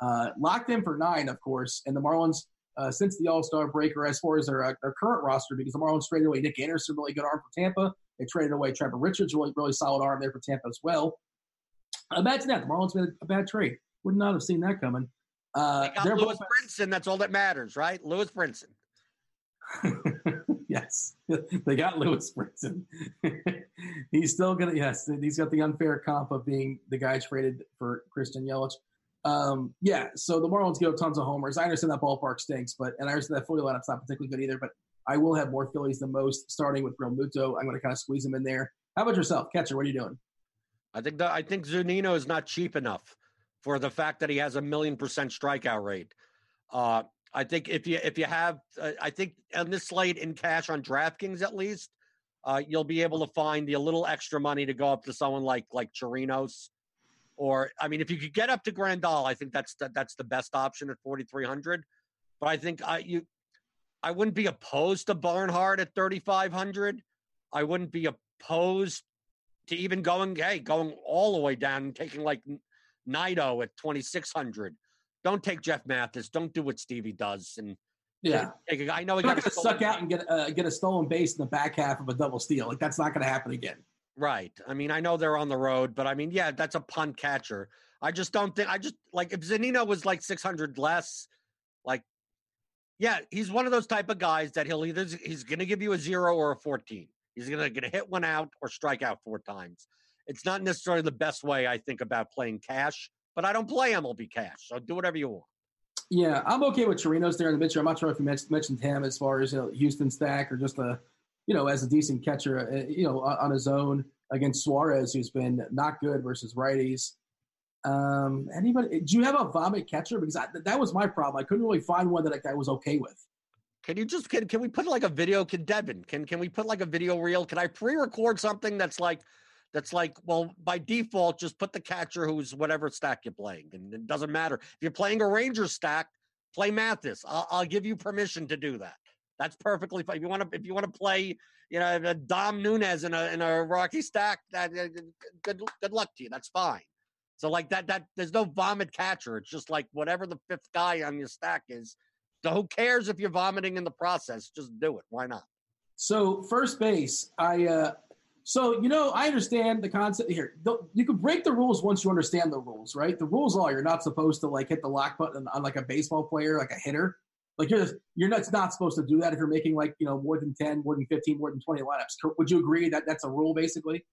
Uh, locked in for nine, of course, and the Marlins, uh, since the All Star breaker, as far as their, uh, their current roster, because the Marlins traded away Nick Anderson, really good arm for Tampa. They traded away Trevor Richards, really, really solid arm there for Tampa as well. Imagine that. The Marlins made a bad trade. Would not have seen that coming. Uh, they got Lewis Brinson. That's all that matters, right? Lewis Brinson. yes, they got Lewis Brinson. he's still gonna. Yes, he's got the unfair comp of being the guy traded for Christian Yelich. Um, yeah, so the Marlins give up tons of homers. I understand that ballpark stinks, but and I understand that Philly lineup's not particularly good either. But I will have more Phillies than most, starting with Realmuto. I'm going to kind of squeeze him in there. How about yourself, catcher? What are you doing? I think the, I think Zunino is not cheap enough for the fact that he has a million percent strikeout rate. Uh, I think if you if you have, uh, I think on this slate in cash on DraftKings at least, uh, you'll be able to find the a little extra money to go up to someone like like Chirinos, or I mean, if you could get up to Grandal, I think that's the, that's the best option at forty three hundred. But I think I you, I wouldn't be opposed to Barnhart at thirty five hundred. I wouldn't be opposed to even going, hey, going all the way down and taking like Nido at 2,600. Don't take Jeff Mathis. Don't do what Stevie does. And yeah, take, I know he got to suck out and get uh, get a stolen base in the back half of a double steal. Like that's not going to happen again. Right. I mean, I know they're on the road, but I mean, yeah, that's a punt catcher. I just don't think. I just like if Zunino was like 600 less, like, yeah, he's one of those type of guys that he'll either he's going to give you a zero or a 14. He's going to get a hit one out or strike out four times. It's not necessarily the best way I think about playing cash, but I don't play MLB cash, so do whatever you want. Yeah, I'm okay with Chirinos there in the mid. I'm not sure if you mentioned him as far as know, Houston stack or just a, you know, as a decent catcher, uh, you know, on his own against Suarez, who's been not good versus righties. Um, anybody? Do you have a vomit catcher? Because I, that was my problem. I couldn't really find one that I was okay with. Can you just can, can we put like a video? Can Devin can can we put like a video reel? Can I pre-record something that's like that's like well by default just put the catcher who's whatever stack you're playing and it doesn't matter if you're playing a Ranger stack play Mathis. I'll, I'll give you permission to do that. That's perfectly fine. If you want to if you want to play you know Dom Nunez in a in a Rocky stack that good good luck to you. That's fine. So like that that there's no vomit catcher. It's just like whatever the fifth guy on your stack is so who cares if you're vomiting in the process? Just do it. Why not? So first base, I uh so you know I understand the concept here. You can break the rules once you understand the rules, right? The rules are you're not supposed to like hit the lock button on like a baseball player, like a hitter. Like you're you're not, not supposed to do that if you're making like you know more than ten, more than fifteen, more than twenty lineups. Would you agree that that's a rule basically?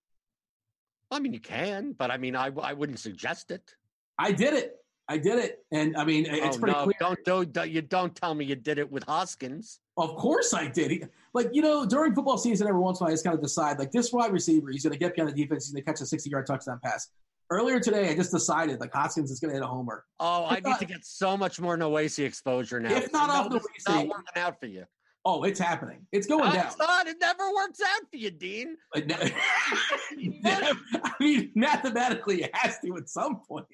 I mean, you can, but I mean, I I wouldn't suggest it. I did it. I did it, and I mean it's oh, pretty no, clear. Don't, don't don't you don't tell me you did it with Hoskins. Of course I did. He- Like, you know, during football season, every once in a while, I just kind of decide, like, this wide receiver, he's going to get behind the defense, he's going to catch a 60 yard touchdown pass. Earlier today, I just decided, like, Hoskins is going to hit a homer. Oh, I If need to get so much more Noesi exposure now. If not I off Noesi- not working out for you. Oh, it's happening. It's going No, down. It's not. It never works out for you, Dean. Na- I mean, mathematically, it has to at some point.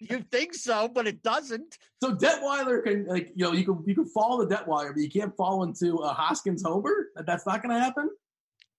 You think so, but it doesn't. So Detwiler can, like, you know, you can you can fall the Detwiler, but you can't fall into a Hoskins homer. That's not going to happen.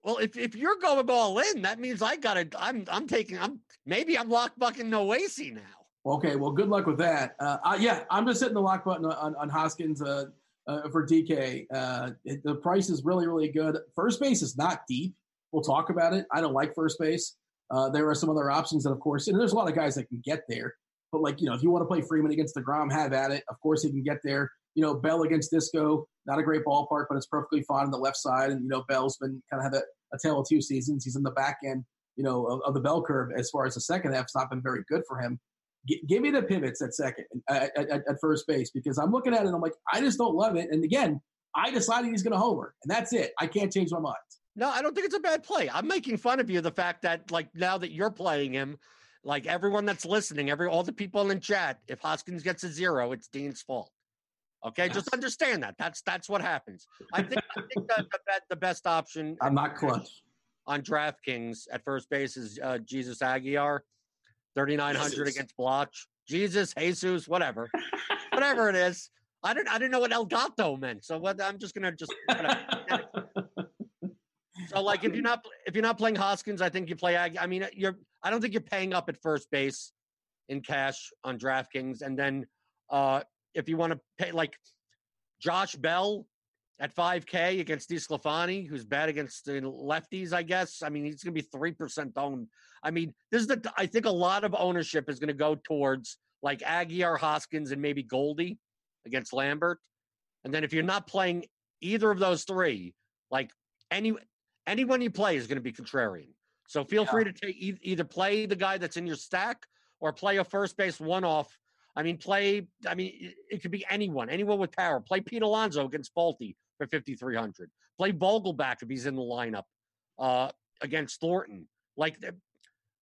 Well, if, if you're going all in, that means I gotta. I'm I'm taking. I'm maybe I'm lock bucking Noesi now. Okay, well, good luck with that. Uh, uh, yeah, I'm just hitting the lock button on, on Hoskins uh, uh, for DK. Uh, it- the price is really, really good. First base is not deep. We'll talk about it. I don't like first base. Uh, there are some other options that, of course, and there's a lot of guys that can get there. But like you know, if you want to play Freeman against the Grom, have at it. Of course, he can get there. You know, Bell against Disco, not a great ballpark, but it's perfectly fine on the left side. And you know, Bell's been kind of had a, a tale of two seasons. He's in the back end, you know, of, of the bell curve as far as the second half. It's not been very good for him. G- give me the pivots at second, at, at, at first base, because I'm looking at it. and I'm like, I just don't love it. And again, I decided he's going to homer, and that's it. I can't change my mind. No, I don't think it's a bad play. I'm making fun of you the fact that like now that you're playing him, like everyone that's listening, every all the people in the chat, if Hoskins gets a zero, it's Dean's fault. Okay, just understand that. That's that's what happens. I think I think that the, bet- the best option I'm not clutch. on DraftKings at first base is uh, Jesus Aguilar, 3,900 against Blach. Jesus, Jesus, whatever, whatever it is. I didn't I didn't know what El Gato meant, so what, I'm just gonna just. So like if you're not if you're not playing Hoskins, I think you play. I mean, you're I don't think you're paying up at first base in cash on DraftKings, and then uh if you want to pay like Josh Bell at 5K against DeSclafani, who's bad against the lefties, I guess. I mean, he's going to be three percent owned. I mean, this is the I think a lot of ownership is going to go towards like Aguilar, Hoskins, and maybe Goldie against Lambert. And then if you're not playing either of those three, like any anyone you play is going to be contrarian. So feel free to take either play the guy that's in your stack or play a first base one off. I mean, play. I mean, it, could be anyone, anyone with power. Play Pete Alonso against Folty for fifty three hundred. Play Vogelbach if he's in the lineup uh, against Thornton. Like,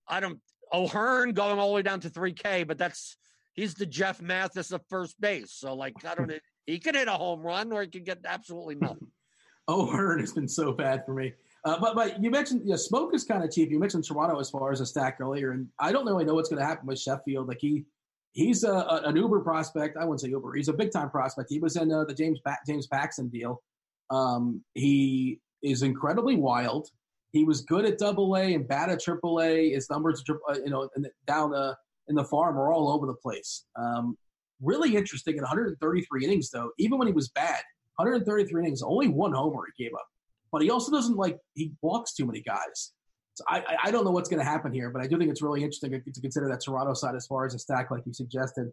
I don't. O'Hearn going all the way down to three K, but that's he's the Jeff Mathis of first base. So like, I don't. He could hit a home run or he could get absolutely nothing. O'Hearn has been so bad for me. Uh, but but you mentioned yeah, Smoak is kind of cheap. You mentioned Toronto as far as a stack earlier, and I don't really know what's going to happen with Sheffield. Like he he's a, a, an Uber prospect. I wouldn't say Uber. He's a big time prospect. He was in uh, the James pa- James Paxton deal. Um, he is incredibly wild. He was good at Double A and bad at Triple A. His numbers, are, uh, you know, down uh, in the farm are all over the place. Um, really interesting. In 133 innings, though, even when he was bad, 133 innings, only one homer he gave up. But he also doesn't like he walks too many guys. So I, I, don't know what's going to happen here, but I do think it's really interesting to, consider that Toronto side as far as a stack, like you suggested.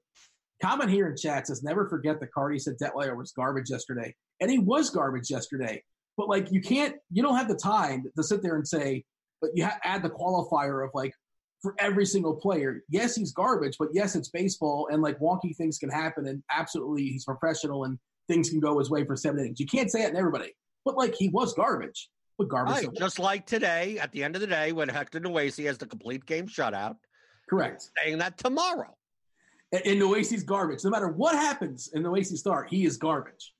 Comment here in chat says, never forget that Cardi said Detwiler was garbage yesterday. And he was garbage yesterday. But like you can't, you don't have the time to sit there and say, but you ha- add the qualifier of like for every single player. Yes, he's garbage, but yes, it's baseball and like wonky things can happen. And absolutely, he's professional and things can go his way for seven innings. You can't say it in everybody, but like he was garbage. But garbage, Right, just like today, at the end of the day, when Hector Noesi has the complete game shutout, correct. saying that tomorrow. And, and garbage. No matter what happens in Noesi start, he is garbage.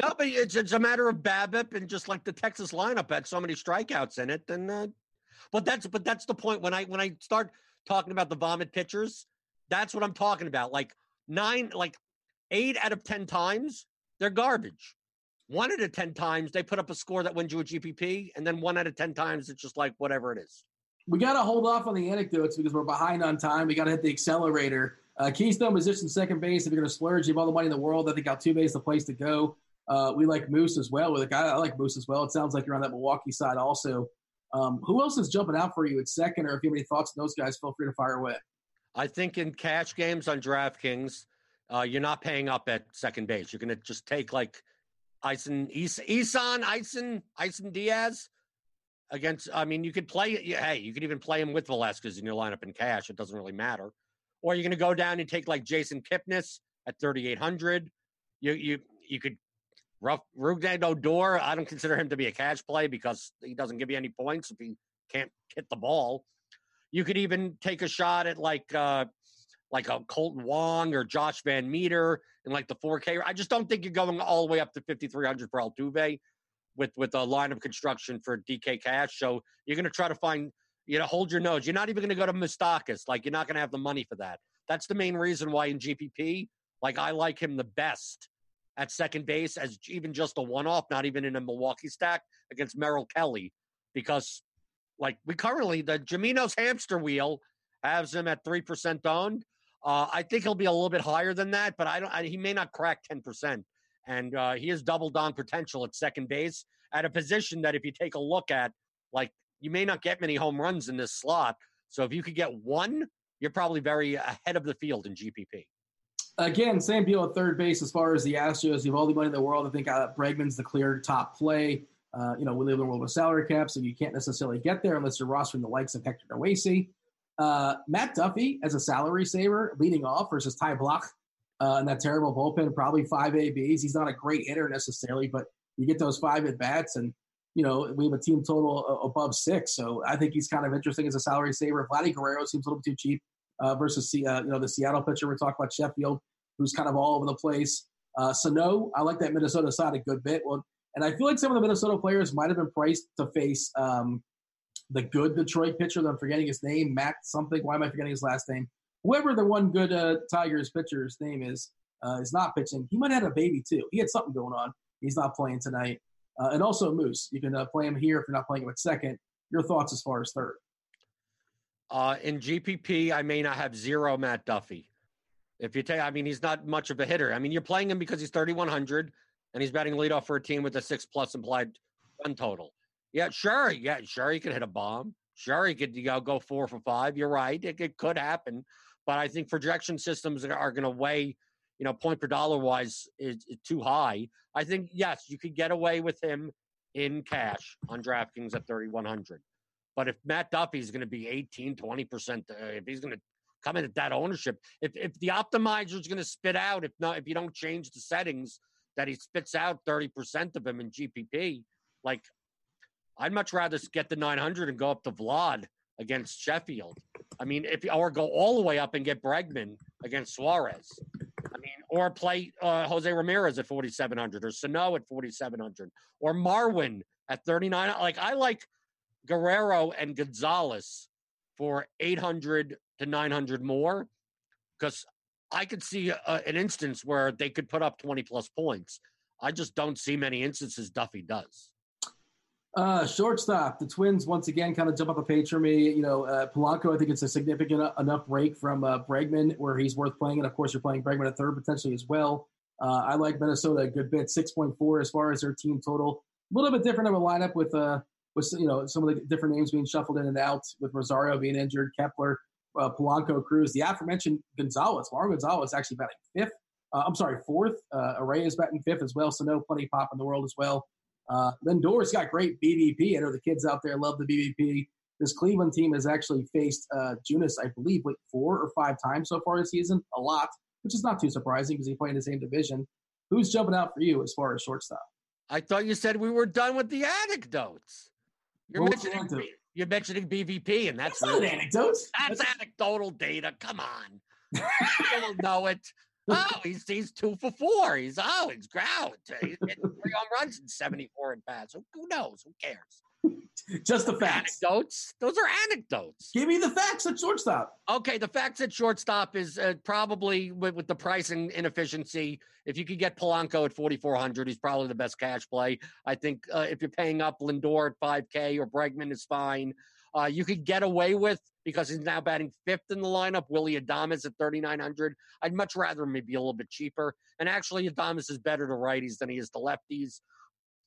No, but it's, it's a matter of BABIP and just like the Texas lineup had so many strikeouts in it. And uh, but that's but that's the point when I when I start talking about the vomit pitchers, that's what I'm talking about. Like nine, like eight out of ten times they're garbage. One out of ten times they put up a score that wins you a GPP, and then one out of ten times it's just like whatever it is. We got to hold off on the anecdotes because we're behind on time. We got to hit the accelerator. Uh, Keystone position second base. If you're going to splurge, you have all the money in the world. I think Altuve is the place to go. Uh, we like Moose as well. With a guy, I like Moose as well. It sounds like you're on that Milwaukee side also. Um, who else is jumping out for you at second? Or if you have any thoughts on those guys, feel free to fire away. I think in cash games on DraftKings, uh, you're not paying up at second base. You're going to just take like Ison, Is- Isan, Ison, Ison Diaz against. I mean, you could play. Hey, you could even play him with Velasquez in your lineup in cash. It doesn't really matter. or you're going to go down and take like Jason Kipnis at 3,800. You you you could rough Rougned Odor. I don't consider him to be a cash play because he doesn't give you any points if he can't hit the ball. You could even take a shot at like uh like a Kolten Wong or Josh VanMeter in like the 4K. I just don't think you're going all the way up to 5,300 for Altuve with with a line of construction for DK Cash. So you're going to try to find you know hold your nose. You're not even going to go to Moustakas. Like you're not going to have the money for that. That's the main reason why in GPP, like I like him the best at second base as even just a one off, not even in a Milwaukee stack against Merrill Kelly, because like we currently the Jamino's hamster wheel has him at three percent owned. Uh, I think he'll be a little bit higher than that, but I don't. I, he may not crack ten percent, and uh, he has double down potential at second base at a position that if you take a look at, like you may not get many home runs in this slot. So if you could get one, you're probably very ahead of the field in GPP. Again, same deal at third base as far as the Astros. You have all the money in the world. I think uh, Bregman's the clear top play. Uh, you know, we live in a world with salary caps, so you can't necessarily get there unless you're rostering the likes of Hector Noesi. Uh, Matt Duffy as a salary saver leading off versus Ty Blach uh, in that terrible bullpen, probably five ABs. He's not a great hitter necessarily, but you get those five at bats, and you know we have a team total above six. So I think he's kind of interesting as a salary saver. Vladdy Guerrero seems a little bit too cheap uh, versus uh, you know the Seattle pitcher. We're talking about Sheffield, who's kind of all over the place. Uh, Sano, I like that Minnesota side a good bit. Well, and I feel like some of the Minnesota players might have been priced to face um, the good Detroit pitcher. That I'm forgetting his name, Matt something. Why am I forgetting his last name? Whoever the one good uh, Tigers pitcher's name is uh, is not pitching. He might have a baby too. He had something going on. He's not playing tonight. Uh, and also Moose. You can uh, play him here if you're not playing him at second. Your thoughts as far as third? Uh, in GPP, I may not have zero Matt Duffy. If you take, I mean, he's not much of a hitter. I mean, you're playing him because he's 3,100 and he's batting leadoff for a team with a six plus implied run total. Yeah, sure. Yeah, sure. He could hit a bomb. Sure, he could you know, go four for five. You're right. It, it could happen. But I think projection systems are going to weigh, you know, point per dollar wise is, is too high. I think, yes, you could get away with him in cash on DraftKings at 3,100. But if Matt Duffy is going to be 18, 20%, uh, if he's going to come in at that ownership, if, if the optimizer is going to spit out, if not, if you don't change the settings, that he spits out 30% of him in GPP, like I'd much rather get the 900 and go up to Vlad against Sheffield. I mean, if or go all the way up and get Bregman against Suarez. I mean, or play uh, Jose Ramirez at 4,700 or Sano at 4,700 or Marwin at 39. Like, I like Guerrero and Gonzalez for 800 to 900 more because I could see a, an instance where they could put up 20 plus points. I just don't see many instances Duffy does. Uh, shortstop, the Twins once again kind of jump up a page for me. You know, uh, Polanco, I think it's a significant enough break from uh, Bregman where he's worth playing. And of course, you're playing Bregman at third potentially as well. Uh, I like Minnesota a good bit, 6.4 as far as their team total. A little bit different of a lineup with uh, with you know some of the different names being shuffled in and out with Rosario being injured, Kepler, uh, Polanco, Cruz, the aforementioned Gonzalez. Marwin Gonzalez actually batting fifth. Uh, I'm sorry, fourth. Uh, Arraez is batting fifth as well, so no plenty pop in the world as well. Uh, Lindor's got great BVP. I know the kids out there love the BVP. This Cleveland team has actually faced uh, Junis, I believe, like four or five times so far this season. A lot, which is not too surprising because he played in the same division. Who's jumping out for you as far as shortstop? I thought you said we were done with the anecdotes. You're mentioning you're mentioning BVP, and that's, that's not an anecdote. That's, that's anecdotal data. Come on, you don't know it. Oh, he's he's two for four. He's oh, he's ground. He's hitting three home runs in 74 at bats. Who, who knows? Who cares? Just the facts. Anecdotes. Those are anecdotes. Give me the facts at shortstop. Okay, the facts at shortstop is uh, probably with, with the pricing inefficiency. If you could get Polanco at 4,400, he's probably the best cash play. I think uh, if you're paying up Lindor at 5K or Bregman is fine. Uh, you could get away with because he's now batting fifth in the lineup. Willie Adames at 3,900. I'd much rather him be a little bit cheaper. And actually, Adames is better to righties than he is to lefties.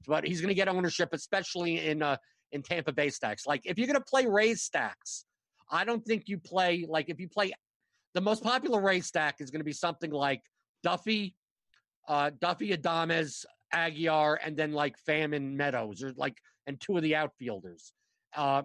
But he's going to get ownership, especially in uh, in Tampa Bay stacks. Like if you're going to play Rays stacks, I don't think you play like if you play the most popular Rays stack is going to be something like Duffy, uh, Duffy Adames, Aguilar, and then like Famine Meadows or like and two of the outfielders. Uh,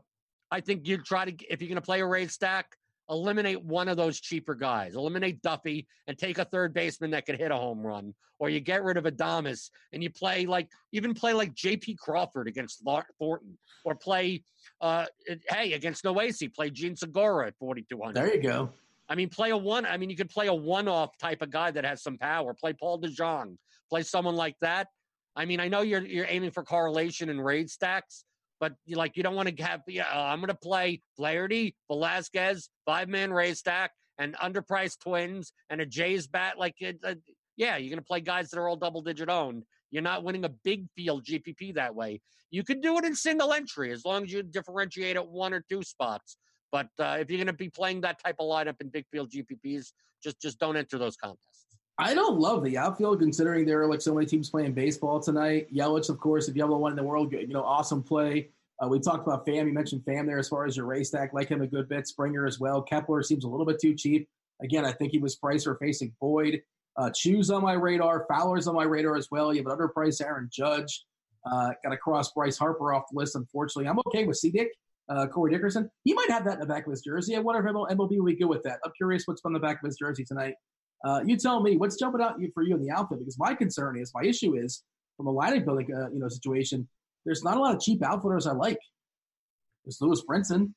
I think you try to if you're going to play a Rays stack, eliminate one of those cheaper guys. Eliminate Duffy and take a third baseman that could hit a home run, or you get rid of Adames and you play like even play like J.P. Crawford against Thornton, or play uh, hey against Noesi, play Jean Segura at forty two hundred. There you go. I mean, play a one. I mean, you could play a one-off type of guy that has some power. Play Paul DeJong. Play someone like that. I mean, I know you're you're aiming for correlation and raid stacks, but you like you don't want to have. Yeah, uh, I'm going to play Flaherty, Velasquez, five man raid stack, and underpriced twins and a Jays bat. Like, uh, yeah, you're going to play guys that are all double digit owned. You're not winning a big field GPP that way. You could do it in single entry as long as you differentiate at one or two spots. But uh, if you're going to be playing that type of lineup in big field GPPs, just just don't enter those contests. I don't love the outfield considering there are like so many teams playing baseball tonight. Yelich, of course, if you have the one in the world, you know, awesome play. Uh, we talked about Pham. You mentioned Pham there as far as your race stack. Like him a good bit. Springer as well. Kepler seems a little bit too cheap. Again, I think he was priced for facing Boyd. Uh, on my radar. Fowler's on my radar as well. You have an underpriced Aaron Judge. Uh, got to cross Bryce Harper off the list, unfortunately. I'm okay with C-Dick uh, Corey Dickerson. He might have that in the back of his jersey. I wonder if MLB will be good with that. I'm curious what's on the back of his jersey tonight. Uh, you tell me what's jumping out for you in the outfit because my concern is, my issue is from a lineup building uh, you know situation. There's not a lot of cheap outfitters I like. There's Lewis Brinson.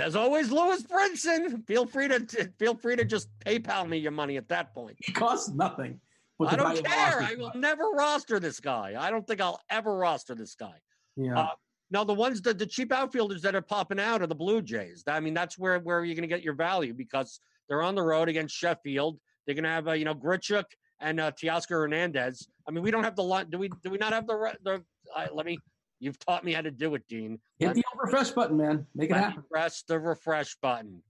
As always Lewis Brinson. Feel free to feel free to just PayPal me your money at that point. It costs nothing. I don't care. I will never roster this guy. I don't think I'll ever roster this guy. Yeah. Uh, now the ones that the cheap outfielders that are popping out are the Blue Jays. I mean, that's where where you're going to get your value because they're on the road against Sheffield. They're going to have uh, you know Grichuk and uh, Teoscar Hernandez. I mean, we don't have the line. Do we? Do we not have the the? Uh, let me. You've taught me how to do it, Dean. Hit the refresh button, man. Make it happen. Press the refresh button.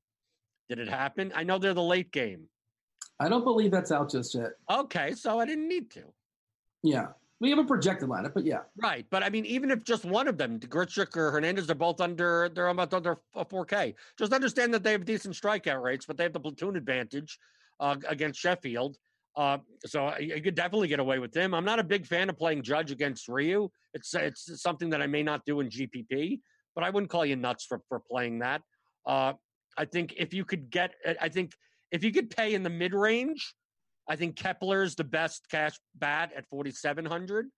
Did it happen? I know they're the late game. I don't believe that's out just yet. Okay, so I didn't need to. Yeah. We have a projected lineup, but yeah. Right. But I mean, even if just one of them, Grichuk or Hernandez, they're both under, they're about under 4K. Just understand that they have decent strikeout rates, but they have the platoon advantage uh, against Sheffield. Uh, so you could definitely get away with them. I'm not a big fan of playing Judge against Ryu. It's it's something that I may not do in GPP, but I wouldn't call you nuts for for playing that. Uh, I think if you could get, I think if you could pay in the mid range, I think Kepler's the best cash bat at 4,700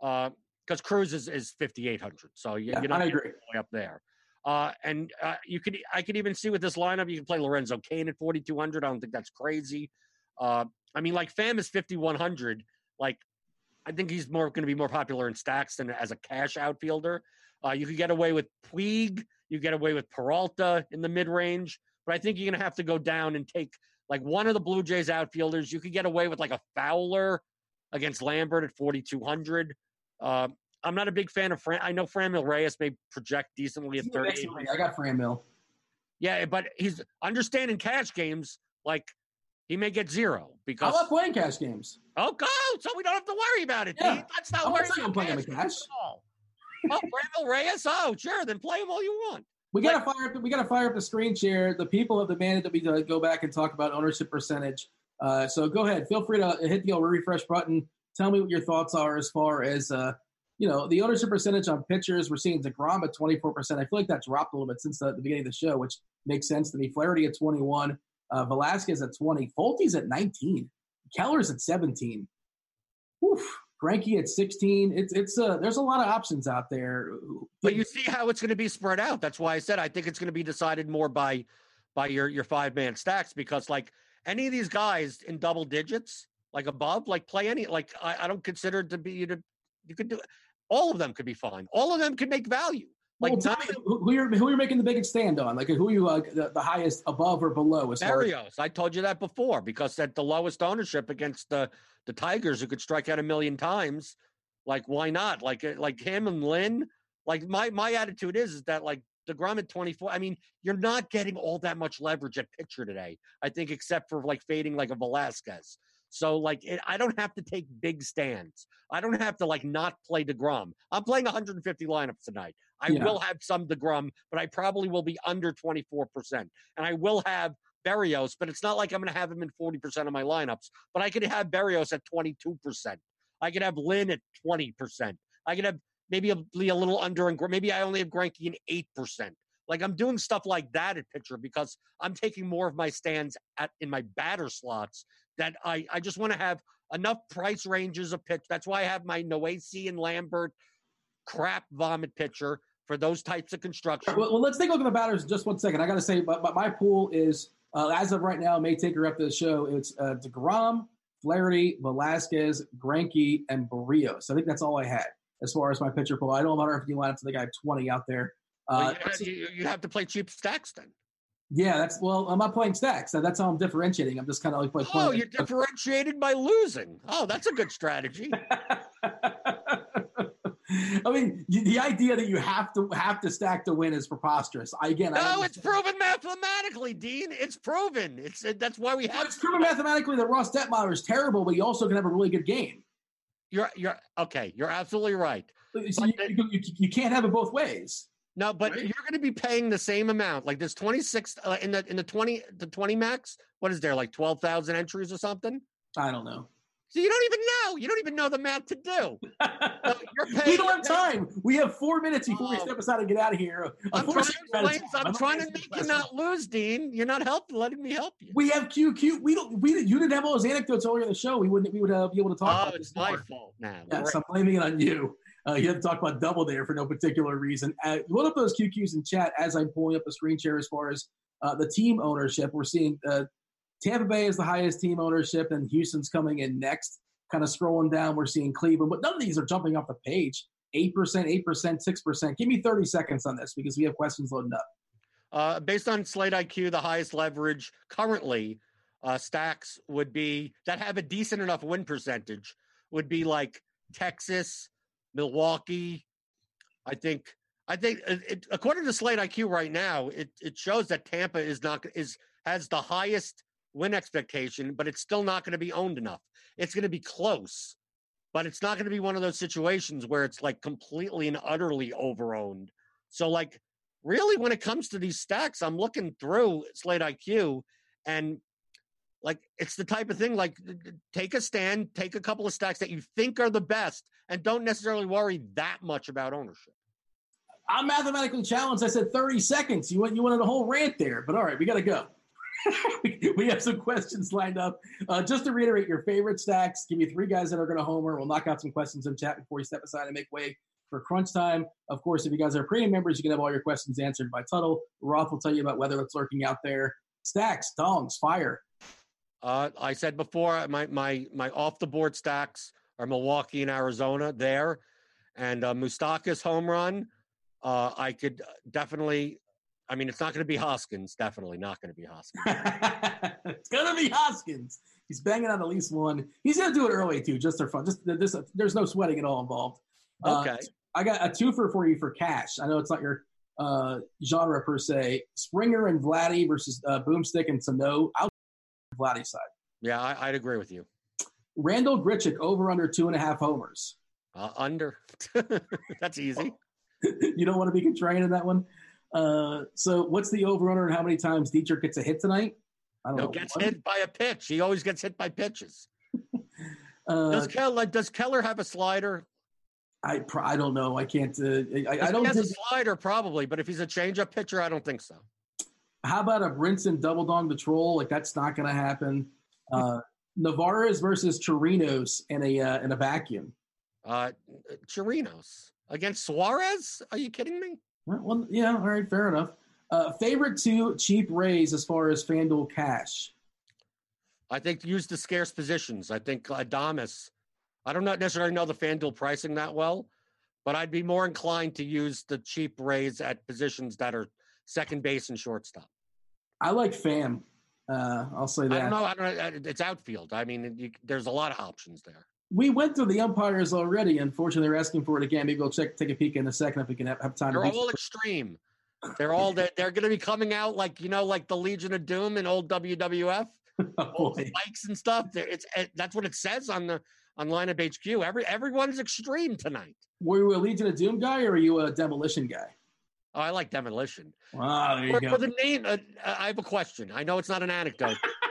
because uh, Cruz is, is 5,800. So you, yeah, you know, I agree. Way up there. Uh, and uh, you could, I could even see with this lineup, you can play Lorenzo Cain at 4,200. I don't think that's crazy. Uh, I mean, like Pham is 5,100. Like, I think he's more going to be more popular in stacks than as a cash outfielder. Uh, you could get away with Puig. You get away with Peralta in the mid range. But I think you're going to have to go down and take like one of the Blue Jays outfielders. You could get away with like a Fowler against Lambert at 4,200. Uh, I'm not a big fan of Fran. I know Franmil Reyes may project decently at 30. I got Franmil. Yeah, but he's understanding cash games. Like he may get zero because I love playing cash games. Oh, go! So we don't have to worry about it. Yeah. That's not worrying about playing cash. cash. Oh, Franmil Reyes. Oh, sure. Then play him all you want. We gotta fire up. The, we gotta fire up the screen share. The people have demanded that we uh, go back and talk about ownership percentage. Uh, so go ahead. Feel free to hit the old refresh button. Tell me what your thoughts are as far as uh, you know the ownership percentage on pitchers. We're seeing Degrom at twenty four percent. I feel like that dropped a little bit since the, the, beginning of the show, which makes sense to me. Flaherty at twenty one. Uh, Velasquez at twenty. Folty's at nineteen. Keller's at seventeen. Oof. Greinke at 16. It's it's uh there's a lot of options out there. But you see how it's going to be spread out. That's why I said I think it's going to be decided more by by your your five man stacks because like any of these guys in double digits, like above, like play any like I, I don't consider it to be you to you could do all of them could be fine. All of them could make value. Like well, who you're who you're making the biggest stand on? Like who are you uh, the, the highest above or below? As Berrios, I told you that before because at the lowest ownership against the the Tigers, who could strike out a million times, like why not? Like uh, like him and Lynn. Like my my attitude is is that like Degrom at 24. I mean, you're not getting all that much leverage at pitcher today. I think except for like fading like a Velasquez. So like it, I don't have to take big stands. I don't have to like not play Degrom. I'm playing 150 lineups tonight. I yeah. will have some Degrom, but I probably will be under 24%. And I will have Berrios, but it's not like I'm going to have him in 40% of my lineups. But I could have Berrios at 22%. I could have Lynn at 20%. I could have maybe a, a little under, and maybe I only have Greinke in 8%. Like I'm doing stuff like that at pitcher because I'm taking more of my stands at in my batter slots that I I just want to have enough price ranges of pitch. That's why I have my Noesi and Lambert crap vomit pitcher for those types of construction. Well, well, let's take a look at the batters just one second. I got to say, but, but my pool is uh, as of right now, may take her up to the show. It's uh, Degrom, Flaherty, Velasquez, Greinke, and Berrios. I think that's all I had as far as my pitcher pool. I don't know if you line up to the guy 20 out there. Uh, well, you, you, have to play cheap stacks then. Yeah, that's well. I'm not playing stacks. That's how I'm differentiating. I'm just kind of like playing. Oh, you're differentiated by losing. Oh, that's a good strategy. I mean, the idea that you have to have to stack to win is preposterous. I, again, no, I it's proven mathematically, Dean. It's proven. It's that's why we have. It's proven mathematically that Ross Detwiler is terrible, but he also can have a really good game. You're you're okay. You're absolutely right. So you, you, you, you, can't have it both ways. No, but right? you're going to be paying the same amount. Like there's 26 uh, in the in the 20 the 20 max. What is there like 12,000 entries or something? I don't know. So you don't even know. You don't even know the math to do. So we don't have time. We have four minutes before oh. we step aside and get out of here. I'm trying to, explain, I'm trying to make you not lose, Dean. You're not helping, letting me help you. We have QQ. We don't. We you didn't have all those anecdotes earlier in the show. We wouldn't. We would uh, be able to talk. Oh, it's my fault now. Yes, I'm blaming it on you. Uh, you had to talk about double there for no particular reason. Uh, load up those QQs in chat as I'm pulling up the screen share as far as uh, the team ownership. We're seeing uh, Tampa Bay is the highest team ownership, and Houston's coming in next kind of scrolling down, we're seeing Cleveland, but none of these are jumping off the page. 8%, 8%, 6%. Give me 30 seconds on this because we have questions loading up. Uh, based on Slate IQ, the highest leverage currently uh, stacks would be that have a decent enough win percentage would be like Texas, Milwaukee. I think I think uh, it, according to Slate IQ right now, it, it shows that Tampa is not is has the highest win expectation, but it's still not going to be owned enough. It's going to be close, but it's not going to be one of those situations where it's like completely and utterly overowned. So, like, really, when it comes to these stacks, I'm looking through Slate IQ and like it's the type of thing like take a stand, take a couple of stacks that you think are the best, and don't necessarily worry that much about ownership. I'm mathematically challenged. I said 30 seconds. You went you wanted a whole rant there, but all right, we got to go. we have some questions lined up. Uh, just to reiterate your favorite stacks, give me three guys that are going to homer. We'll knock out some questions in chat before you step aside and make way for crunch time. Of course, if you guys are premium members, you can have all your questions answered by Tuttle. Roth will tell you about whether it's lurking out there. Stacks, dongs, fire. Uh, I said before, my my my off the board stacks are Milwaukee and Arizona there, and uh, Moustakas home run. Uh, I could definitely I mean, it's not going to be Hoskins. Definitely not going to be Hoskins. it's going to be Hoskins. He's banging on at least one. He's going to do it early too, just for fun. Just this, there's no sweating at all involved. Uh, okay. Uh, I got a twofer for you for cash. I know it's not your uh, genre per se. Springer and Vladdy versus uh, Boomstick and Sano. Vladdy side. Yeah, I, would agree with you. Randall Grichuk over under two and a half homers. Uh, under. That's easy. you don't want to be contrarian in that one. Uh, so what's the over under and how many times Dietrich gets a hit tonight? I don't no, know. Gets what? hit by a pitch. He always gets hit by pitches. uh, does Keller does Keller have a slider? I I don't know. I can't. Uh, I, I, don't. He has think... a slider probably, but if he's a changeup pitcher, I don't think so. How about a Brinson double dong the troll? Like that's not going to happen. Uh, Narvaez versus Chirinos in a uh, in a vacuum. Uh, Chirinos against Suarez? Are you kidding me? Well, yeah, all right, fair enough. Uh, favorite two cheap rays as far as FanDuel cash? I think use the scarce positions. I think Adames. I don't necessarily know the FanDuel pricing that well, but I'd be more inclined to use the cheap rays at positions that are second base and shortstop. I like Pham. Uh, I'll say that. I don't know. I don't know. It's outfield. I mean, you, there's a lot of options there we went through the umpires already. Unfortunately, they're asking for it again. Maybe we'll check, take a peek in a second if we can have, have time. They're all extreme. They're all they're, they're going to be coming out like you know, like the Legion of Doom in old WWF, oh, spikes and stuff. It's it, that's what it says on the on lineup HQ. Every everyone's extreme tonight. Were you a Legion of Doom guy or are you a demolition guy? Oh, I like demolition. Wow, there you for, go. For the name, uh, I have a question. I know it's not an anecdote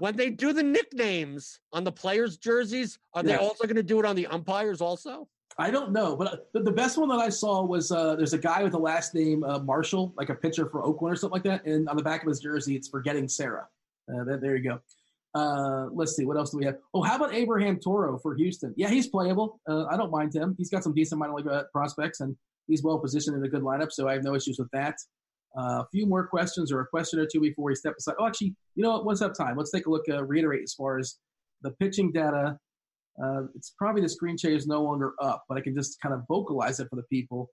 when they do the nicknames on the players' jerseys, are they also going to do it on the umpires also? I don't know, but uh, the, best one that I saw was uh, there's a guy with the last name uh, Marshall, like a pitcher for Oakland or something like that, and on the back of his jersey, it's "Forgetting Sarah." Uh, there, there you go. Uh, let's see, what else do we have? Oh, how about Abraham Toro for Houston? Yeah, he's playable. Uh, I don't mind him. He's got some decent minor league uh, prospects, and he's well positioned in a good lineup, so I have no issues with that. Uh, a few more questions or a question or two before we step aside. Oh, actually, you know what? What's up time? Let's take a look, uh, reiterate as far as the pitching data. Uh, it's probably the screen share is no longer up, but I can just kind of vocalize it for the people.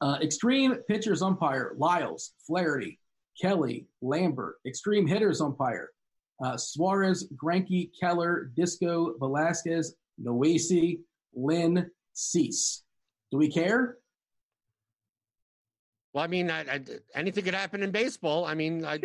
Uh, extreme pitchers umpire Lyles, Flaherty, Kelly, Lambert. Extreme hitters umpire uh, Suarez, Greinke, Keller, Disco, Velasquez, Noesi, Lynn, Cease. Do we care? Well, I mean, I, I, anything could happen in baseball. I mean, I,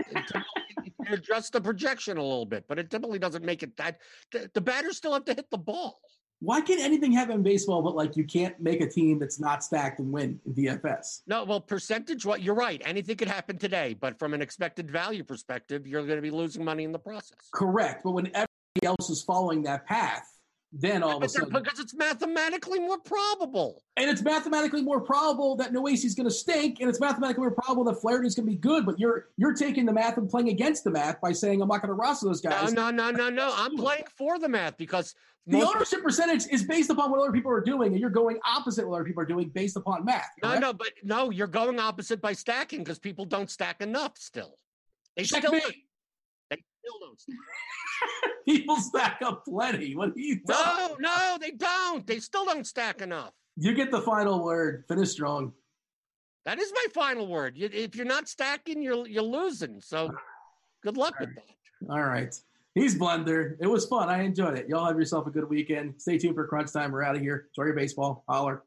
adjust the projection a little bit, but it typically doesn't make it that. The, the batters still have to hit the ball. Why can anything happen in baseball, but like you can't make a team that's not stacked and win in DFS? No, well, percentage. What you're right. Anything could happen today, but from an expected value perspective, you're going to be losing money in the process. Correct, but when everybody else is following that path, then all of a sudden, because it's mathematically more probable, and it's mathematically more probable that Noesi's going to stink, and it's mathematically more probable that Flaherty's going to be good. But you're you're taking the math and playing against the math by saying I'm not going to roster those guys. No, no, no, no, no. I'm playing for the math because the ownership percentage is based upon what other people are doing, and you're going opposite what other people are doing based upon math. Correct? No, no, but no, you're going opposite by stacking because people don't stack enough. Still, they Check still. Me. Still don't stack. People stack up plenty. What do you? No, no, they don't. They still don't stack enough. You get the final word. Finish strong. That is my final word. You, if you're not stacking, you're you're losing. So, good luck with that. All right. He's Blender. It was fun. I enjoyed it. Y'all have yourself a good weekend. Stay tuned for crunch time. We're out of here. Enjoy your baseball. Holler.